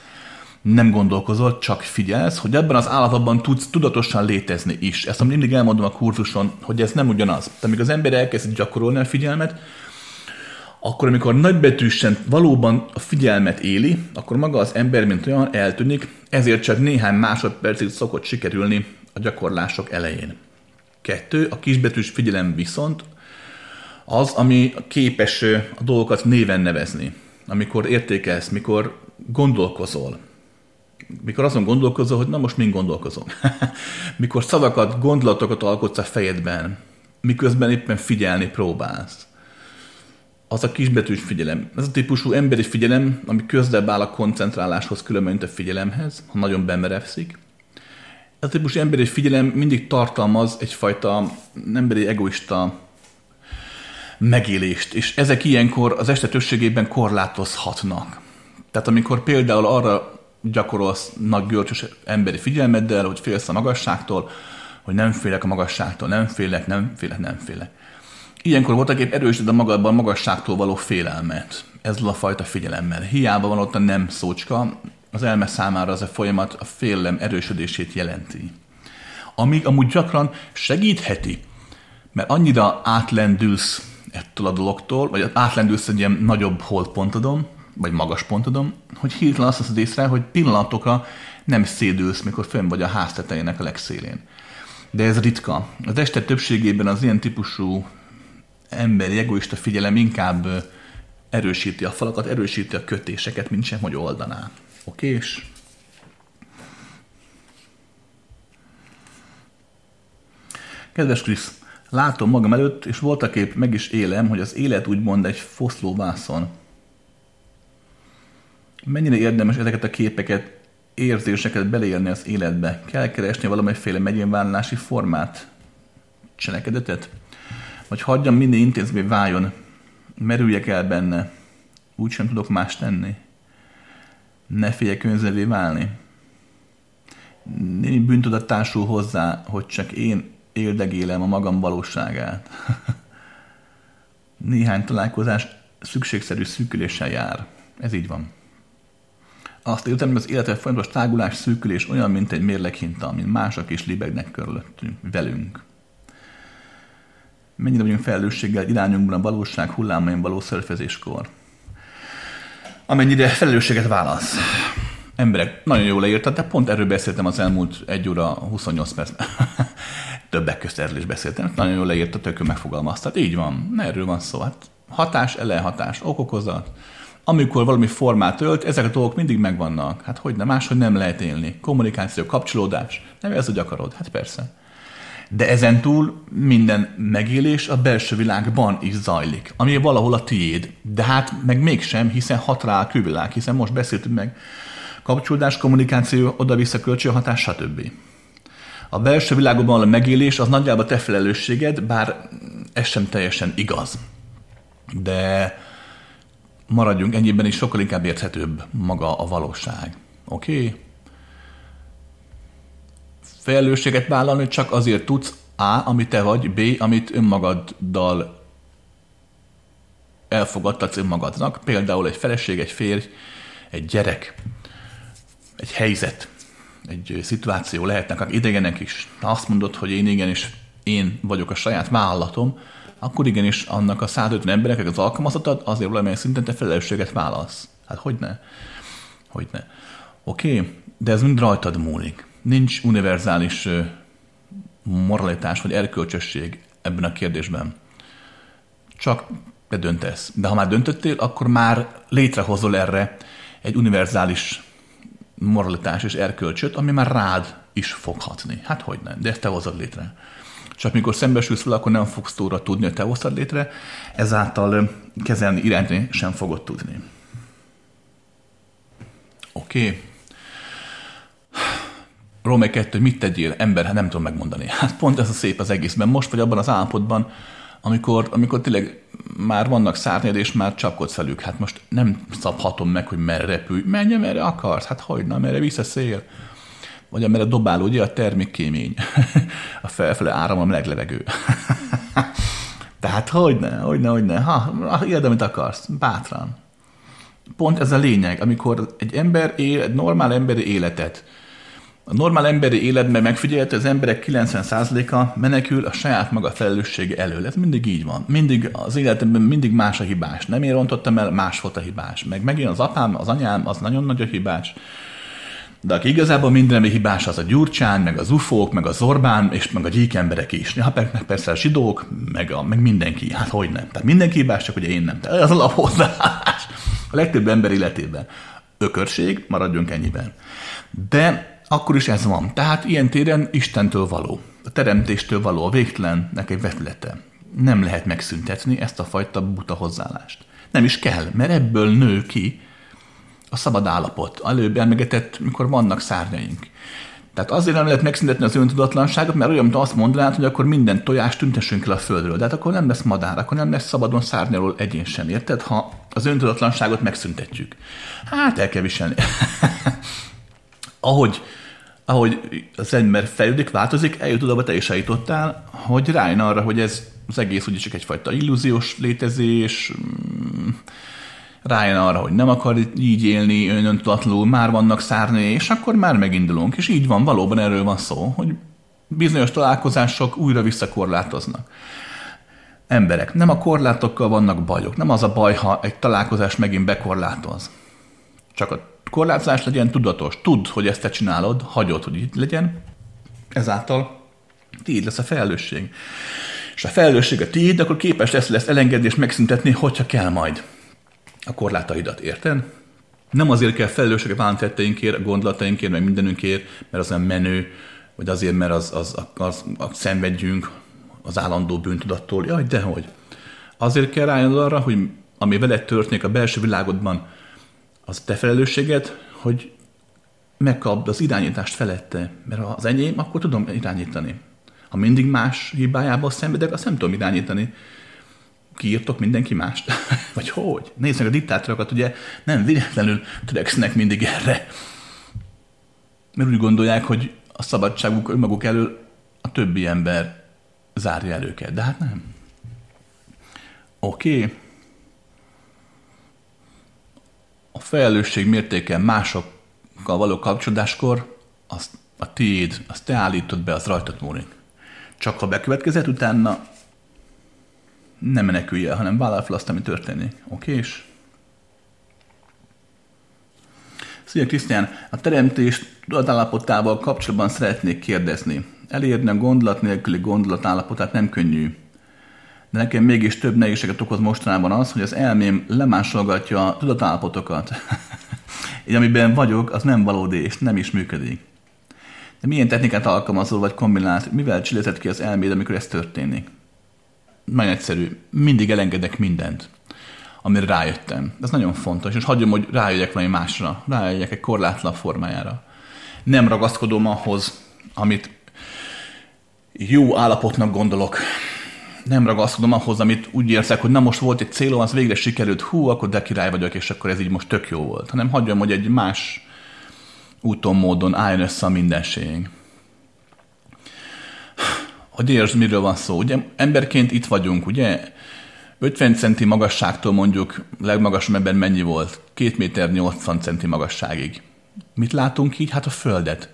nem gondolkozol, csak figyelsz, hogy ebben az állapotban tudsz tudatosan létezni is. Ezt mindig elmondom a kurzuson, hogy ez nem ugyanaz. Tehát amíg az ember elkezd gyakorolni a figyelmet, akkor amikor nagybetűsen valóban a figyelmet éli, akkor maga az ember, mint olyan, eltűnik, ezért csak néhány másodpercig szokott sikerülni a gyakorlások elején. Kettő, a kisbetűs figyelem viszont az, ami képes a dolgokat néven nevezni. Amikor értékelsz, mikor gondolkozol, mikor azon gondolkozol, hogy na most mind gondolkozom. mikor szavakat, gondolatokat alkotsz a fejedben, miközben éppen figyelni próbálsz az a kisbetűs figyelem. Ez a típusú emberi figyelem, ami közelebb áll a koncentráláshoz, különben, a figyelemhez, ha nagyon bemerevszik. Ez a típusú emberi figyelem mindig tartalmaz egyfajta emberi egoista megélést, és ezek ilyenkor az este többségében korlátozhatnak. Tehát amikor például arra gyakorolsz nagy görcsös emberi figyelmeddel, hogy félsz a magasságtól, hogy nem félek a magasságtól, nem félek, nem félek, nem félek. Ilyenkor voltak épp erősíted a magadban magasságtól való félelmet. Ez a fajta figyelemmel. Hiába van ott a nem szócska, az elme számára az a folyamat a félelem erősödését jelenti. Amíg amúgy gyakran segítheti, mert annyira átlendülsz ettől a dologtól, vagy átlendülsz egy ilyen nagyobb holdpontodon, vagy magas pontodon, hogy hirtelen azt veszed észre, hogy pillanatokra nem szédülsz, mikor fönn vagy a ház tetejének a legszélén. De ez ritka. Az este többségében az ilyen típusú emberi egoista figyelem inkább erősíti a falakat, erősíti a kötéseket, mint sem, hogy oldaná. Oké? És Kedves Krisz, látom magam előtt, és voltak épp meg is élem, hogy az élet úgymond egy foszlóvászon. Mennyire érdemes ezeket a képeket, érzéseket beleélni az életbe? Kell keresni valamelyféle megyénvállalási formát? Cselekedetet? Vagy hagyjam minden intézmény váljon, merüljek el benne, úgy sem tudok más tenni. Ne féljek önzevé válni. Némi bűntudat társul hozzá, hogy csak én éldegélem a magam valóságát. Néhány találkozás szükségszerű szűküléssel jár. Ez így van. Azt értem, hogy az életre folyamatos tágulás, szűkülés olyan, mint egy mérleghinta, amin mások is libegnek körülöttünk, velünk mennyire vagyunk felelősséggel irányunkban a valóság hullámain való szörfezéskor. Amennyire felelősséget válasz. Emberek, nagyon jól leírtad, de pont erről beszéltem az elmúlt 1 óra 28 percben. Többek közt erről is beszéltem. Nagyon jól leírtad, tökön megfogalmaztad. Így van, erről van szó. Hát hatás, ellenhatás, okokozat, amikor valami formát ölt, ezek a dolgok mindig megvannak. Hát hogy nem, máshogy nem lehet élni. Kommunikáció, kapcsolódás. Nem ez, hogy akarod. Hát persze. De ezen túl minden megélés a belső világban is zajlik, ami valahol a tiéd. De hát meg mégsem, hiszen hat rá a külvilág, hiszen most beszéltünk meg kapcsolódás, kommunikáció, oda-vissza kölcsönhatás, stb. A belső világban a megélés az nagyjából te felelősséged, bár ez sem teljesen igaz. De maradjunk ennyiben is, sokkal inkább érthetőbb maga a valóság. Oké? Okay? Felelősséget vállalni csak azért tudsz, A, ami te vagy, B, amit önmagaddal elfogadtatsz önmagadnak, például egy feleség, egy férj, egy gyerek, egy helyzet, egy szituáció lehetnek idegenek is. Ha azt mondod, hogy én igenis én vagyok a saját vállalatom, akkor igenis annak a 150 emberek, az alkalmazatod, azért valamilyen szinten te felelősséget válasz. Hát hogy ne? Hogy ne? Oké, okay? de ez mind rajtad múlik. Nincs univerzális moralitás vagy erkölcsösség ebben a kérdésben. Csak te döntesz. De ha már döntöttél, akkor már létrehozol erre egy univerzális moralitás és erkölcsöt, ami már rád is fog hatni. Hát hogy nem, de ezt te hozod létre. Csak mikor szembesülsz vele, akkor nem fogsz túlra tudni, hogy te hoztad létre, ezáltal kezelni, irányítani sem fogod tudni. Oké. Okay. Római 2, mit tegyél, ember, hát nem tudom megmondani. Hát pont ez a szép az egészben. Most vagy abban az állapotban, amikor, amikor tényleg már vannak szárnyad, és már csapkodsz velük. Hát most nem szabhatom meg, hogy merre repülj. Menj, merre akarsz. Hát hogy, na, merre vissza szél. Vagy amerre dobál, ugye a termékkémény. a felfele áram a meleg levegő. Tehát hogyne, hogyne, hogyne. Ha, éld, amit akarsz. Bátran. Pont ez a lényeg, amikor egy ember él, egy normál emberi életet, a normál emberi életben megfigyelte, az emberek 90%-a menekül a saját maga felelőssége elől. Ez mindig így van. Mindig az életemben mindig más a hibás. Nem én rontottam el, más volt a hibás. Meg megint az apám, az anyám, az nagyon nagy a hibás. De aki igazából minden hibás, az a Gyurcsán, meg az ufók, meg az Orbán, és meg a gyík emberek is. Ja, meg persze a zsidók, meg, a, meg mindenki. Hát hogy nem. Tehát mindenki hibás, csak ugye én nem. Tehát az alaphozzás. A legtöbb ember életében. Ökörség, maradjunk ennyiben. De akkor is ez van. Tehát ilyen téren Istentől való, a teremtéstől való, a végtelennek egy vetülete. Nem lehet megszüntetni ezt a fajta buta hozzáállást. Nem is kell, mert ebből nő ki a szabad állapot. Előbb elmegetett, mikor vannak szárnyaink. Tehát azért nem lehet megszüntetni az öntudatlanságot, mert olyan, mint azt mondanád, hogy akkor minden tojást tüntessünk el a földről. De hát akkor nem lesz madár, akkor nem lesz szabadon szárnyaló egyén sem, érted? Ha az öntudatlanságot megszüntetjük. Hát el kell viselni. Ahogy ahogy az ember fejlődik, változik, eljut oda, te is eljutottál, hogy rájön arra, hogy ez az egész ugye csak egyfajta illúziós létezés, mm, rájön arra, hogy nem akar így élni önöntudatlanul, már vannak szárnyai, és akkor már megindulunk. És így van, valóban erről van szó, hogy bizonyos találkozások újra visszakorlátoznak. Emberek, nem a korlátokkal vannak bajok, nem az a baj, ha egy találkozás megint bekorlátoz. Csak a korlátozás legyen tudatos. Tudd, hogy ezt te csinálod, hagyod, hogy itt legyen. Ezáltal tiéd lesz a felelősség. És a felelősség a tiéd, akkor képes lesz, lesz elengedni és megszüntetni, hogyha kell majd a korlátaidat, érted? Nem azért kell felelősséget vállalni tetteinkért, gondolatainkért, meg mindenünkért, mert az nem menő, vagy azért, mert az, az, az, az, az szenvedjünk az állandó bűntudattól. Jaj, dehogy. Azért kell rájönni arra, hogy ami veled történik a belső világodban, az te felelősséged, hogy megkapd az irányítást felette, mert ha az enyém, akkor tudom irányítani. Ha mindig más hibájából szenvedek, azt nem tudom irányítani. Kiírtok mindenki mást? Vagy hogy? Nézzük a diktátorokat, ugye nem véletlenül törekszenek mindig erre. Mert úgy gondolják, hogy a szabadságuk önmaguk elől a többi ember zárja el őket. De hát nem. Oké. Okay a felelősség mértéke másokkal való kapcsolódáskor, azt a tiéd, azt te állítod be, az rajtad múlik. Csak ha bekövetkezett, utána nem menekülj el, hanem vállal fel azt, ami történik. Oké? És Szia Krisztián, a teremtés tudatállapotával kapcsolatban szeretnék kérdezni. Elérni a gondolat nélküli gondolat állapotát nem könnyű. De nekem mégis több nehézséget okoz mostanában az, hogy az elmém lemásolgatja a tudatállapotokat. Így amiben vagyok, az nem valódi, és nem is működik. De milyen technikát alkalmazol, vagy kombinálsz, mivel csilletett ki az elméd, amikor ez történik? Nagyon egyszerű. Mindig elengedek mindent, amire rájöttem. Ez nagyon fontos, és hagyom, hogy rájöjjek valami másra, rájöjjek egy korlátlan formájára. Nem ragaszkodom ahhoz, amit jó állapotnak gondolok. Nem ragaszkodom ahhoz, amit úgy érzek, hogy na most volt egy célom, az végre sikerült, hú, akkor de király vagyok, és akkor ez így most tök jó volt. Hanem hagyjam, hogy egy más úton, módon álljon össze a mindenség. Hogy értsd, miről van szó. Ugye emberként itt vagyunk, ugye? 50 centi magasságtól mondjuk legmagasabb ember mennyi volt? 2 méter 80 centi magasságig. Mit látunk így? Hát a Földet.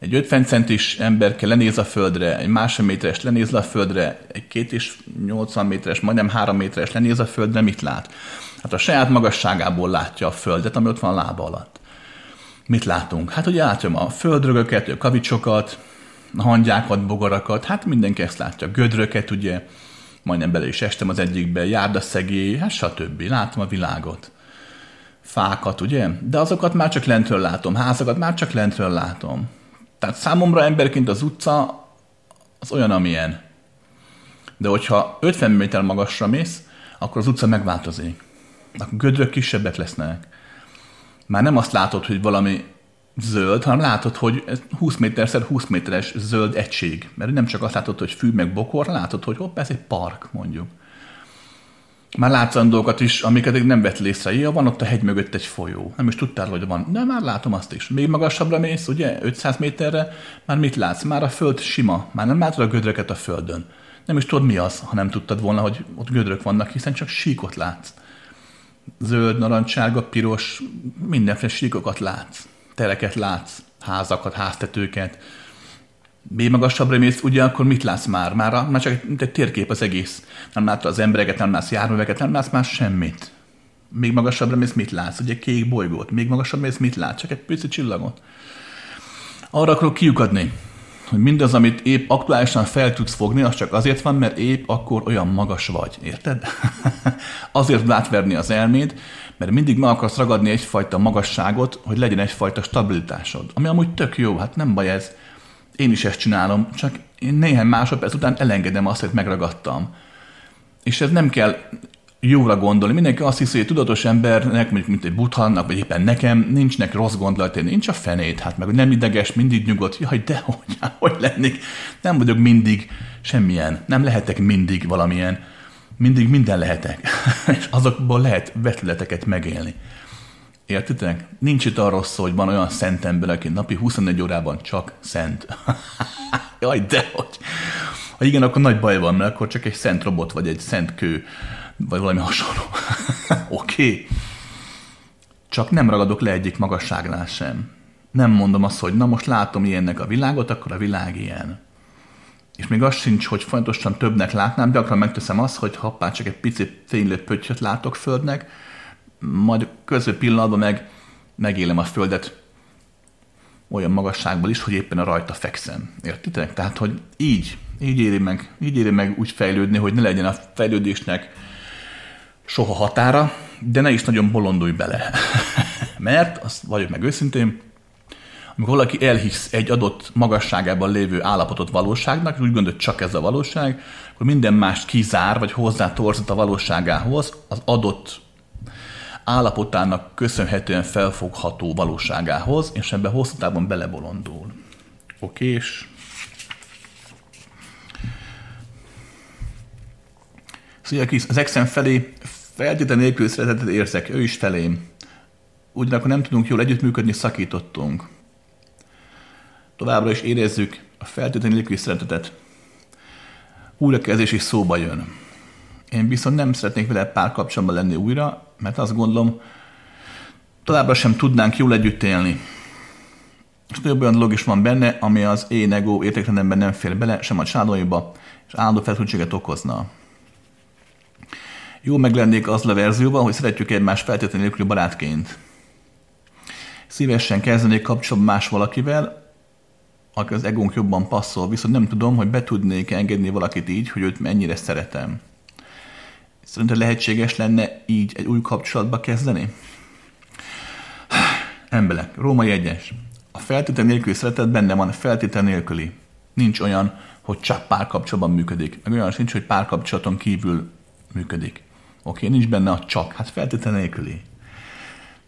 Egy 50 centis ember kell lenéz a földre, egy másfél méteres lenéz a földre, egy két és 80 méteres, majdnem három méteres lenéz a földre, mit lát? Hát a saját magasságából látja a földet, ami ott van a lába alatt. Mit látunk? Hát ugye látom a földrögöket, a kavicsokat, a hangyákat, bogarakat, hát mindenki ezt látja. Gödröket, ugye, majdnem bele is estem az egyikbe, járdaszegély, hát stb. Látom a világot. Fákat, ugye? De azokat már csak lentről látom, házakat már csak lentről látom. Tehát számomra emberként az utca az olyan, amilyen. De hogyha 50 méter magasra mész, akkor az utca megváltozik. A gödrök kisebbek lesznek. Már nem azt látod, hogy valami zöld, hanem látod, hogy 20 méterszer 20 méteres zöld egység. Mert nem csak azt látod, hogy fű meg bokor, látod, hogy hopp, ez egy park, mondjuk. Már látsz dolgokat is, amiket nem vett észre. Ja, van ott a hegy mögött egy folyó. Nem is tudtál, hogy van. De már látom azt is. Még magasabbra mész, ugye, 500 méterre, már mit látsz? Már a föld sima. Már nem látod a gödröket a földön. Nem is tudod mi az, ha nem tudtad volna, hogy ott gödrök vannak, hiszen csak síkot látsz. Zöld, narancssárga, piros, mindenféle síkokat látsz. Tereket látsz, házakat, háztetőket, még magasabbra mész, ugye akkor mit látsz már? Már, a, már csak egy, egy térkép az egész. Nem látod az embereket, nem látsz járműveket, nem látsz már semmit. Még magasabbra mész, mit látsz? Ugye kék bolygót. Még magasabbra mész, mit látsz? Csak egy pici csillagot. Arra akarok kiukadni, hogy mindaz, amit épp aktuálisan fel tudsz fogni, az csak azért van, mert épp akkor olyan magas vagy. Érted? azért átverni az elméd, mert mindig meg akarsz ragadni egyfajta magasságot, hogy legyen egyfajta stabilitásod. Ami amúgy tök jó, hát nem baj ez én is ezt csinálom, csak én néhány másodperc után elengedem azt, hogy megragadtam. És ez nem kell jóra gondolni. Mindenki azt hiszi, hogy tudatos embernek, mondjuk mint egy buthannak, vagy éppen nekem, nincsnek rossz gondolatai, nincs a fenét, hát meg hogy nem ideges, mindig nyugodt, jaj, de hogy, hogy lennék. Nem vagyok mindig semmilyen, nem lehetek mindig valamilyen, mindig minden lehetek. és azokból lehet vetületeket megélni. Értitek? Nincs itt arról szó, hogy van olyan szent ember, aki napi 24 órában csak szent. Jaj, de hogy. Ha igen, akkor nagy baj van, mert akkor csak egy szent robot, vagy egy szent kő, vagy valami hasonló. Oké. okay. Csak nem ragadok le egyik magasságnál sem. Nem mondom azt, hogy na most látom ilyennek a világot, akkor a világ ilyen. És még az sincs, hogy fontosan többnek látnám, gyakran megteszem azt, hogy hoppá, csak egy pici fénylő pöttyöt látok földnek, majd köző pillanatban meg megélem a Földet olyan magasságból is, hogy éppen a rajta fekszem. Értitek? Tehát, hogy így, így éri meg, így éri meg úgy fejlődni, hogy ne legyen a fejlődésnek soha határa, de ne is nagyon bolondulj bele. Mert, azt vagyok meg őszintén, amikor valaki elhisz egy adott magasságában lévő állapotot valóságnak, és úgy gondolja, hogy csak ez a valóság, akkor minden mást kizár, vagy hozzá torzít a valóságához, az adott állapotának köszönhetően felfogható valóságához, és ebbe hosszú távon belebolondul. és Szia Krisz, az exem felé feltétlenül nélkül szeretetet érzek, ő is felém. Ugyanakkor nem tudunk jól együttműködni, szakítottunk. Továbbra is érezzük a feltétlenül nélkül szeretetet. Újrakezdés is szóba jön. Én viszont nem szeretnék vele párkapcsolatban lenni újra, mert azt gondolom, továbbra sem tudnánk jól együtt élni. És több olyan dolog is van benne, ami az én ego értékrendemben nem fér bele, sem a családaiba, és állandó feltűntséget okozna. Jó meg lennék az a verzióban, hogy szeretjük egymást feltétlenül nélküli barátként. Szívesen kezdenék kapcsolatban más valakivel, aki az egónk jobban passzol, viszont nem tudom, hogy be tudnék engedni valakit így, hogy őt mennyire szeretem. Szerinted lehetséges lenne így egy új kapcsolatba kezdeni? Emberek, Római egyes. A feltétel nélküli szeretet benne van, feltétel nélküli. Nincs olyan, hogy csak párkapcsolatban működik. Meg olyan sincs, hogy párkapcsolaton kívül működik. Oké, nincs benne a csak, hát feltétel nélküli.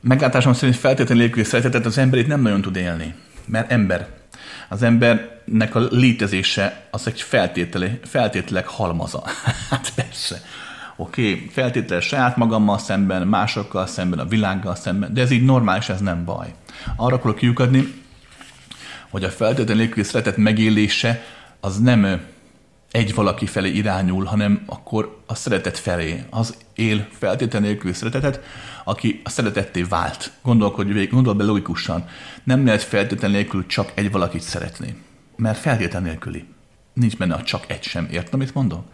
Meglátásom szerint feltétel nélküli szeretetet az ember nem nagyon tud élni. Mert ember. Az embernek a létezése az egy feltétele, feltételek halmaza. hát persze. Oké, okay, feltétele saját magammal szemben, másokkal szemben, a világgal szemben, de ez így normális, ez nem baj. Arra akarok kiukadni, hogy a feltétel nélküli szeretet megélése az nem egy valaki felé irányul, hanem akkor a szeretet felé. Az él feltétel nélküli szeretetet, aki a szeretetté vált. Gondolkodj végig, gondol be logikusan. Nem lehet feltétel nélkül csak egy valakit szeretni. Mert feltétel nélküli. Nincs benne a csak egy sem. Értem, amit mondok?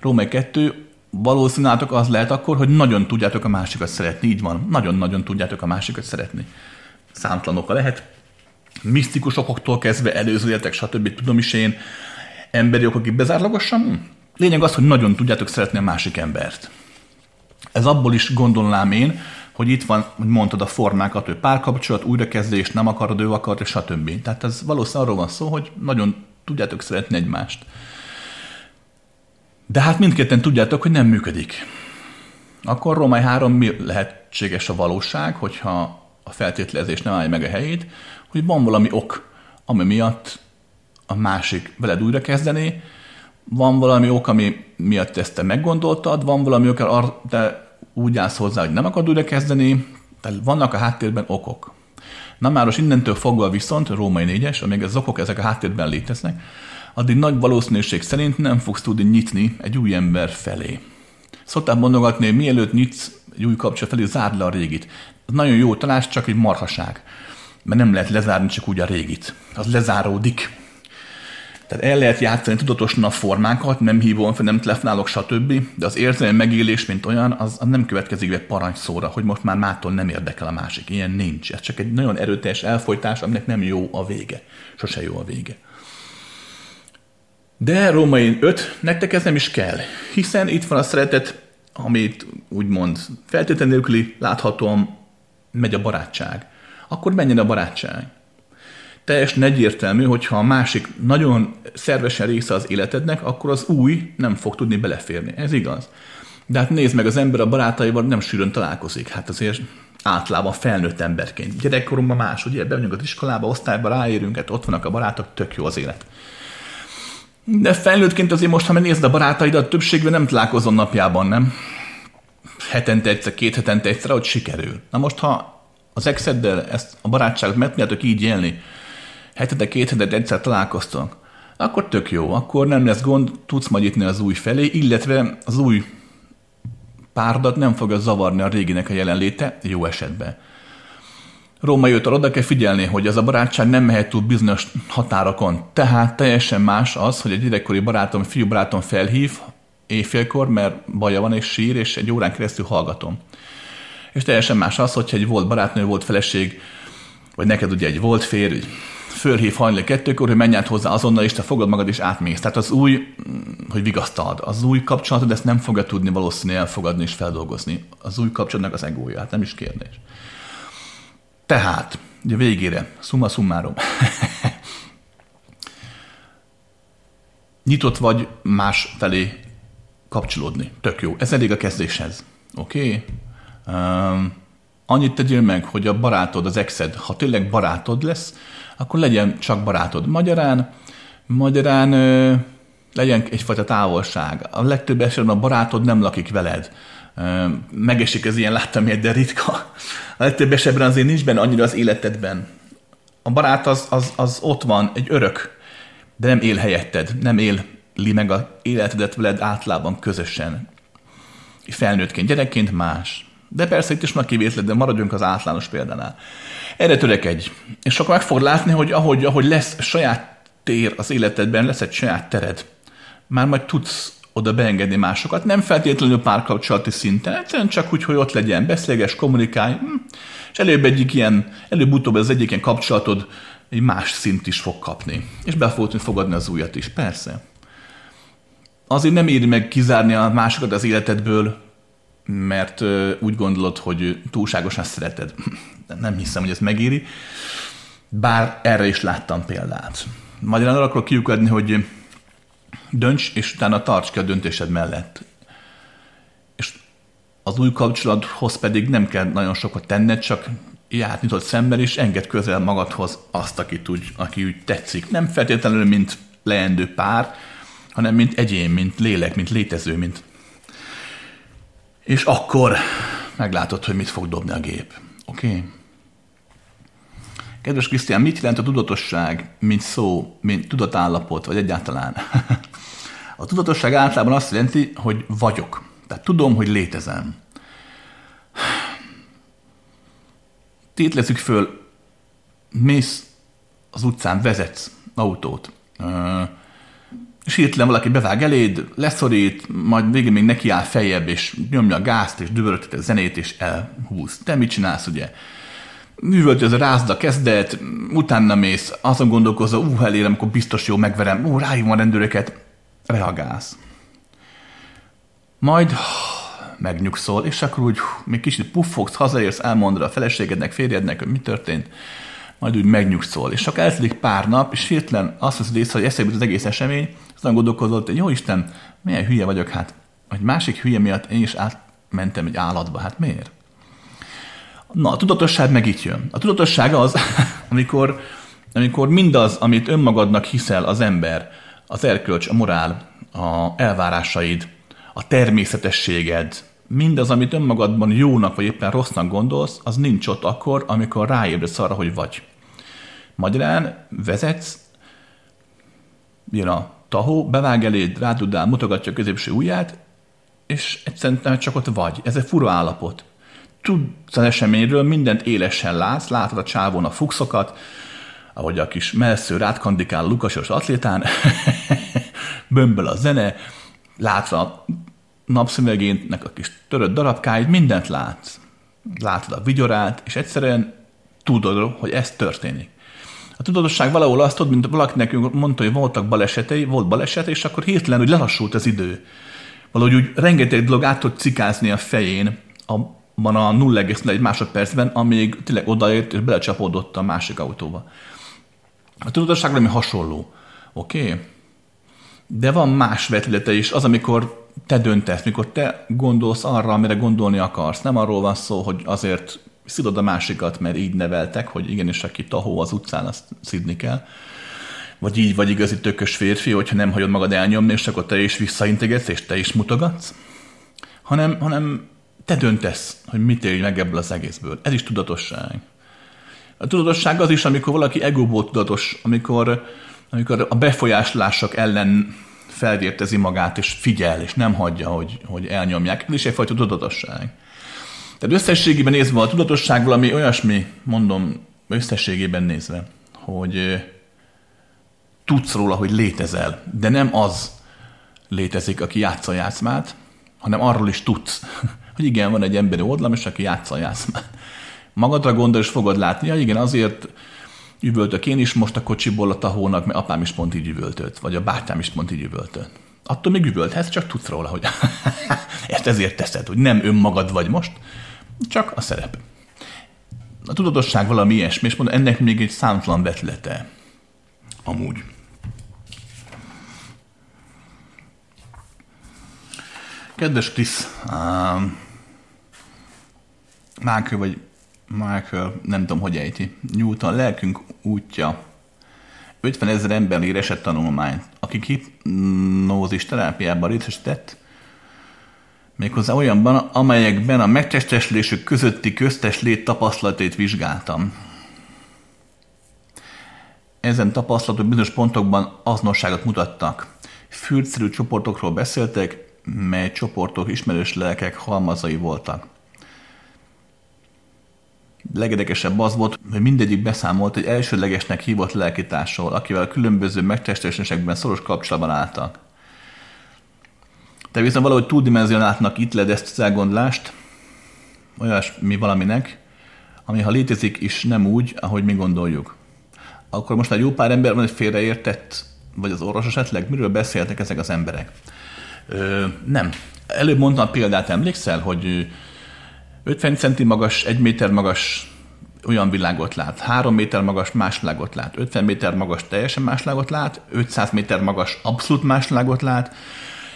Római 2, valószínűleg az lehet akkor, hogy nagyon tudjátok a másikat szeretni. Így van. Nagyon-nagyon tudjátok a másikat szeretni. Számtalan oka lehet. Misztikus okoktól kezdve, előző életek, stb. Tudom is én emberi okok bezárlagosan. Lényeg az, hogy nagyon tudjátok szeretni a másik embert. Ez abból is gondolnám én, hogy itt van, hogy mondtad a formákat, hogy párkapcsolat, újrakezdés, nem akarod, ő akart, és stb. Tehát ez valószínűleg arról van szó, hogy nagyon tudjátok szeretni egymást. De hát mindketten tudjátok, hogy nem működik. Akkor Római 3 mi lehetséges a valóság, hogyha a feltételezés nem állja meg a helyét, hogy van valami ok, ami miatt a másik veled újra kezdeni, van valami ok, ami miatt ezt te meggondoltad, van valami ok, te úgy állsz hozzá, hogy nem akarod újra kezdeni, tehát vannak a háttérben okok. Na már most innentől fogva viszont, római négyes, amíg az okok ezek a háttérben léteznek, addig nagy valószínűség szerint nem fogsz tudni nyitni egy új ember felé. Szokták mondogatni, mielőtt nyitsz egy új kapcsolat felé, zárd le a régit. Ez nagyon jó tanács, csak egy marhaság. Mert nem lehet lezárni csak úgy a régit. Az lezáródik tehát el lehet játszani tudatosan a formákat, nem hívom fel, nem telefonálok, stb. De az érzelmi megélés, mint olyan, az, az nem következik be parancsszóra, hogy most már mától nem érdekel a másik. Ilyen nincs. Ez csak egy nagyon erőteljes elfolytás, aminek nem jó a vége. Sose jó a vége. De Római 5, nektek ez nem is kell, hiszen itt van a szeretet, amit úgymond feltétlenül nélküli láthatóan megy a barátság. Akkor menjen a barátság teljesen egyértelmű, hogyha a másik nagyon szervesen része az életednek, akkor az új nem fog tudni beleférni. Ez igaz. De hát nézd meg, az ember a barátaival nem sűrűn találkozik. Hát azért általában felnőtt emberként. Gyerekkoromban más, ugye, bemegyünk az iskolába, osztályba ráérünk, hát ott vannak a barátok, tök jó az élet. De felnőttként azért most, ha megnézed a barátaidat, többségben nem találkozom napjában, nem? Hetente egyszer, két hetente egyszer, hogy sikerül. Na most, ha az exeddel ezt a barátságot meg tudjátok így élni, hetente, két hetente egyszer találkoztunk, akkor tök jó, akkor nem lesz gond, tudsz majd nyitni az új felé, illetve az új párdat nem fogja zavarni a réginek a jelenléte, jó esetben. Római 5 oda kell figyelni, hogy az a barátság nem mehet túl bizonyos határokon. Tehát teljesen más az, hogy egy gyerekkori barátom, fiú barátom felhív éjfélkor, mert baja van és sír, és egy órán keresztül hallgatom. És teljesen más az, hogyha egy volt barátnő, volt feleség, vagy neked ugye egy volt férj, fölhív hajnali kettőkor, hogy menj át hozzá azonnal, és te fogod magad és átmész. Tehát az új, hogy vigasztald, az új kapcsolatod ezt nem fogja tudni valószínűleg elfogadni és feldolgozni. Az új kapcsolatnak az egója, hát nem is kérdés. Tehát, ugye végére, summa summarum. Nyitott vagy más felé kapcsolódni. Tök jó. Ez elég a kezdéshez. Oké? Okay? Um, annyit tegyél meg, hogy a barátod, az exed, ha tényleg barátod lesz, akkor legyen csak barátod. Magyarán, magyarán ö, legyen egyfajta távolság. A legtöbb esetben a barátod nem lakik veled. Megesik ez ilyen, láttam ilyet, de ritka. A legtöbb esetben azért nincs benne annyira az életedben. A barát az, az, az ott van, egy örök, de nem él helyetted, nem éli meg a életedet veled átlában közösen. Felnőttként, gyerekként más. De persze itt is van kivétel, de maradjunk az általános példánál. Erre törekedj. És akkor meg fogod látni, hogy ahogy, ahogy lesz saját tér az életedben, lesz egy saját tered, már majd tudsz oda beengedni másokat, nem feltétlenül párkapcsolati szinten, egyszerűen csak úgy, hogy ott legyen, beszélges, kommunikálj, hm. és előbb egyik ilyen, előbb-utóbb az egyik ilyen kapcsolatod egy más szint is fog kapni. És be fogod fogadni az újat is, persze. Azért nem éri meg kizárni a másokat az életedből, mert úgy gondolod, hogy túlságosan szereted. Nem hiszem, hogy ez megéri. Bár erre is láttam példát. Magyarán arra akarok kiukadni, hogy dönts, és utána tarts ki a döntésed mellett. És az új kapcsolathoz pedig nem kell nagyon sokat tenned, csak ját nyitott szemben, és enged közel magadhoz azt, akit úgy, aki úgy tetszik. Nem feltétlenül, mint leendő pár, hanem mint egyén, mint lélek, mint létező, mint... És akkor meglátod, hogy mit fog dobni a gép. Oké? Okay? Kedves Krisztián, mit jelent a tudatosság, mint szó, mint tudatállapot, vagy egyáltalán? a tudatosság általában azt jelenti, hogy vagyok. Tehát tudom, hogy létezem. Tétlezzük föl, mész az utcán, vezetsz autót, és hirtelen valaki bevág eléd, leszorít, majd végén még neki áll fejebb, és nyomja a gázt, és dübörögteti a zenét, és elhúz. Te mit csinálsz, ugye? Rázd a kezdet, utána mész, azon gondolkozol, ú, elérem, akkor biztos jó, megverem, ú, ráhívom a rendőröket, reagálsz. Majd megnyugszol, és akkor úgy még kicsit puffogsz, hazaérsz, elmondod a feleségednek, férjednek, hogy mi történt, majd úgy megnyugszol. És csak eltelik pár nap, és hirtelen azt veszed észre, hogy eszébe az egész esemény, aztán gondolkozott, hogy jó Isten, milyen hülye vagyok, hát egy másik hülye miatt én is átmentem egy állatba, hát miért? Na, a tudatosság meg itt jön. A tudatosság az, amikor, amikor mindaz, amit önmagadnak hiszel az ember, az erkölcs, a morál, a elvárásaid, a természetességed, mindaz, amit önmagadban jónak vagy éppen rossznak gondolsz, az nincs ott akkor, amikor ráébredsz arra, hogy vagy. Magyarán vezetsz, jön a tahó, bevág eléd, rádudál, mutogatja a középső ujját, és egyszerűen csak ott vagy. Ez egy fura állapot. Tudsz az eseményről, mindent élesen látsz, látod a csávón a fuxokat, ahogy a kis melsző rátkandikál a lukasos atlétán, bömböl a zene, látva napszemegének a kis törött darabkáit, mindent látsz. Látod a vigyorát, és egyszerűen tudod, hogy ez történik. A tudatosság valahol azt tudod, mint valakinek mondta, hogy voltak balesetei, volt baleset, és akkor hirtelen úgy lelassult az idő. Valahogy úgy rengeteg dolog át tud cikázni a fején, abban a 0,1 másodpercben, amíg tényleg odaért és belecsapódott a másik autóba. A tudatosság valami hasonló. Oké? Okay? De van más vetülete is, az, amikor te döntesz, mikor te gondolsz arra, amire gondolni akarsz. Nem arról van szó, hogy azért szidod a másikat, mert így neveltek, hogy igenis, aki tahó az utcán, azt szidni kell. Vagy így vagy igazi tökös férfi, hogyha nem hagyod magad elnyomni, és akkor te is visszaintegetsz, és te is mutogatsz. Hanem, hanem te döntesz, hogy mit élj meg ebből az egészből. Ez is tudatosság. A tudatosság az is, amikor valaki egóból tudatos, amikor, amikor a befolyáslások ellen felvértezi magát, és figyel, és nem hagyja, hogy, hogy elnyomják. Ez is egyfajta tudatosság. Tehát összességében nézve a tudatosság valami olyasmi, mondom, összességében nézve, hogy tudsz róla, hogy létezel, de nem az létezik, aki játsza a játszmát, hanem arról is tudsz, hogy igen, van egy emberi oldalom, és aki játsza a játszmát. Magadra gondol, és fogod látni, ja igen, azért üvöltök én is most a kocsiból a tahónak, mert apám is pont így üvöltött, vagy a bátyám is pont így üvöltött. Attól még üvölthetsz, csak tudsz róla, hogy ezt ezért teszed, hogy nem önmagad vagy most, csak a szerep. A tudatosság valami ilyesmi, és mondom, ennek még egy számtalan betlete. Amúgy. Kedves Krisz, um, Michael, vagy Michael, nem tudom, hogy ejti, Newton, lelkünk útja 50 ezer ember ír tanulmányt, akik hipnózis terápiában részesített, méghozzá olyanban, amelyekben a megtestesülésük közötti köztes lét tapasztalatait vizsgáltam. Ezen tapasztalatok bizonyos pontokban azonosságot mutattak. Fürtszerű csoportokról beszéltek, mely csoportok ismerős lelkek halmazai voltak. Legedekesebb az volt, hogy mindegyik beszámolt hogy elsődlegesnek hívott lelkitársról, akivel különböző megtestesülésekben szoros kapcsolatban álltak. Te viszont valahogy túldimenzionáltnak itt led ezt az elgondolást, olyasmi valaminek, ami ha létezik is nem úgy, ahogy mi gondoljuk. Akkor most egy jó pár ember van, hogy félreértett, vagy az orvos esetleg, miről beszéltek ezek az emberek? Ö, nem. előbb mondtam a példát, emlékszel, hogy 50 centi magas, 1 méter magas olyan világot lát, 3 méter magas más világot lát, 50 méter magas teljesen más világot lát, 500 méter magas abszolút más világot lát,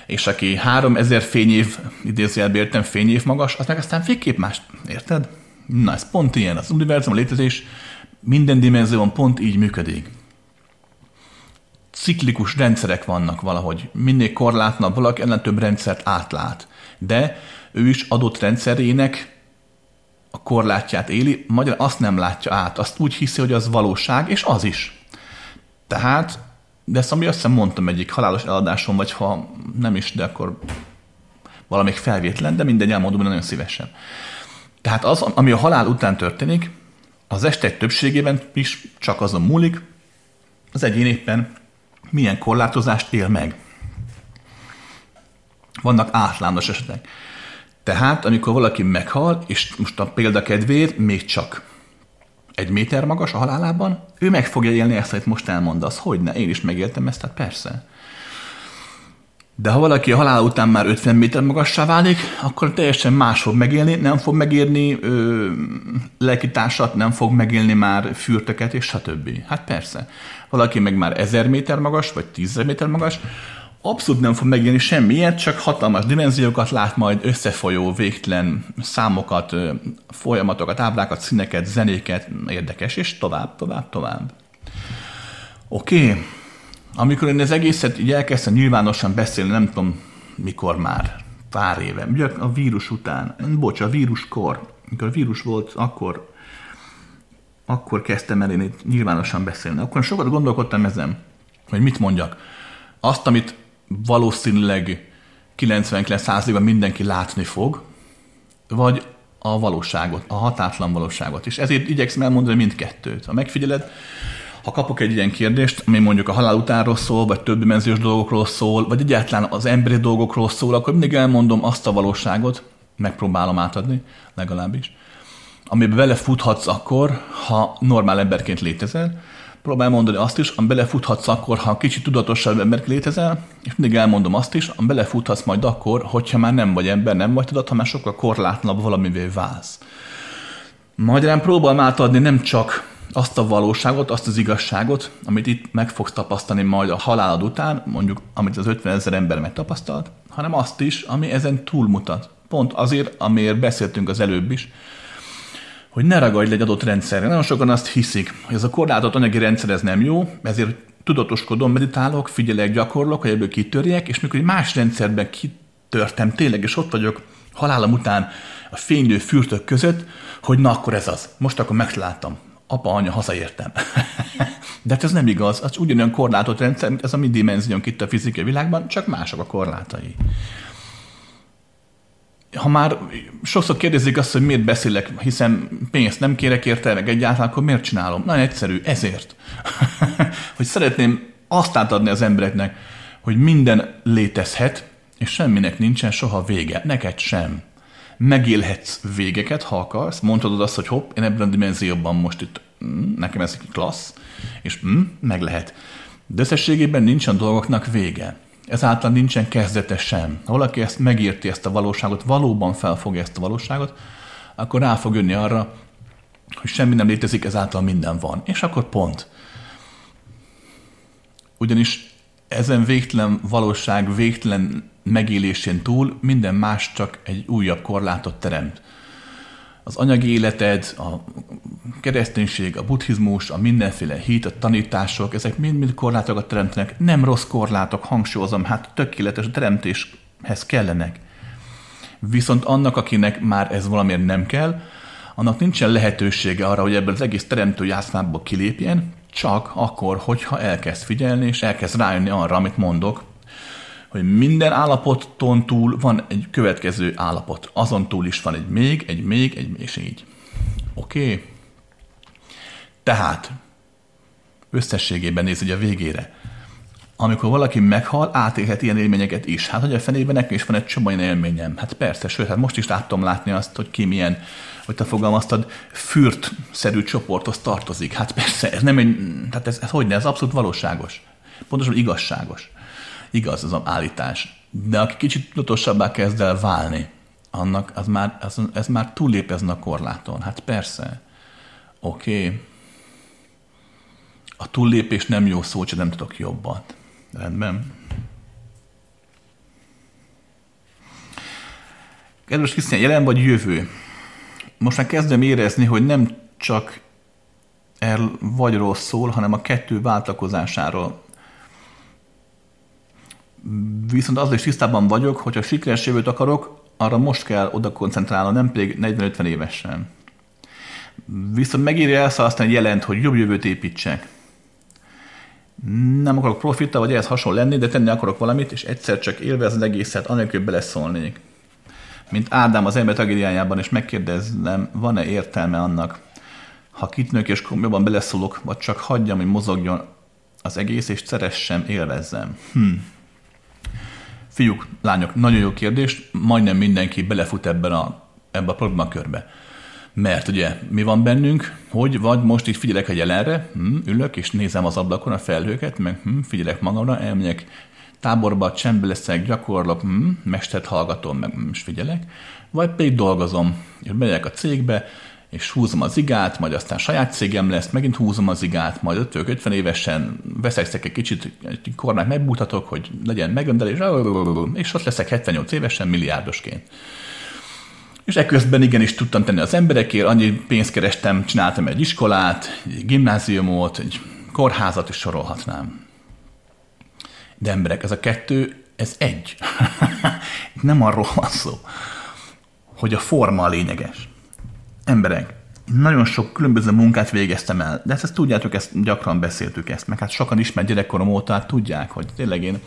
és aki 3000 fényév, idézőjelbe értem fényév magas, az meg aztán végképp más, érted? Na, ez pont ilyen, az univerzum, a létezés minden dimenzióban pont így működik. Ciklikus rendszerek vannak valahogy. Minél korlátlan valaki, ennél több rendszert átlát. De ő is adott rendszerének a korlátját éli, magyar azt nem látja át, azt úgy hiszi, hogy az valóság, és az is. Tehát, de ezt ami azt hiszem mondtam egyik halálos eladáson, vagy ha nem is, de akkor valamelyik felvétlen, de mindegy, elmondom nagyon szívesen. Tehát az, ami a halál után történik, az estek többségében is csak azon múlik, az egyén éppen milyen korlátozást él meg. Vannak általános esetek. Tehát, amikor valaki meghal, és most a példa kedvéért még csak egy méter magas a halálában, ő meg fogja élni ezt, amit most elmondasz. Hogy ne, én is megéltem ezt, tehát persze. De ha valaki a halál után már 50 méter magassá válik, akkor teljesen más fog megélni, nem fog megérni ö, lelkitársat, nem fog megélni már fürtöket, és stb. Hát persze. Valaki meg már 1000 méter magas, vagy 10 méter magas, abszolút nem fog megélni semmiért, csak hatalmas dimenziókat lát, majd összefolyó, végtelen számokat, folyamatokat, ábrákat, színeket, zenéket, érdekes, és tovább, tovább, tovább. Oké, okay. amikor én az egészet így elkezdtem nyilvánosan beszélni, nem tudom mikor már, pár éve, ugye a vírus után, bocs, a víruskor, amikor a vírus volt, akkor, akkor kezdtem el én itt nyilvánosan beszélni. Akkor sokat gondolkodtam ezen, hogy mit mondjak. Azt, amit valószínűleg 99%-ban mindenki látni fog, vagy a valóságot, a hatátlan valóságot. És ezért igyekszem elmondani mindkettőt. Ha megfigyeled, ha kapok egy ilyen kérdést, ami mondjuk a halál utánról szól, vagy több dimenziós dolgokról szól, vagy egyáltalán az emberi dolgokról szól, akkor mindig elmondom azt a valóságot, megpróbálom átadni, legalábbis, amiben belefuthatsz akkor, ha normál emberként létezel, próbál mondani azt is, am belefuthatsz akkor, ha kicsit tudatosabb ember létezel, és mindig elmondom azt is, am belefuthatsz majd akkor, hogyha már nem vagy ember, nem vagy tudat, hanem sokkal korlátlanabb valamivé válsz. Magyarán próbálom átadni nem csak azt a valóságot, azt az igazságot, amit itt meg fogsz tapasztalni majd a halálad után, mondjuk amit az 50 ezer ember megtapasztalt, hanem azt is, ami ezen túlmutat. Pont azért, amiért beszéltünk az előbb is, hogy ne ragadj egy adott rendszerre. Nagyon sokan azt hiszik, hogy ez a korlátott anyagi rendszer ez nem jó, ezért tudatoskodom, meditálok, figyelek, gyakorlok, hogy ebből kitörjek, és mikor egy más rendszerben kitörtem tényleg, és ott vagyok halálom után a fénylő fürtök között, hogy na akkor ez az. Most akkor megtaláltam. Apa, anya, hazaértem. De hát ez nem igaz, az ugyanolyan korlátott rendszer, mint ez a mi dimenziónk itt a fizikai világban, csak mások a korlátai ha már sokszor kérdezik azt, hogy miért beszélek, hiszen pénzt nem kérek érte, meg egyáltalán, akkor miért csinálom? Nagyon egyszerű, ezért. hogy szeretném azt átadni az embereknek, hogy minden létezhet, és semminek nincsen soha vége. Neked sem. Megélhetsz végeket, ha akarsz. Mondhatod azt, hogy hopp, én ebben a dimenzióban most itt, mm, nekem ez klassz, és mm, meg lehet. De összességében nincsen dolgoknak vége ezáltal nincsen kezdete sem. Ha valaki ezt megérti ezt a valóságot, valóban felfogja ezt a valóságot, akkor rá fog jönni arra, hogy semmi nem létezik, ezáltal minden van. És akkor pont. Ugyanis ezen végtelen valóság, végtelen megélésén túl minden más csak egy újabb korlátot teremt az anyagi életed, a kereszténység, a buddhizmus, a mindenféle hit, a tanítások, ezek mind-mind korlátokat teremtenek. Nem rossz korlátok, hangsúlyozom, hát tökéletes teremtéshez kellenek. Viszont annak, akinek már ez valamiért nem kell, annak nincsen lehetősége arra, hogy ebből az egész teremtő játszmából kilépjen, csak akkor, hogyha elkezd figyelni, és elkezd rájönni arra, amit mondok, hogy minden állapoton túl van egy következő állapot. Azon túl is van egy még, egy még, egy és így. Oké? Okay? Tehát, összességében néz ugye a végére. Amikor valaki meghal, átélhet ilyen élményeket is. Hát, hogy a fenében nekem is van egy csomó ilyen élményem. Hát persze, sőt, hát most is láttam látni azt, hogy ki milyen, hogy te fogalmaztad, fürt-szerű csoporthoz tartozik. Hát persze, ez nem egy, hát ez, ez hogy ne, ez abszolút valóságos. Pontosan igazságos igaz az állítás. De aki kicsit tudatosabbá kezd el válni, annak az már, az, ez már túllép ezen a korláton. Hát persze. Oké. Okay. A túllépés nem jó szó, csak nem tudok jobbat. Rendben. Kedves Krisztián, jelen vagy jövő? Most már kezdem érezni, hogy nem csak el vagyról szól, hanem a kettő váltakozásáról. Viszont azzal is tisztában vagyok, hogy ha sikeres jövőt akarok, arra most kell oda koncentrálnom, nem pedig 40-50 évesen. Viszont megírja elszalasztani jelent, hogy jobb jövőt építsek. Nem akarok profita, vagy ehhez hasonló lenni, de tenni akarok valamit, és egyszer csak élvezni az egészet, anélkül beleszólnék. Mint Ádám az ember tragédiájában, és megkérdezem, van-e értelme annak, ha kitnők és jobban beleszólok, vagy csak hagyjam, hogy mozogjon az egész, és szeressem, élvezzem. Hm. Fiúk, lányok, nagyon jó kérdés, majdnem mindenki belefut ebben a, ebbe a problémakörbe. Mert ugye mi van bennünk, hogy vagy most itt figyelek a jelenre, hm, ülök és nézem az ablakon a felhőket, meg hm, figyelek magamra, elmegyek táborba, csendbe leszek, gyakorlok, hm, mestert hallgatom, meg hm, és figyelek, vagy pedig dolgozom, és megyek a cégbe, és húzom az igát, majd aztán saját cégem lesz, megint húzom az igát, majd 50 évesen veszekszek egy kicsit, egy kormányt megbújtatok, hogy legyen megrendelés, és ott leszek 78 évesen milliárdosként. És ekközben igenis tudtam tenni az emberekért, annyi pénzt kerestem, csináltam egy iskolát, egy gimnáziumot, egy kórházat is sorolhatnám. De emberek, ez a kettő, ez egy. Nem arról van szó, hogy a forma a lényeges emberek, nagyon sok különböző munkát végeztem el, de ezt, ezt tudjátok, ezt gyakran beszéltük ezt, meg hát sokan ismert gyerekkorom óta hát tudják, hogy tényleg én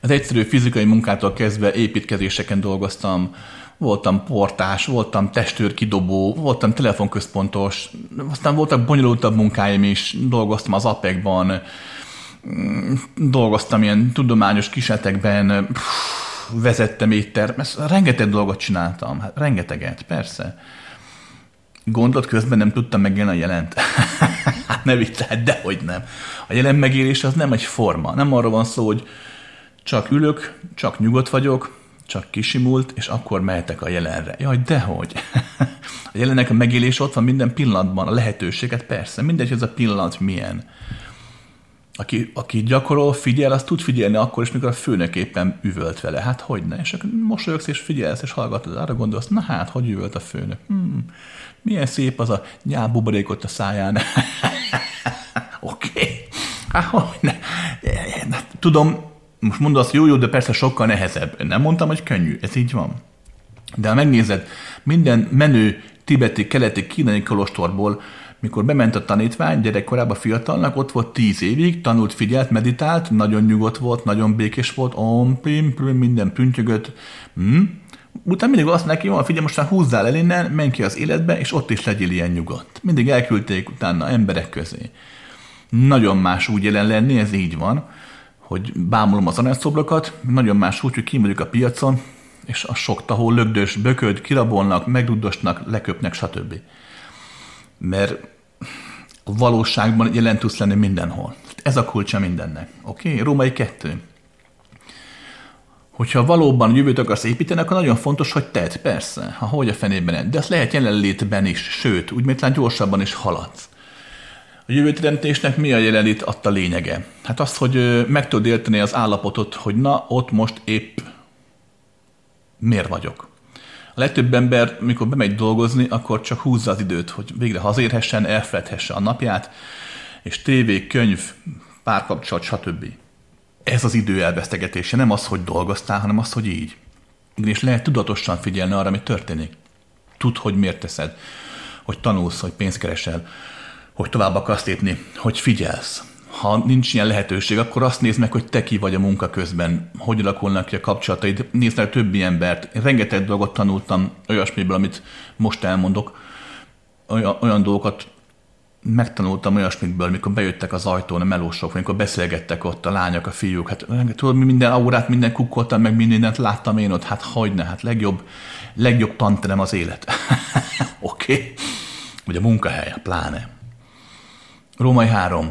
az egyszerű fizikai munkától kezdve építkezéseken dolgoztam, voltam portás, voltam testőrkidobó, voltam telefonközpontos, aztán voltak bonyolultabb munkáim is, dolgoztam az APEC-ban, mm, dolgoztam ilyen tudományos kísérletekben, vezettem éttermet, rengeteg dolgot csináltam, hát rengeteget, persze. Gondolt közben nem tudtam megélni a jelent. hát ne viccelj, dehogy nem. A jelent megélés az nem egy forma. Nem arról van szó, hogy csak ülök, csak nyugodt vagyok, csak kisimult, és akkor mehetek a jelenre. Jaj, dehogy. a jelennek a megélés ott van minden pillanatban, a lehetőséget persze, mindegy, hogy ez a pillanat milyen. Aki, aki gyakorol, figyel, az tud figyelni akkor is, mikor a főnök éppen üvölt vele. Hát hogy ne? És akkor mosolyogsz és figyelsz, és hallgatod, arra gondolsz, na hát, hogy üvölt a főnök? Hmm, milyen szép az a nyálbuborék ott a száján. Oké. okay. Hát, hogy ne. Tudom, most mondod azt, jó, jó, de persze sokkal nehezebb. Nem mondtam, hogy könnyű, ez így van. De ha megnézed, minden menő tibeti, keleti, kínai kolostorból mikor bement a tanítvány gyerekkorában fiatalnak, ott volt tíz évig, tanult, figyelt, meditált, nagyon nyugodt volt, nagyon békés volt, om, pim, pim, minden püntyögött. Hm? Utána mindig azt neki, hogy figyelj, most már húzzál el innen, menj ki az életbe, és ott is legyél ilyen nyugodt. Mindig elküldték utána emberek közé. Nagyon más úgy jelen lenni, ez így van, hogy bámulom az aneszobrokat, nagyon más úgy, hogy kim a piacon, és a sok tahó lögdös, bököd, kirabolnak, megruddosnak, leköpnek, stb. Mert a valóságban jelen tudsz lenni mindenhol. Ez a kulcsa mindennek. Oké? Római kettő. Hogyha valóban jövőt akarsz építeni, akkor nagyon fontos, hogy tedd, persze, ha hogy a fenében de azt lehet jelenlétben is, sőt, úgy, lát gyorsabban is haladsz. A jövőteremtésnek mi a jelenlét adta lényege? Hát az, hogy meg tudod érteni az állapotot, hogy na, ott most épp miért vagyok. A legtöbb ember, mikor bemegy dolgozni, akkor csak húzza az időt, hogy végre hazérhessen, elfeledhesse a napját, és tévé, könyv, párkapcsolat, stb. Ez az idő elvesztegetése, nem az, hogy dolgoztál, hanem az, hogy így. És lehet tudatosan figyelni arra, ami történik. Tudd, hogy miért teszed, hogy tanulsz, hogy pénzt keresel, hogy tovább akarsz lépni, hogy figyelsz ha nincs ilyen lehetőség, akkor azt nézd meg, hogy te ki vagy a munka közben, hogy alakulnak ki a kapcsolataid, nézd meg többi embert. Rengeteg dolgot tanultam olyasmiből, amit most elmondok, olyan, olyan dolgokat megtanultam olyasmikből, mikor bejöttek az ajtón a melósok, amikor beszélgettek ott a lányok, a fiúk, hát tudod, mi minden aurát, minden kukkoltam, meg mindent láttam én ott, hát hogyne, hát legjobb, legjobb tanterem az élet. Oké? okay. Vagy a munkahely, pláne. Római 3.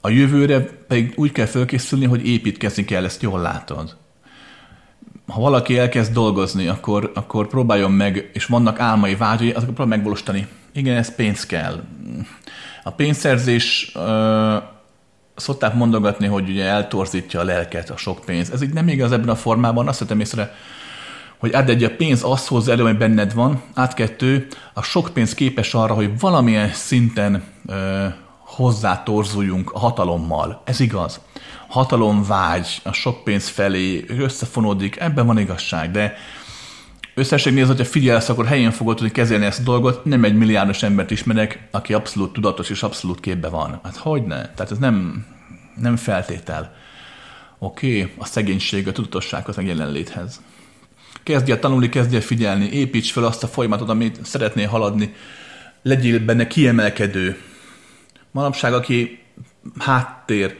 A jövőre pedig úgy kell felkészülni, hogy építkezni kell, ezt jól látod. ha valaki elkezd dolgozni, akkor, akkor próbáljon meg, és vannak álmai, vágyai, azokat próbálj megvalósítani. Igen, ez pénz kell. A pénzszerzés ö, szokták mondogatni, hogy ugye eltorzítja a lelket a sok pénz. Ez így nem igaz ebben a formában, azt vettem észre, hogy át egy a pénz azt hoz elő, ami benned van, át kettő, a sok pénz képes arra, hogy valamilyen szinten ö, hozzátorzuljunk a hatalommal. Ez igaz. Hatalomvágy a sok pénz felé összefonódik, ebben van igazság, de összesség nézve, hogyha figyelsz, akkor helyén fogod tudni kezelni ezt a dolgot. Nem egy milliárdos embert ismerek, aki abszolút tudatos és abszolút képbe van. Hát hogy ne? Tehát ez nem, nem feltétel. Oké, okay, a szegénység, a tudatossághoz, meg jelenléthez. Kezdj el tanulni, kezdj el figyelni, építs fel azt a folyamatot, amit szeretnél haladni, legyél benne kiemelkedő. Manapság, aki háttér,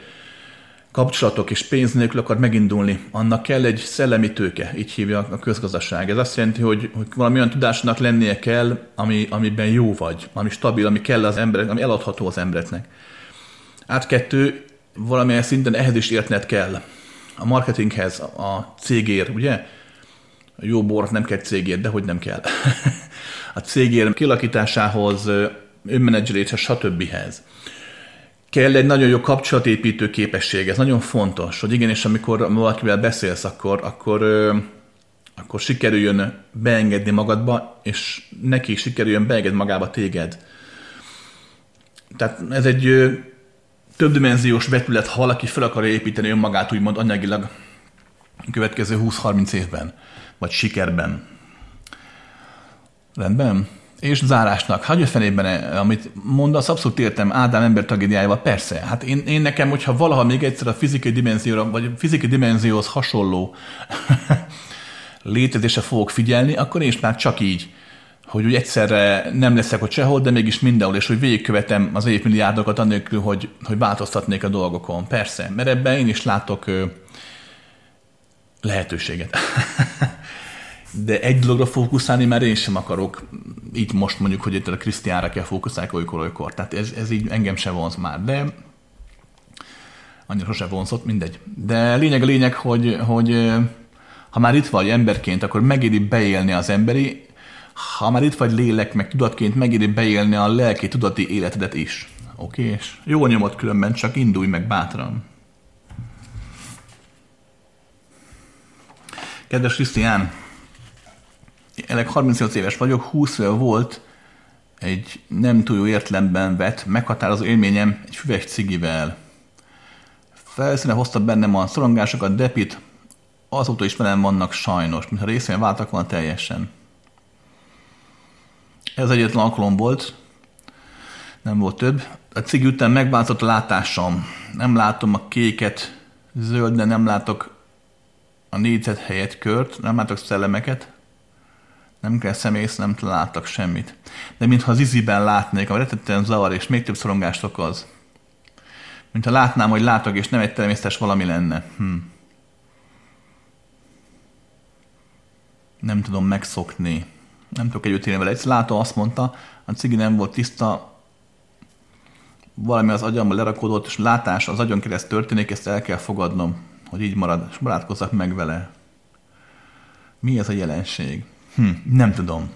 kapcsolatok és pénz nélkül akar megindulni, annak kell egy szellemi tőke, így hívja a közgazdaság. Ez azt jelenti, hogy, hogy valami olyan tudásnak lennie kell, ami, amiben jó vagy, ami stabil, ami kell az emberek, ami eladható az embereknek. Át kettő, valamilyen szinten ehhez is értned kell. A marketinghez, a cégér, ugye? A jó bort nem kell cégért, de hogy nem kell. a cégér kilakításához, önmenedzseléshez, stb kell egy nagyon jó kapcsolatépítő képesség, ez nagyon fontos, hogy igenis, amikor valakivel beszélsz, akkor, akkor, akkor sikerüljön beengedni magadba, és neki sikerüljön beengedni magába téged. Tehát ez egy többdimenziós vetület, ha valaki fel akarja építeni önmagát, úgymond anyagilag a következő 20-30 évben, vagy sikerben. Rendben? És zárásnak, hagyja fenében, amit mondasz, abszolút értem Ádám ember tragédiájával, persze. Hát én, én nekem, hogyha valaha még egyszer a fizikai dimenzióra, vagy a fizikai dimenzióhoz hasonló létezése fogok figyelni, akkor én is már csak így, hogy úgy egyszerre nem leszek ott sehol, de mégis mindenhol, és hogy végigkövetem az évmilliárdokat annélkül, hogy, hogy változtatnék a dolgokon. Persze, mert ebben én is látok lehetőséget. de egy dologra fókuszálni már én sem akarok, így most mondjuk, hogy itt a Krisztiánra kell fókuszálni olykor, olykor. Tehát ez, ez így engem se vonz már, de annyira sose vonzott, mindegy. De lényeg a lényeg, hogy, hogy ha már itt vagy emberként, akkor megéri beélni az emberi, ha már itt vagy lélek, meg tudatként, megéri beélni a lelki tudati életedet is. Oké? És jó nyomot különben, csak indulj meg bátran. Kedves Krisztián, Ennek 38 éves vagyok, 20 éve volt egy nem túl jó értelemben vett, meghatározó élményem egy füves cigivel. Felszíne hozta bennem a szorongásokat, depit, azóta is velem vannak sajnos, mintha részén váltak volna teljesen. Ez egyetlen alkalom volt, nem volt több. A cigi után megváltozott a látásom. Nem látom a kéket, zöld, de nem látok a négyzet helyett kört, nem látok szellemeket. Nem kell szemész, nem láttak semmit. De mintha az iziben látnék, ami rettetően zavar és még több szorongást okoz. Mintha látnám, hogy látok, és nem egy természetes valami lenne. Hm. Nem tudom megszokni. Nem tudok együtt élni vele. Egy látó azt mondta, a cigi nem volt tiszta, valami az agyamba lerakódott, és látás az agyon kereszt történik, ezt el kell fogadnom, hogy így marad, és barátkozzak meg vele. Mi ez a jelenség? Hm, nem tudom.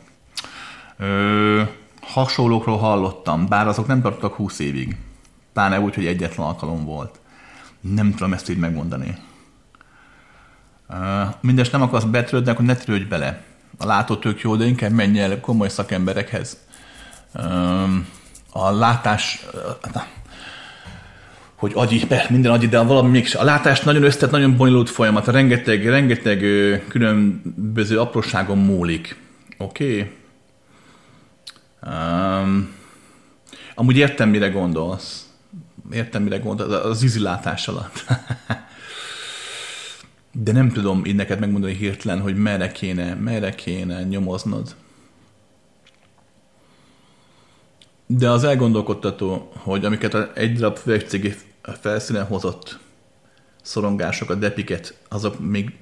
Ö, hasonlókról hallottam, bár azok nem tartottak 20 évig. Pláne úgy, hogy egyetlen alkalom volt. Nem tudom ezt így megmondani. Uh, mindes nem akarsz betörődni, akkor ne törődj bele. A látó tök jó, de inkább menj el komoly szakemberekhez. A látás, hogy agyi, minden agyi, de valami mégis. A látás nagyon összetett, nagyon bonyolult folyamat, rengeteg, rengeteg különböző apróságon múlik. Oké? Okay? Um, amúgy értem, mire gondolsz. Értem, mire gondolsz az ízilátás alatt. De nem tudom így neked megmondani hirtelen, hogy merre kéne, merre kéne nyomoznod. De az elgondolkodtató, hogy amiket egy darab üvegcigi felszínen hozott szorongásokat, depiket, azok még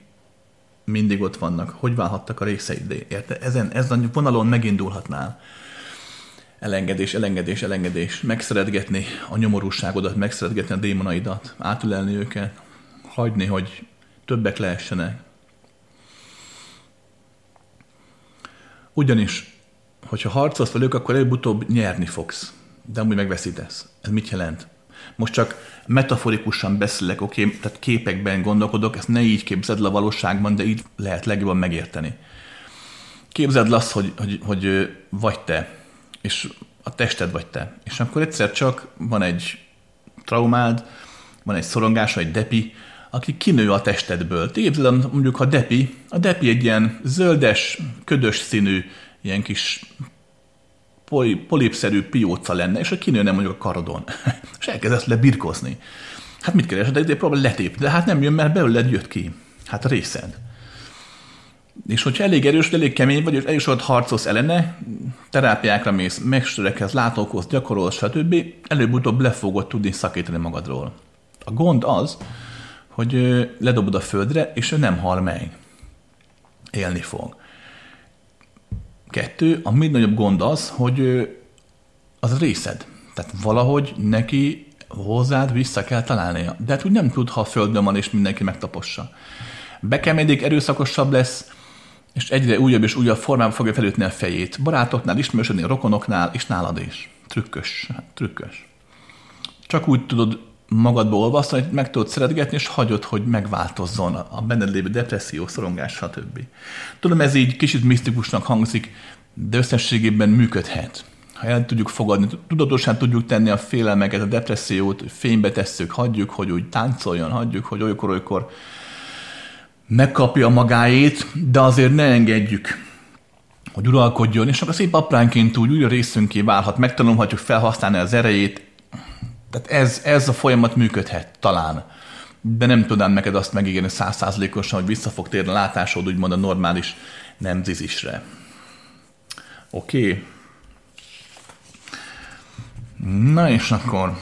mindig ott vannak. Hogy válhattak a részeid? Érte? Ezen, ezen a vonalon megindulhatnál. Elengedés, elengedés, elengedés. Megszeretgetni a nyomorúságodat, megszeretgetni a démonaidat, átülelni őket, hagyni, hogy többek lehessenek. Ugyanis, hogyha harcolsz velük, akkor előbb-utóbb nyerni fogsz, de amúgy megveszítesz. Ez mit jelent? Most csak metaforikusan beszélek, oké, okay, tehát képekben gondolkodok, ezt ne így képzeld a valóságban, de így lehet legjobban megérteni. Képzeld azt, hogy, hogy, hogy vagy te, és a tested vagy te. És akkor egyszer csak van egy traumád, van egy szorongás, egy depi, aki kinő a testedből. Képzeld, mondjuk, ha depi, a depi egy ilyen zöldes, ködös színű, ilyen kis polipszerű pióca lenne, és a kinőne mondjuk a karodon, és elkezdesz lebirkozni. Hát mit keresed? De próbál letépni, de hát nem jön, mert belőled jött ki. Hát a részed. És hogyha elég erős, elég kemény vagy, és elég sokat harcolsz ellene, terápiákra mész, megstőrekhez, látókhoz, gyakorolsz, stb., előbb-utóbb le fogod tudni szakítani magadról. A gond az, hogy ledobod a földre, és ő nem hal meg. Élni fog. Kettő, a még nagyobb gond az, hogy az részed. Tehát valahogy neki hozzád vissza kell találnia. De hát úgy nem tud, ha a földön van, és mindenki megtapossa. Bekemedik, erőszakosabb lesz, és egyre újabb és újabb formában fogja felütni a fejét. Barátoknál, ismerősödni, rokonoknál, és nálad is. Trükkös, hát trükkös. Csak úgy tudod magadból olvasztani, meg tudod szeretgetni, és hagyod, hogy megváltozzon a benned lévő depresszió, szorongás, stb. Tudom, ez így kicsit misztikusnak hangzik, de összességében működhet. Ha el tudjuk fogadni, tudatosan tudjuk tenni a félelmeket, a depressziót, fénybe tesszük, hagyjuk, hogy úgy táncoljon, hagyjuk, hogy olykor-olykor megkapja magáét, de azért ne engedjük, hogy uralkodjon, és akkor szép apránként úgy újra részünké válhat, megtanulhatjuk felhasználni az erejét, tehát ez, ez a folyamat működhet, talán. De nem tudnám neked azt megígérni százszázalékosan, hogy vissza fog térni a látásod úgymond a normális nemzizisre. Oké? Na és akkor...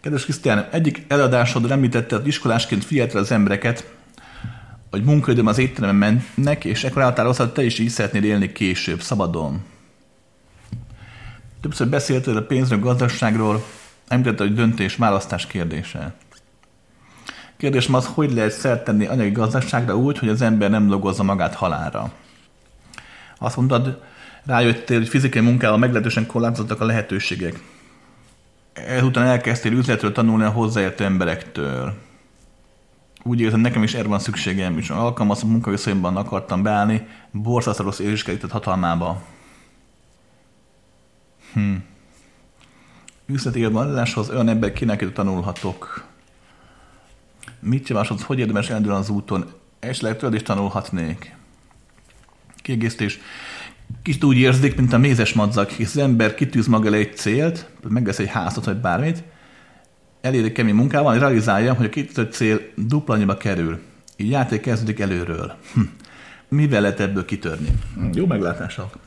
Kedves Krisztián, egyik előadásod említette, hogy iskolásként figyeltre az embereket, hogy munkaidőm az étteremben mennek, és ekkor hogy te is így szeretnél élni később, szabadon. Többször beszéltél a pénzről, gazdaságról, említette, hogy döntés, választás kérdése. Kérdésem az, hogy lehet szert tenni anyagi gazdaságra úgy, hogy az ember nem logozza magát halára. Azt mondtad, rájöttél, hogy fizikai munkával meglehetősen korlátozottak a lehetőségek. Ezután elkezdtél üzletről tanulni a hozzáértő emberektől. Úgy érzem, nekem is erre van szükségem, és alkalmazott munkaviszonyban akartam beállni, borzasztó rossz érzéskelített hatalmába. Hm. Üzleti életben olyan ember kinek tanulhatok. Mit javasolsz, hogy érdemes elindulni az úton? Esetleg tőled is tanulhatnék. Kiegészítés. Kicsit úgy érzik, mint a mézes madzak, hisz az ember kitűz maga elé egy célt, megvesz egy házat vagy bármit, eléri kemény munkával, és realizálja, hogy a kitűzött cél dupla annyiba kerül. Így játék kezdődik előről. Hm. Mivel lehet ebből kitörni? Jó meglátások.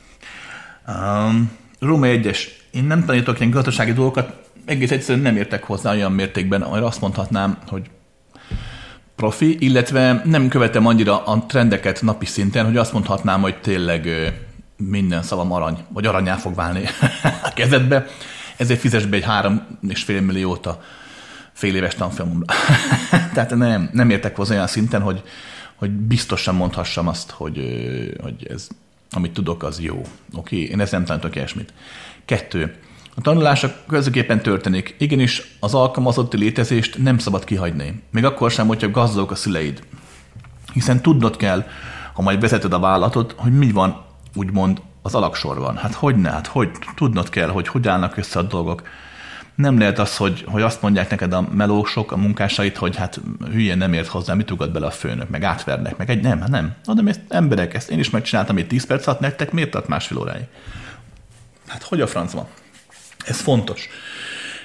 Um, Róma 1-es. Én nem tanítok ilyen gazdasági dolgokat, egész egyszerűen nem értek hozzá olyan mértékben, hogy azt mondhatnám, hogy profi, illetve nem követem annyira a trendeket napi szinten, hogy azt mondhatnám, hogy tényleg minden szavam arany, vagy aranyá fog válni a kezedbe, ezért fizes be egy három és fél milliót a fél éves tanfolyamomra. Tehát nem, nem értek hozzá olyan szinten, hogy, hogy biztosan mondhassam azt, hogy, hogy ez amit tudok, az jó. Oké, okay? én ezt nem tanítok ilyesmit. Kettő. A tanulás közöképpen történik. Igenis, az alkalmazotti létezést nem szabad kihagyni. Még akkor sem, hogyha gazdagok a szüleid. Hiszen tudnod kell, ha majd vezeted a vállalatot, hogy mi van, úgymond, az alaksorban. Hát hogy ne? Hát hogy tudnod kell, hogy hogy állnak össze a dolgok nem lehet az, hogy, hogy azt mondják neked a melósok, a munkásait, hogy hát hülye nem ért hozzá, mit ugad bele a főnök, meg átvernek, meg egy nem, hát nem. Adom ezt emberek, ezt én is megcsináltam, hogy 10 perc alatt nektek, miért tart másfél óráig? Hát hogy a francban? Ez fontos.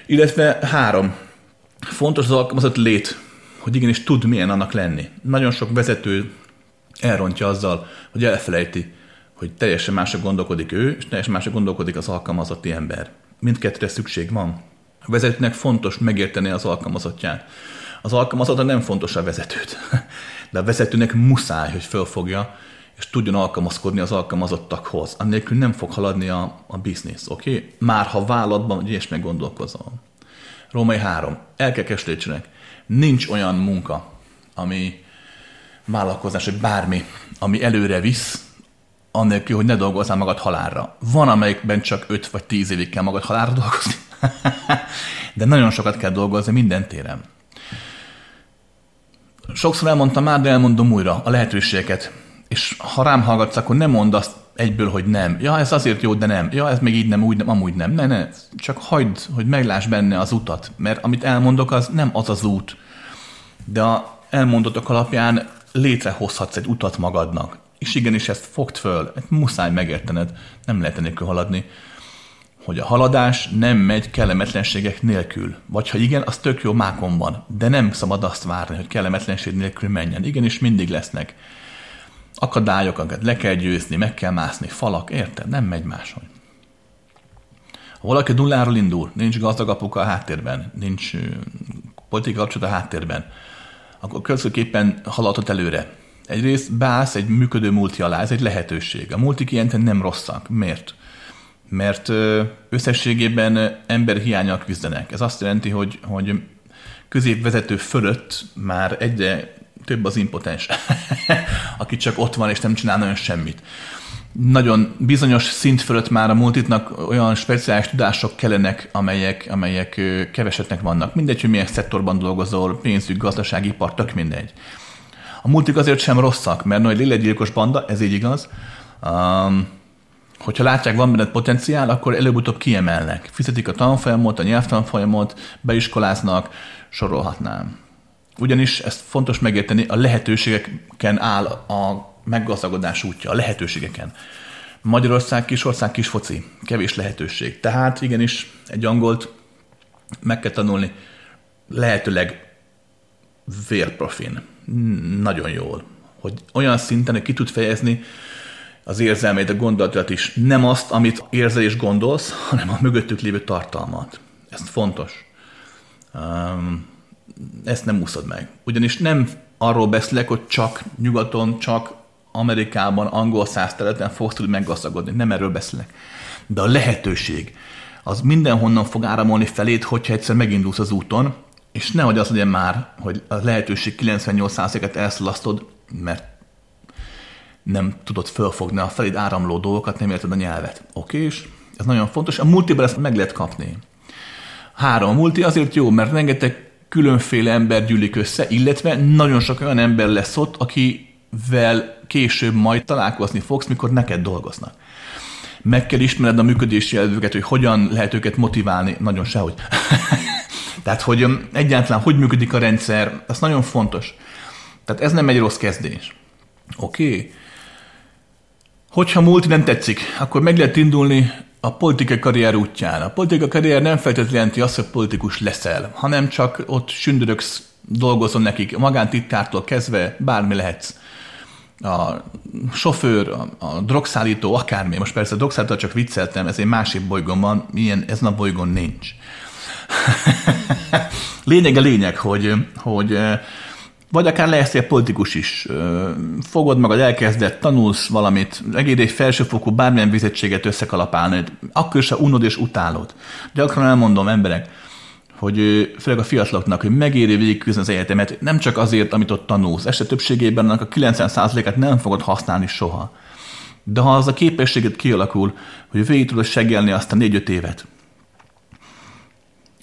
Illetve három. Fontos az alkalmazott lét, hogy igenis tud milyen annak lenni. Nagyon sok vezető elrontja azzal, hogy elfelejti, hogy teljesen mások gondolkodik ő, és teljesen mások gondolkodik az alkalmazotti ember. Mindkettőre szükség van. A vezetőnek fontos megérteni az alkalmazottját. Az alkalmazottja nem fontos a vezetőt, de a vezetőnek muszáj, hogy fölfogja, és tudjon alkalmazkodni az alkalmazottakhoz. Annélkül nem fog haladni a, a biznisz, oké? Okay? Már ha vállalatban, hogy és meggondolkozol. Római 3. Elkekes létsenek. Nincs olyan munka, ami vállalkozás, vagy bármi, ami előre visz, annélkül, hogy ne dolgozzál magad halálra. Van, amelyikben csak 5 vagy 10 évig kell magad halálra dolgozni. De nagyon sokat kell dolgozni minden téren. Sokszor elmondtam már, de elmondom újra a lehetőségeket. És ha rám hallgatsz, akkor nem mondd azt egyből, hogy nem. Ja, ez azért jó, de nem. Ja, ez még így nem, úgy nem, amúgy nem. Ne, ne. Csak hagyd, hogy megláss benne az utat. Mert amit elmondok, az nem az az út. De a elmondottak alapján létrehozhatsz egy utat magadnak. És igenis ezt fogd föl, muszáj megértened, nem lehet enélkül haladni, hogy a haladás nem megy kellemetlenségek nélkül. Vagy ha igen, az tök jó mákon van, de nem szabad azt várni, hogy kellemetlenség nélkül menjen. Igenis mindig lesznek akadályok, amiket le kell győzni, meg kell mászni, falak, érted? Nem megy máshogy. Ha valaki nulláról indul, nincs gazdag apuka a háttérben, nincs politikai kapcsolat a háttérben, akkor következőképpen haladhat előre. Egyrészt beállsz egy működő multi alá, ez egy lehetőség. A multik ilyen nem rosszak. Miért? Mert összességében emberhiányal küzdenek. Ez azt jelenti, hogy, hogy középvezető fölött már egyre több az impotens, aki csak ott van és nem csinál nagyon semmit. Nagyon bizonyos szint fölött már a multitnak olyan speciális tudások kellenek, amelyek, amelyek kevesetnek vannak. Mindegy, hogy milyen szektorban dolgozol, pénzügy, gazdasági ipar, tök mindegy. A multik azért sem rosszak, mert nagy lélegyilkos banda, ez így igaz. Um, hogyha látják, van benned potenciál, akkor előbb-utóbb kiemelnek. Fizetik a tanfolyamot, a nyelvtanfolyamot, beiskoláznak, sorolhatnám. Ugyanis ezt fontos megérteni, a lehetőségeken áll a meggazdagodás útja, a lehetőségeken. Magyarország kisország, kis foci, kevés lehetőség. Tehát igenis egy angolt meg kell tanulni lehetőleg vérprofin. Nagyon jól. Hogy olyan szinten, hogy ki tud fejezni az érzelmét, a gondolatot is. Nem azt, amit érzel és gondolsz, hanem a mögöttük lévő tartalmat. Ez fontos. Ezt nem úszod meg. Ugyanis nem arról beszélek, hogy csak nyugaton, csak Amerikában, angol száz területen fogsz tudni meggazdagodni. Nem erről beszélek. De a lehetőség, az mindenhonnan fog áramolni felét, hogyha egyszer megindulsz az úton, és nehogy az legyen már, hogy a lehetőség 98%-et elszalasztod, mert nem tudod fölfogni a feléd áramló dolgokat, nem érted a nyelvet. Oké, és ez nagyon fontos. A multiban ezt meg lehet kapni. Három. A multi azért jó, mert rengeteg különféle ember gyűlik össze, illetve nagyon sok olyan ember lesz ott, akivel később majd találkozni fogsz, mikor neked dolgoznak. Meg kell ismered a működési elvüket, hogy hogyan lehet őket motiválni, nagyon sehogy. Tehát, hogy egyáltalán hogy működik a rendszer, az nagyon fontos. Tehát ez nem egy rossz kezdés. Oké. Okay. Hogyha multi nem tetszik, akkor meg lehet indulni a politikai karrier útján. A politikai karrier nem feltétlenül jelenti azt, hogy politikus leszel, hanem csak ott sündöröksz, dolgozol nekik, magántitkártól kezdve bármi lehetsz. A sofőr, a, a drogszállító, akármi. Most persze a drogszállító csak vicceltem, ez egy másik bolygón van, ilyen ezen a bolygón nincs. lényeg a lényeg, hogy, hogy vagy akár egy politikus is. Fogod magad, elkezdett, tanulsz valamit, egész egy felsőfokú bármilyen vizettséget összekalapálni, akkor se unod és utálod. Gyakran elmondom emberek, hogy főleg a fiataloknak, hogy megéri végigküzdeni az egyetemet, nem csak azért, amit ott tanulsz, este többségében annak a 90%-át nem fogod használni soha. De ha az a képességet kialakul, hogy végig tudod segelni azt a 4-5 évet,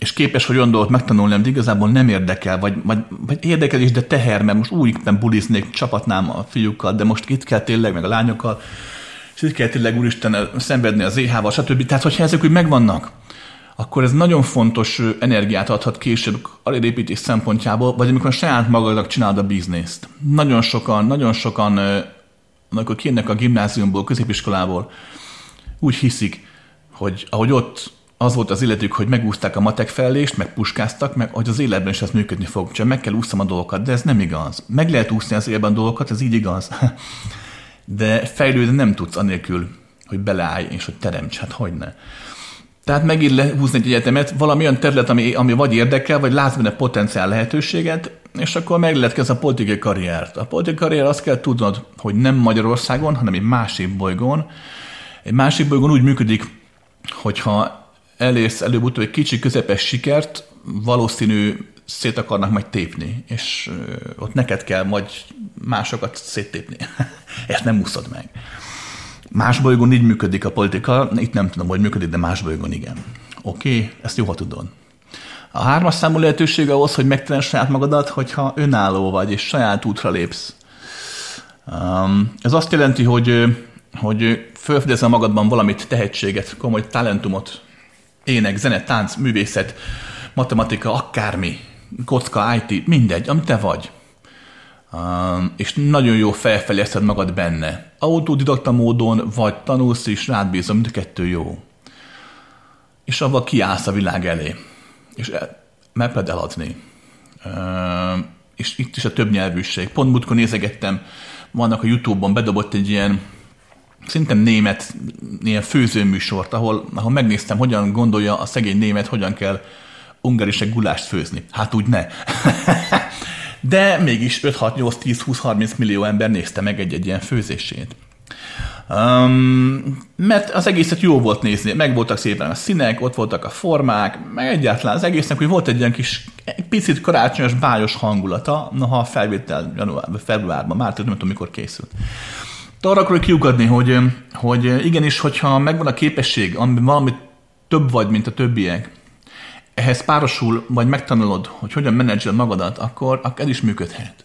és képes hogy olyan dolgot megtanulni, amit igazából nem érdekel, vagy, vagy, vagy érdekel is, de teher, mert most úgy éppen buliznék, csapatnám a fiúkkal, de most itt kell tényleg, meg a lányokkal, és itt kell tényleg úristen szenvedni az éhával, stb. Tehát, hogyha ezek úgy megvannak, akkor ez nagyon fontos energiát adhat később a építés szempontjából, vagy amikor saját magadnak csinálod a bizniszt. Nagyon sokan, nagyon sokan, amikor kijönnek a gimnáziumból, középiskolából, úgy hiszik, hogy ahogy ott az volt az illetők, hogy megúzták a matek felést, meg puskáztak, meg hogy az életben is ez működni fog. Csak meg kell úsznom a dolgokat, de ez nem igaz. Meg lehet úszni az életben dolgokat, ez így igaz. De fejlődni nem tudsz anélkül, hogy beleállj és hogy teremts. Hát hogy ne. Tehát megint lehúzni egy egyetemet, valami olyan terület, ami, ami vagy érdekel, vagy látsz benne potenciál lehetőséget, és akkor meg lehet kezdeni a politikai karriert. A politikai karrier azt kell tudnod, hogy nem Magyarországon, hanem egy másik bolygón. Egy másik bolygón úgy működik, hogyha elérsz előbb-utóbb egy kicsi közepes sikert, valószínű szét akarnak majd tépni, és ott neked kell majd másokat széttépni. Ezt nem úszod meg. Más bolygón így működik a politika, itt nem tudom, hogy működik, de más bolygón igen. Oké, okay, ezt jó, ha tudod. A hármas számú lehetőség ahhoz, hogy megtalálj saját magadat, hogyha önálló vagy, és saját útra lépsz. Um, ez azt jelenti, hogy, hogy felfedezel magadban valamit, tehetséget, komoly talentumot, ének, zene, tánc, művészet, matematika, akármi, kocka, IT, mindegy, amit te vagy. Um, és nagyon jó felfejleszted magad benne. Autodidakta módon, vagy tanulsz is, rád bízom, mind a kettő jó. És avval kiállsz a világ elé. És megpróbáld eladni. Um, és itt is a több nyelvűség. Pont múltkor nézegettem, vannak a Youtube-on bedobott egy ilyen szerintem német ilyen főzőműsort, ahol, ahol megnéztem, hogyan gondolja a szegény német, hogyan kell ungarisek gulást főzni. Hát úgy ne. De mégis 5, 6, 8, 10, 20, 30 millió ember nézte meg egy-egy ilyen főzését. Um, mert az egészet jó volt nézni, meg voltak szépen a színek, ott voltak a formák, meg egyáltalán az egésznek, hogy volt egy ilyen kis, egy picit karácsonyos, bájos hangulata, noha a felvétel januárban, februárban, már nem tudom, mikor készült. De arra akarok kiugadni, hogy, hogy igenis, hogyha megvan a képesség, amiben valamit több vagy, mint a többiek, ehhez párosul, vagy megtanulod, hogy hogyan menedzsel magadat, akkor, akkor ez is működhet.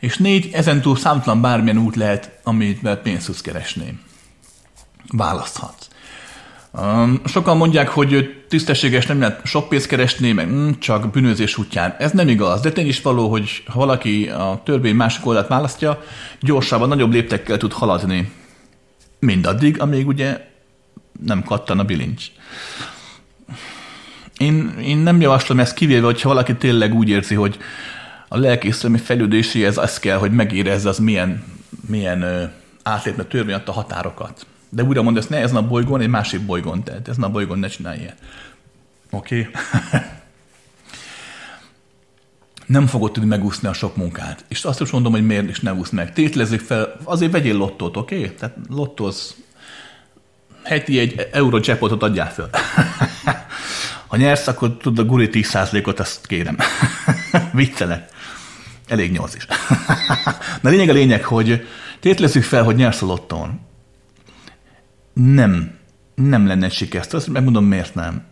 És négy, ezentúl számtalan bármilyen út lehet, amit pénzt tudsz keresni. Választhatsz. Um, sokan mondják, hogy tisztességes nem lehet sok pénzt keresni, meg mm, csak bűnözés útján. Ez nem igaz, de tény is való, hogy ha valaki a törvény másik oldalt választja, gyorsabban, nagyobb léptekkel tud haladni. Mindaddig, amíg ugye nem kattan a bilincs. Én, én nem javaslom ezt kivéve, hogyha valaki tényleg úgy érzi, hogy a lelkészülmi fejlődéséhez az kell, hogy megérezze az milyen, milyen átlépne törvény a határokat. De újra mondom, ezt ne ezen a bolygón, egy másik bolygón, tehát ezen a bolygón ne csinálj ilyet. Oké? Okay? nem fogod tudni megúszni a sok munkát. És azt is mondom, hogy miért is ne úsz meg. Tétlezzük fel, azért vegyél lottót, oké? Okay? Tehát lottóz, heti egy euró jackpotot adjál föl. ha nyersz, akkor tudod a guri 10%-ot, azt kérem. Viccelek. Elég nyolc is. Na lényeg a lényeg, hogy tétlezzük fel, hogy nyersz a lottón nem, nem lenne sikerzt. Azt megmondom, miért nem.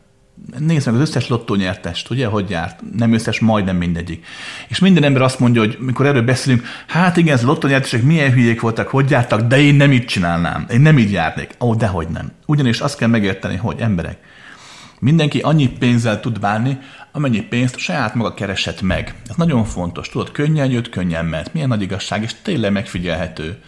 Nézd meg az összes lottó nyertest, ugye, hogy járt? Nem összes, majdnem mindegyik. És minden ember azt mondja, hogy mikor erről beszélünk, hát igen, ez a lottó nyertesek milyen hülyék voltak, hogy jártak, de én nem így csinálnám. Én nem így járnék. Ó, dehogy nem. Ugyanis azt kell megérteni, hogy emberek, mindenki annyi pénzzel tud bánni, amennyi pénzt saját maga keresett meg. Ez nagyon fontos. Tudod, könnyen jött, könnyen ment. Milyen nagy igazság, és tényleg megfigyelhető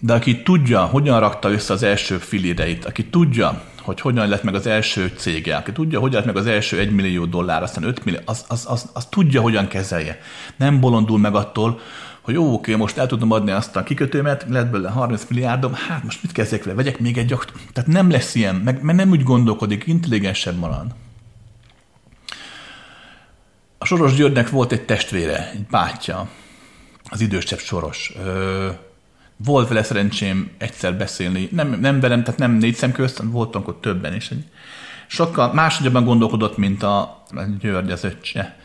de aki tudja, hogyan rakta össze az első filéreit, aki tudja, hogy hogyan lett meg az első cége, aki tudja, hogyan lett meg az első 1 millió dollár, aztán 5 millió, az, az, az, az tudja, hogyan kezelje. Nem bolondul meg attól, hogy jó, oké, most el tudom adni azt a kikötőmet, lett belőle 30 milliárdom, hát most mit kezdjek vele, vegyek még egy gyakort. Tehát nem lesz ilyen, meg, mert nem úgy gondolkodik, intelligensebb marad. A Soros Györgynek volt egy testvére, egy bátyja, az idősebb Soros. Ö, volt vele szerencsém egyszer beszélni, nem, nem velem, tehát nem négy szem közt, voltunk ott többen is. Sokkal máshogyabban gondolkodott, mint a, György az öccse.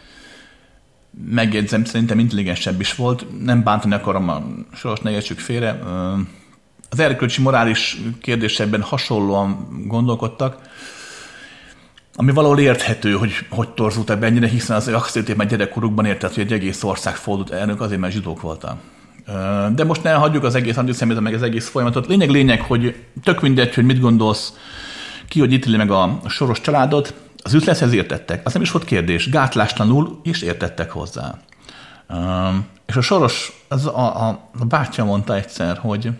Megjegyzem, szerintem intelligensebb is volt, nem bántani akarom a soros ne félre. Az erkölcsi morális kérdésekben hasonlóan gondolkodtak, ami valahol érthető, hogy hogy torzult ebben ennyire, hiszen az azt érték, mert gyerekkorukban értett, hogy egy egész ország fordult elnök azért, mert zsidók voltak de most ne hagyjuk az egész antiszemita, meg az egész folyamatot. Lényeg, lényeg, hogy tök mindegy, hogy mit gondolsz, ki, hogy ítéli meg a soros családot, az üzlethez értettek. Az nem is volt kérdés. Gátlástalanul is értettek hozzá. És a soros, az a, a, a bátyja mondta egyszer, hogy,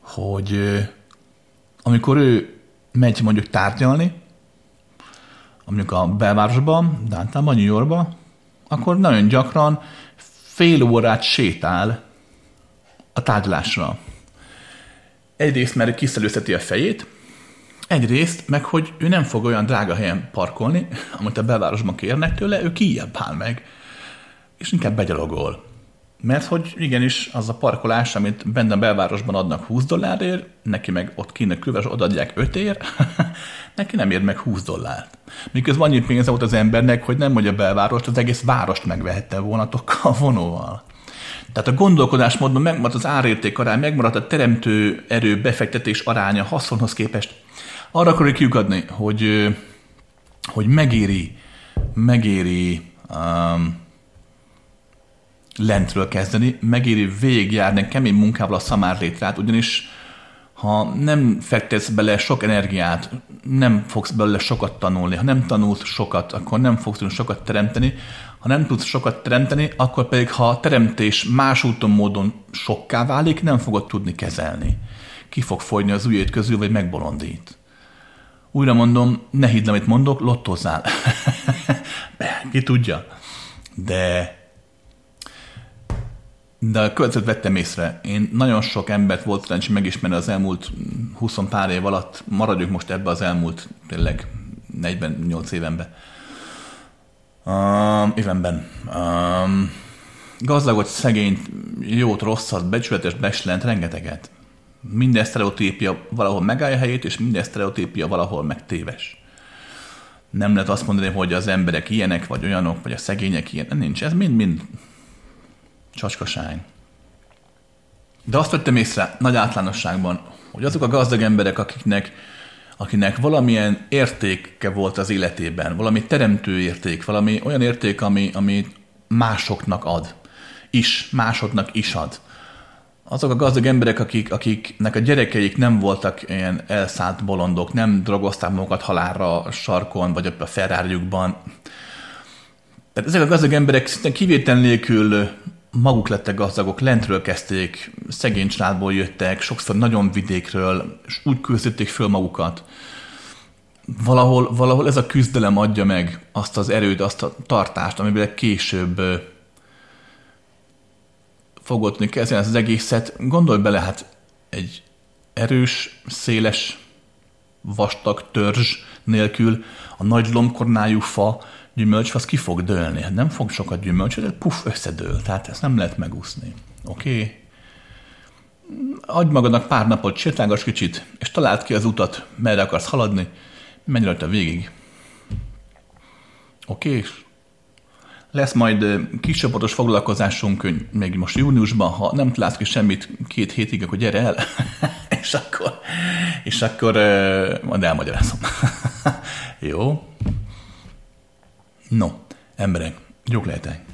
hogy amikor ő megy mondjuk tárgyalni, mondjuk a belvárosban, Dántában, New Yorkba, akkor nagyon gyakran fél órát sétál a tárgyalásra. Egyrészt, mert kiszelőzteti a fejét, egyrészt, meg hogy ő nem fog olyan drága helyen parkolni, amit a belvárosban kérnek tőle, ő kijebb áll meg, és inkább begyalogol. Mert hogy igenis az a parkolás, amit benne a belvárosban adnak 20 dollárért, neki meg ott kéne külváros odaadják 5 ér, neki nem ér meg 20 dollárt. Miközben annyi pénze volt az embernek, hogy nem hogy a belvárost, az egész várost megvehette vonatokkal, vonóval. Tehát a gondolkodásmódban megmaradt az árérték arány, megmaradt a teremtő erő befektetés aránya haszonhoz képest. Arra akarjuk kiukadni, hogy, hogy megéri, megéri um, lentről kezdeni, megéri végigjárni kemény munkával a szamárlétrát, ugyanis ha nem fektetsz bele sok energiát, nem fogsz belőle sokat tanulni. Ha nem tanulsz sokat, akkor nem fogsz tudni sokat teremteni. Ha nem tudsz sokat teremteni, akkor pedig ha a teremtés más úton, módon sokká válik, nem fogod tudni kezelni. Ki fog fogyni az ujjét közül, vagy megbolondít. Újra mondom, ne hidd, amit mondok, lottozzál. Ki tudja. De de a következőt vettem észre. Én nagyon sok embert volt szerencsé megismerni az elmúlt 20 pár év alatt, maradjuk most ebbe az elmúlt tényleg 48 évenbe. Um, évenben. Um, gazdagot, szegényt, jót, rosszat, becsületes, beslent, rengeteget. Minden sztereotípia valahol megállja helyét, és minden sztereotípia valahol megtéves. Nem lehet azt mondani, hogy az emberek ilyenek, vagy olyanok, vagy a szegények ilyen. Nincs. Ez mind-mind Csacskaság. De azt vettem észre nagy általánosságban, hogy azok a gazdag emberek, akiknek, akinek valamilyen értéke volt az életében, valami teremtő érték, valami olyan érték, ami, ami másoknak ad, is, másoknak is ad. Azok a gazdag emberek, akik, akiknek a gyerekeik nem voltak ilyen elszállt bolondok, nem drogozták magukat halálra a sarkon, vagy a ferrari Tehát ezek a gazdag emberek szinte kivétel nélkül maguk lettek gazdagok, lentről kezdték, szegény családból jöttek, sokszor nagyon vidékről, és úgy küzdötték föl magukat. Valahol, valahol ez a küzdelem adja meg azt az erőt, azt a tartást, amivel később fogod tudni kezelni az egészet. Gondolj bele, hát egy erős, széles, vastag törzs nélkül a nagy lombkornájú fa gyümölcs, az ki fog dőlni. Hát nem fog sokat gyümölcsöt, de puff, összedől. Tehát ezt nem lehet megúszni. Oké? Okay? Adj magadnak pár napot, sétálgass kicsit, és találd ki az utat, merre akarsz haladni, menj rajta végig. Oké? Okay? Lesz majd kiscsoportos foglalkozásunk még most júniusban, ha nem találsz ki semmit két hétig, akkor gyere el, és akkor, és akkor majd elmagyarázom. Jó? No, emberek, jók lehetek.